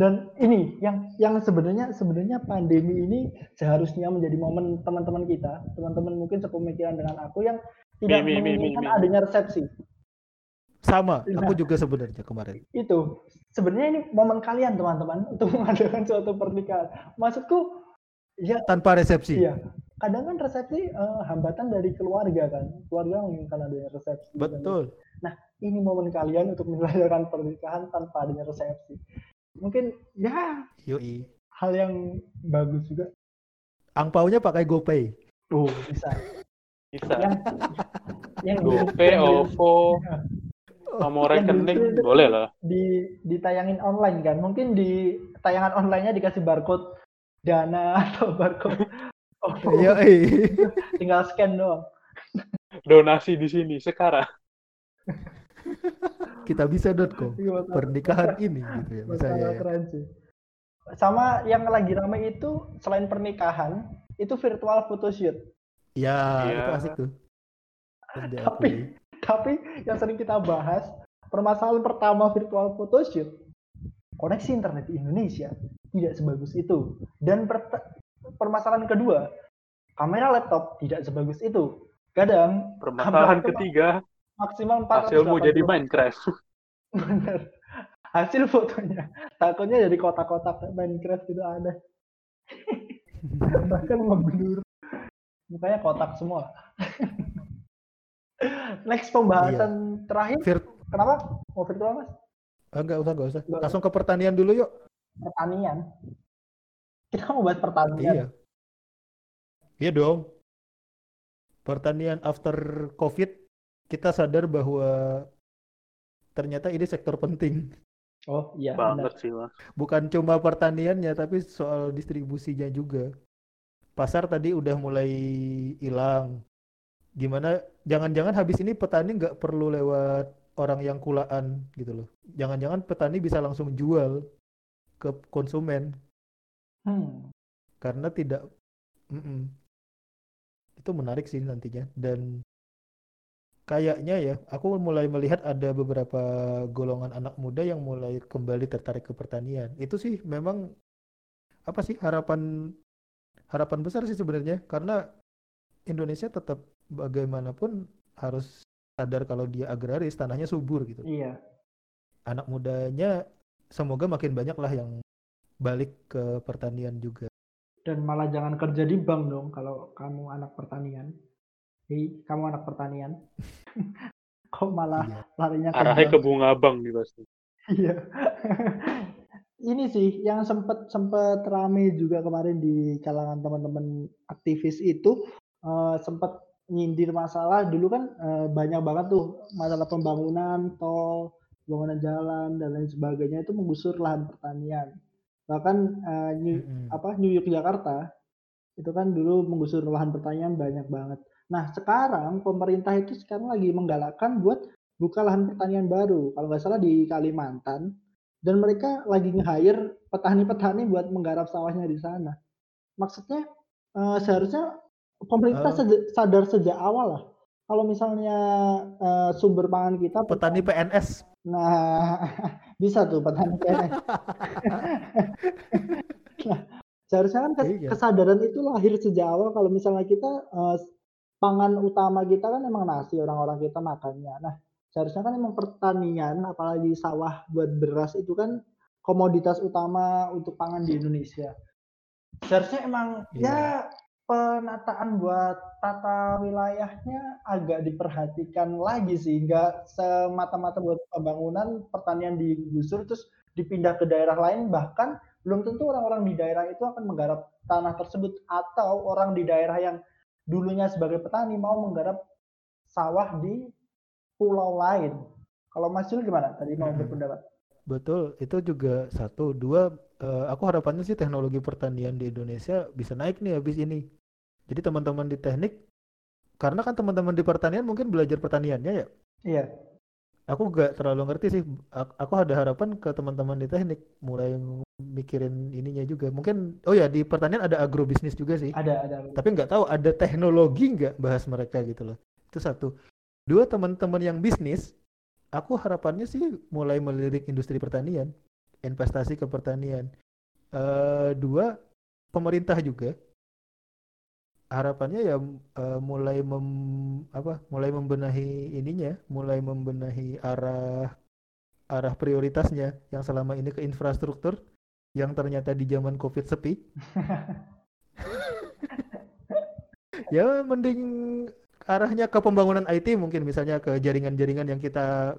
dan ini yang yang sebenarnya sebenarnya pandemi ini seharusnya menjadi momen teman-teman kita teman-teman mungkin sepemikiran dengan aku yang tidak Mi, mi, mi, mi, menginginkan mi. adanya resepsi sama? Nah. Aku juga sebenarnya kemarin. itu sebenarnya ini momen kalian teman-teman untuk mengadakan suatu pernikahan maksudku ya Tanpa resepsi. iya kadang kan resepsi eh, hambatan dari keluarga kan keluarga menginginkan adanya resepsi Betul. ini momen kalian untuk merayakan pernikahan tanpa adanya resepsi mungkin ya Yoi. hal yang bagus juga Angpaunya pakai GoPay. oh bisa Bisa. yang yang GoPay, OVO, nomor Yang rekening, boleh lah. di ditayangin online kan mungkin di tayangan onlinenya dikasih barcode dana atau barcode oh, Yoi. tinggal scan doang Donasi di sini sekarang. Kita bisa.com. Iya, Pernikahan ini gitu ya misalnya. Ya. keren sih. sama yang lagi rame itu selain pernikahan itu virtual photoshoot Ya, Iya. itu asik tuh. Tapi- tapi yang sering kita bahas permasalahan pertama virtual photoshoot koneksi internet di Indonesia tidak sebagus itu. Dan per- permasalahan kedua kamera laptop tidak sebagus itu. Kadang Permasalahan ketiga, maksimal 480 hasilmu jadi Minecraft. Bener. hasil fotonya takutnya jadi kotak-kotak Minecraft itu ada bahkan membendur mukanya kotak semua next pembahasan terakhir Vir- kenapa mau virtual mas Ah, Enggak usah, enggak usah. Langsung ke pertanian dulu yuk. pertanian kita mau bahas pertanian Iya. Iya dong. Pertanian after COVID, kita sadar bahwa ternyata ini sektor penting. oh iya benar. banget sih mas Bukan cuma pertaniannya, tapi soal distribusinya juga. Pasar tadi udah mulai hilang. Gimana? Jangan-jangan habis ini petani nggak perlu lewat orang yang kulaan gitu loh. Jangan-jangan petani bisa langsung jual ke konsumen Hmm. karena tidak Mm-mm. itu menarik sih nantinya dan kayaknya ya aku mulai melihat ada beberapa golongan anak muda yang mulai kembali tertarik ke pertanian itu sih memang apa sih harapan harapan besar sih sebenarnya karena Indonesia tetap bagaimanapun harus sadar kalau dia agraris tanahnya subur gitu. Iya. Anak mudanya semoga makin banyak lah yang balik ke pertanian juga. Dan malah jangan kerja di bank dong kalau kamu anak pertanian. Hei kamu anak pertanian. Kok malah Iya. larinya ke arahnya ke bunga bank nih pasti. Iya. Ini sih yang sempet sempet rame juga kemarin di kalangan teman-teman aktivis itu eh, sempet nyindir masalah dulu kan eh, banyak banget tuh masalah pembangunan tol, pembangunan jalan dan lain sebagainya itu menggusur lahan pertanian. Bahkan eh, New, Mm-mm. apa New York Jakarta itu kan dulu menggusur lahan pertanian banyak banget. Nah sekarang pemerintah itu sekarang lagi menggalakkan buat buka lahan pertanian baru. Kalau nggak salah di Kalimantan dan mereka lagi nge-hire petani-petani buat menggarap sawahnya di sana. Maksudnya eh, seharusnya pemerintah sede- sadar sejak awal lah. Kalau misalnya eh, sumber pangan kita petani PNS Nah, bisa tuh petani PNS. nah, seharusnya kan Iya. kesadaran itu lahir sejak awal kalau misalnya kita eh, pangan utama kita kan emang nasi orang-orang kita makannya. Nah, seharusnya kan emang pertanian apalagi sawah buat beras itu kan komoditas utama untuk pangan di Indonesia. Seharusnya emang Iya. ya penataan buat tata wilayahnya agak diperhatikan lagi sehingga semata-mata buat pembangunan pertanian digusur terus dipindah ke daerah lain bahkan belum tentu orang-orang di daerah itu akan menggarap tanah tersebut atau orang di daerah yang dulunya sebagai petani mau menggarap sawah di pulau lain. Kalau Mas Jul gimana? Tadi mau Mm-mm. berpendapat. betul itu juga satu dua eh, aku harapannya sih teknologi pertanian di Indonesia bisa naik nih habis ini. Jadi teman-teman di teknik karena kan teman-teman di pertanian mungkin belajar pertaniannya ya? Iya. aku gak terlalu ngerti sih Ak- aku ada harapan ke teman-teman di teknik mulai mikirin ininya juga. Mungkin oh ya di pertanian ada agrobisnis juga sih. Ada ada. tapi nggak tahu ada teknologi nggak bahas mereka gitu loh. Itu satu. Dua teman-teman yang bisnis aku harapannya sih mulai melirik industri pertanian investasi ke pertanian. Eh dua pemerintah juga. Harapannya ya eh, mulai mem, apa mulai membenahi ininya mulai membenahi arah arah prioritasnya yang selama ini ke infrastruktur yang ternyata di zaman covid sepi. Ya mending arahnya ke pembangunan IT mungkin misalnya ke jaringan-jaringan yang kita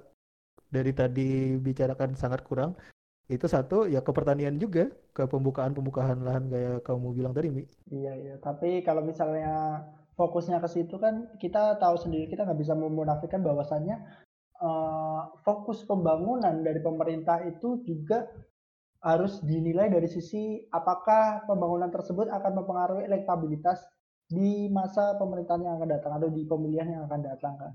dari tadi bicarakan sangat kurang itu satu ya ke pertanian juga ke pembukaan-pembukaan lahan kayak kamu bilang tadi Mi. Iya iya. Tapi kalau misalnya fokusnya ke situ kan kita tahu sendiri kita nggak bisa memunafikan bahwasannya eh, fokus pembangunan dari pemerintah itu juga harus dinilai dari sisi apakah pembangunan tersebut akan mempengaruhi elektabilitas di masa pemerintahan yang akan datang atau di pemilihan yang akan datang kan.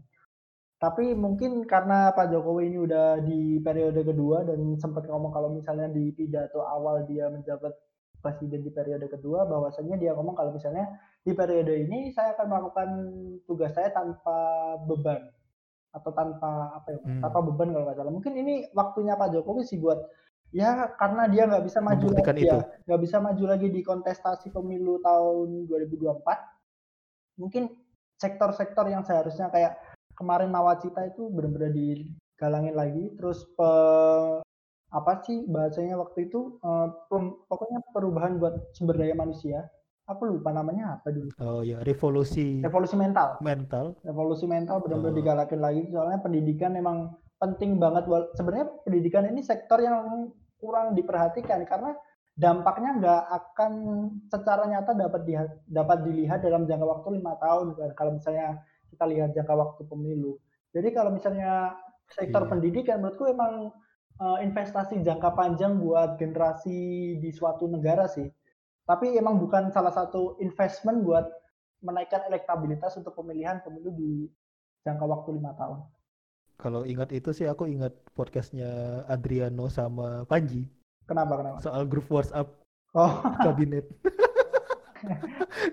Tapi mungkin karena Pak Jokowi ini udah di periode kedua dan sempat ngomong kalau misalnya di pidato awal dia menjabat presiden di periode kedua bahwasanya dia ngomong kalau misalnya di periode ini saya akan melakukan tugas saya tanpa beban atau tanpa apa ya Hmm. tanpa beban kalau nggak salah mungkin ini waktunya Pak Jokowi sih buat ya karena dia nggak bisa maju Membuktikan lagi itu. ya nggak bisa maju lagi di kontestasi pemilu tahun 2024 mungkin sektor-sektor yang seharusnya kayak kemarin nawacita itu benar-benar digalangin lagi terus pe- apa sih bahasanya waktu itu eh, pem- pokoknya perubahan buat sumber daya manusia. Aku lupa namanya apa dulu. Oh ya, revolusi Revolusi mental. mental. Revolusi mental benar-benar Oh. digalakin lagi soalnya pendidikan memang penting banget. Sebenarnya pendidikan ini sektor yang kurang diperhatikan karena dampaknya nggak akan secara nyata dapat di- dapat dilihat dalam jangka waktu lima tahun kalau misalnya kita lihat jangka waktu pemilu. Jadi kalau misalnya sektor Iya. pendidikan menurutku emang eh, investasi jangka panjang buat generasi di suatu negara sih. Tapi emang bukan salah satu investment buat menaikkan elektabilitas untuk pemilihan pemilu di jangka waktu lima tahun. Kalau ingat itu sih aku ingat podcastnya Adriano sama Panji Kenapa kenapa? soal grup WhatsApp Oh, kabinet.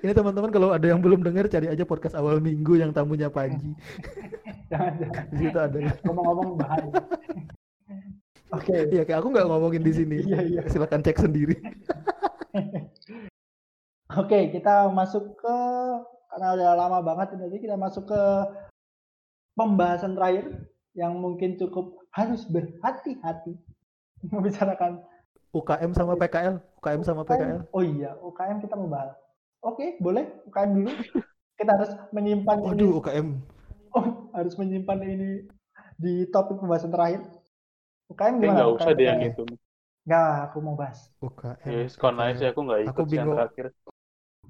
Ini teman-teman kalau ada yang belum dengar cari aja podcast awal minggu yang tamunya Panji. jangan jangan. Di situ ada. Ngomong-ngomong bahaya. Oke. Iya, kayak aku nggak ngomongin di sini. Iya iya. Silakan cek sendiri. Oke, kita masuk ke karena udah lama banget ini jadi kita masuk ke pembahasan terakhir yang mungkin cukup harus berhati-hati membicarakan UKM sama PKL, UKM sama PKL. Oh iya, UKM kita mau bahas. Oke, boleh UKM dulu. Kita harus menyimpan ini. Waduh, UKM. Oh, harus menyimpan ini di topik pembahasan terakhir. UKM gimana? nggak usah deh yang itu. Nggak, aku mau bahas. UKM. Ya, sekon aja aku nggak ikut Aku sih yang bingung. terakhir.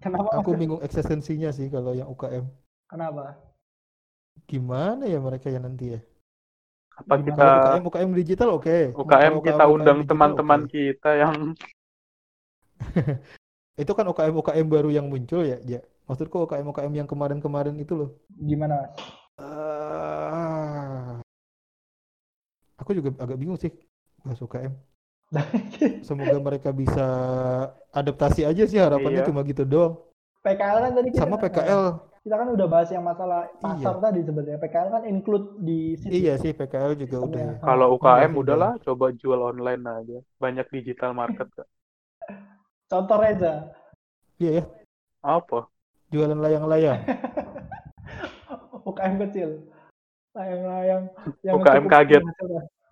Kenapa? Aku bingung eksistensinya sih kalau yang UKM. Kenapa? Gimana ya mereka ya nanti ya? Apa Gimana kita UKM UKM digital oke. UKM Kalau kita UKM undang teman-teman oke. kita yang Itu kan UKM UKM baru yang muncul ya, ya. Maksudku UKM UKM yang kemarin-kemarin itu loh. Gimana, Mas? Ah. Aku juga agak bingung sih bahas UKM. Semoga mereka bisa adaptasi aja sih harapannya Iya. cuma gitu doang. PKL kan tadi Sama PKL. Kita kan udah bahas yang masalah pasar Iya. tadi sebenarnya. PKL kan include di situ. Iya sih PKL juga udah ya. kalau Iya UKM sih, udahlah coba jual online aja. Banyak digital market kak. Contoh Reza. Iya ya, Apa? jualan layang-layang. UKM kecil. Layang-layang. yang UKM kaget.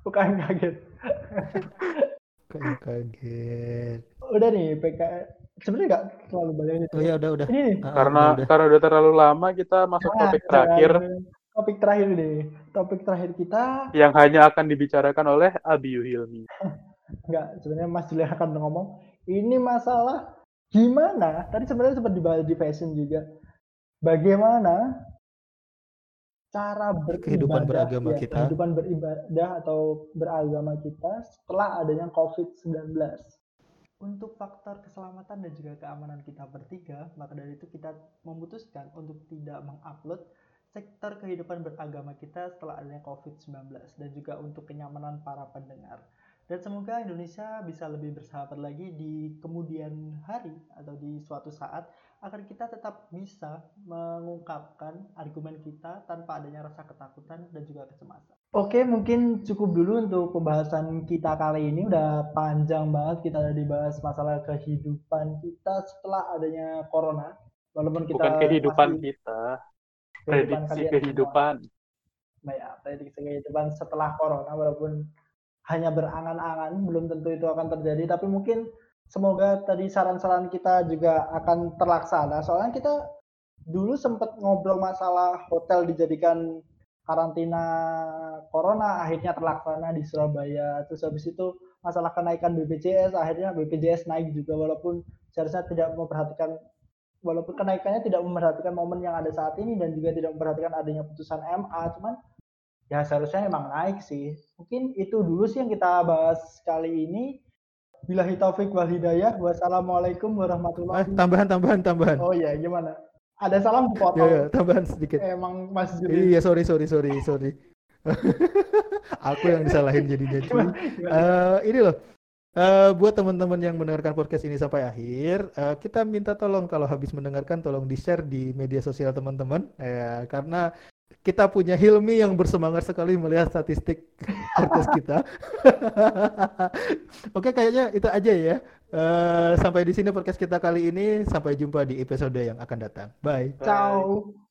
UKM kaget. Kayak kaget. Udah nih PKL. Sebenarnya nggak terlalu banyak ini. Oh ya udah udah. Ini nih. Ah, Karena udah, udah. karena udah terlalu lama kita masuk Nah, topik terakhir Topik terakhir nih. Topik terakhir kita yang hanya akan dibicarakan oleh Abi Hilmi. Enggak, sebenarnya Mas Julian akan ngomong ini masalah gimana? Tadi sebenarnya sempat dibahas di fashion juga. Bagaimana cara beribadah Kehidupan beragama ya, kita. kehidupan beribadah atau beragama kita setelah adanya COVID-19. Untuk faktor keselamatan dan juga keamanan kita bertiga, maka dari itu kita memutuskan untuk tidak mengupload sektor kehidupan beragama kita setelah adanya COVID-19 dan juga untuk kenyamanan para pendengar. Dan semoga Indonesia bisa lebih bersahabat lagi di kemudian hari atau di suatu saat agar kita tetap bisa mengungkapkan argumen kita tanpa adanya rasa ketakutan dan juga kecemasan. Oke, mungkin cukup dulu untuk pembahasan kita kali ini. Udah panjang banget kita udah dibahas masalah kehidupan kita setelah adanya corona. Walaupun kita Bukan kehidupan masih- kita, kehidupan prediksi semua. kehidupan. Nah ya, prediksi kehidupan setelah corona walaupun hanya berangan-angan belum tentu itu akan terjadi tapi mungkin semoga tadi saran-saran kita juga akan terlaksana. Soalnya kita dulu sempat ngobrol masalah hotel dijadikan karantina corona akhirnya terlaksana di Surabaya. Terus habis itu masalah kenaikan BPJS akhirnya BPJS naik juga. Walaupun seharusnya tidak memperhatikan walaupun kenaikannya tidak memperhatikan momen yang ada saat ini dan juga tidak memperhatikan adanya putusan MA cuman ya seharusnya emang naik sih. Mungkin itu dulu sih yang kita bahas kali ini Bilahi taufik wal hidayah wassalamualaikum Eh, warahmatullahi tambahan tambahan tambahan. oh iya gimana ada salam dipotong ya, tambahan sedikit. emang Mas Juli Iya, sorry sorry sorry sorry. Aku yang disalahin jadinya cuy. Gimana? Gimana? Eh, ini loh. Eh, buat teman-teman yang mendengarkan podcast ini sampai akhir, eh, kita minta tolong kalau habis mendengarkan tolong di-share di media sosial teman-teman. Ya, karena kita punya Hilmi yang bersemangat sekali melihat statistik podcast kita. Oke, kayaknya itu aja ya. Eh, sampai di sini podcast kita kali ini. Sampai jumpa di episode yang akan datang. Bye. Bye. ciao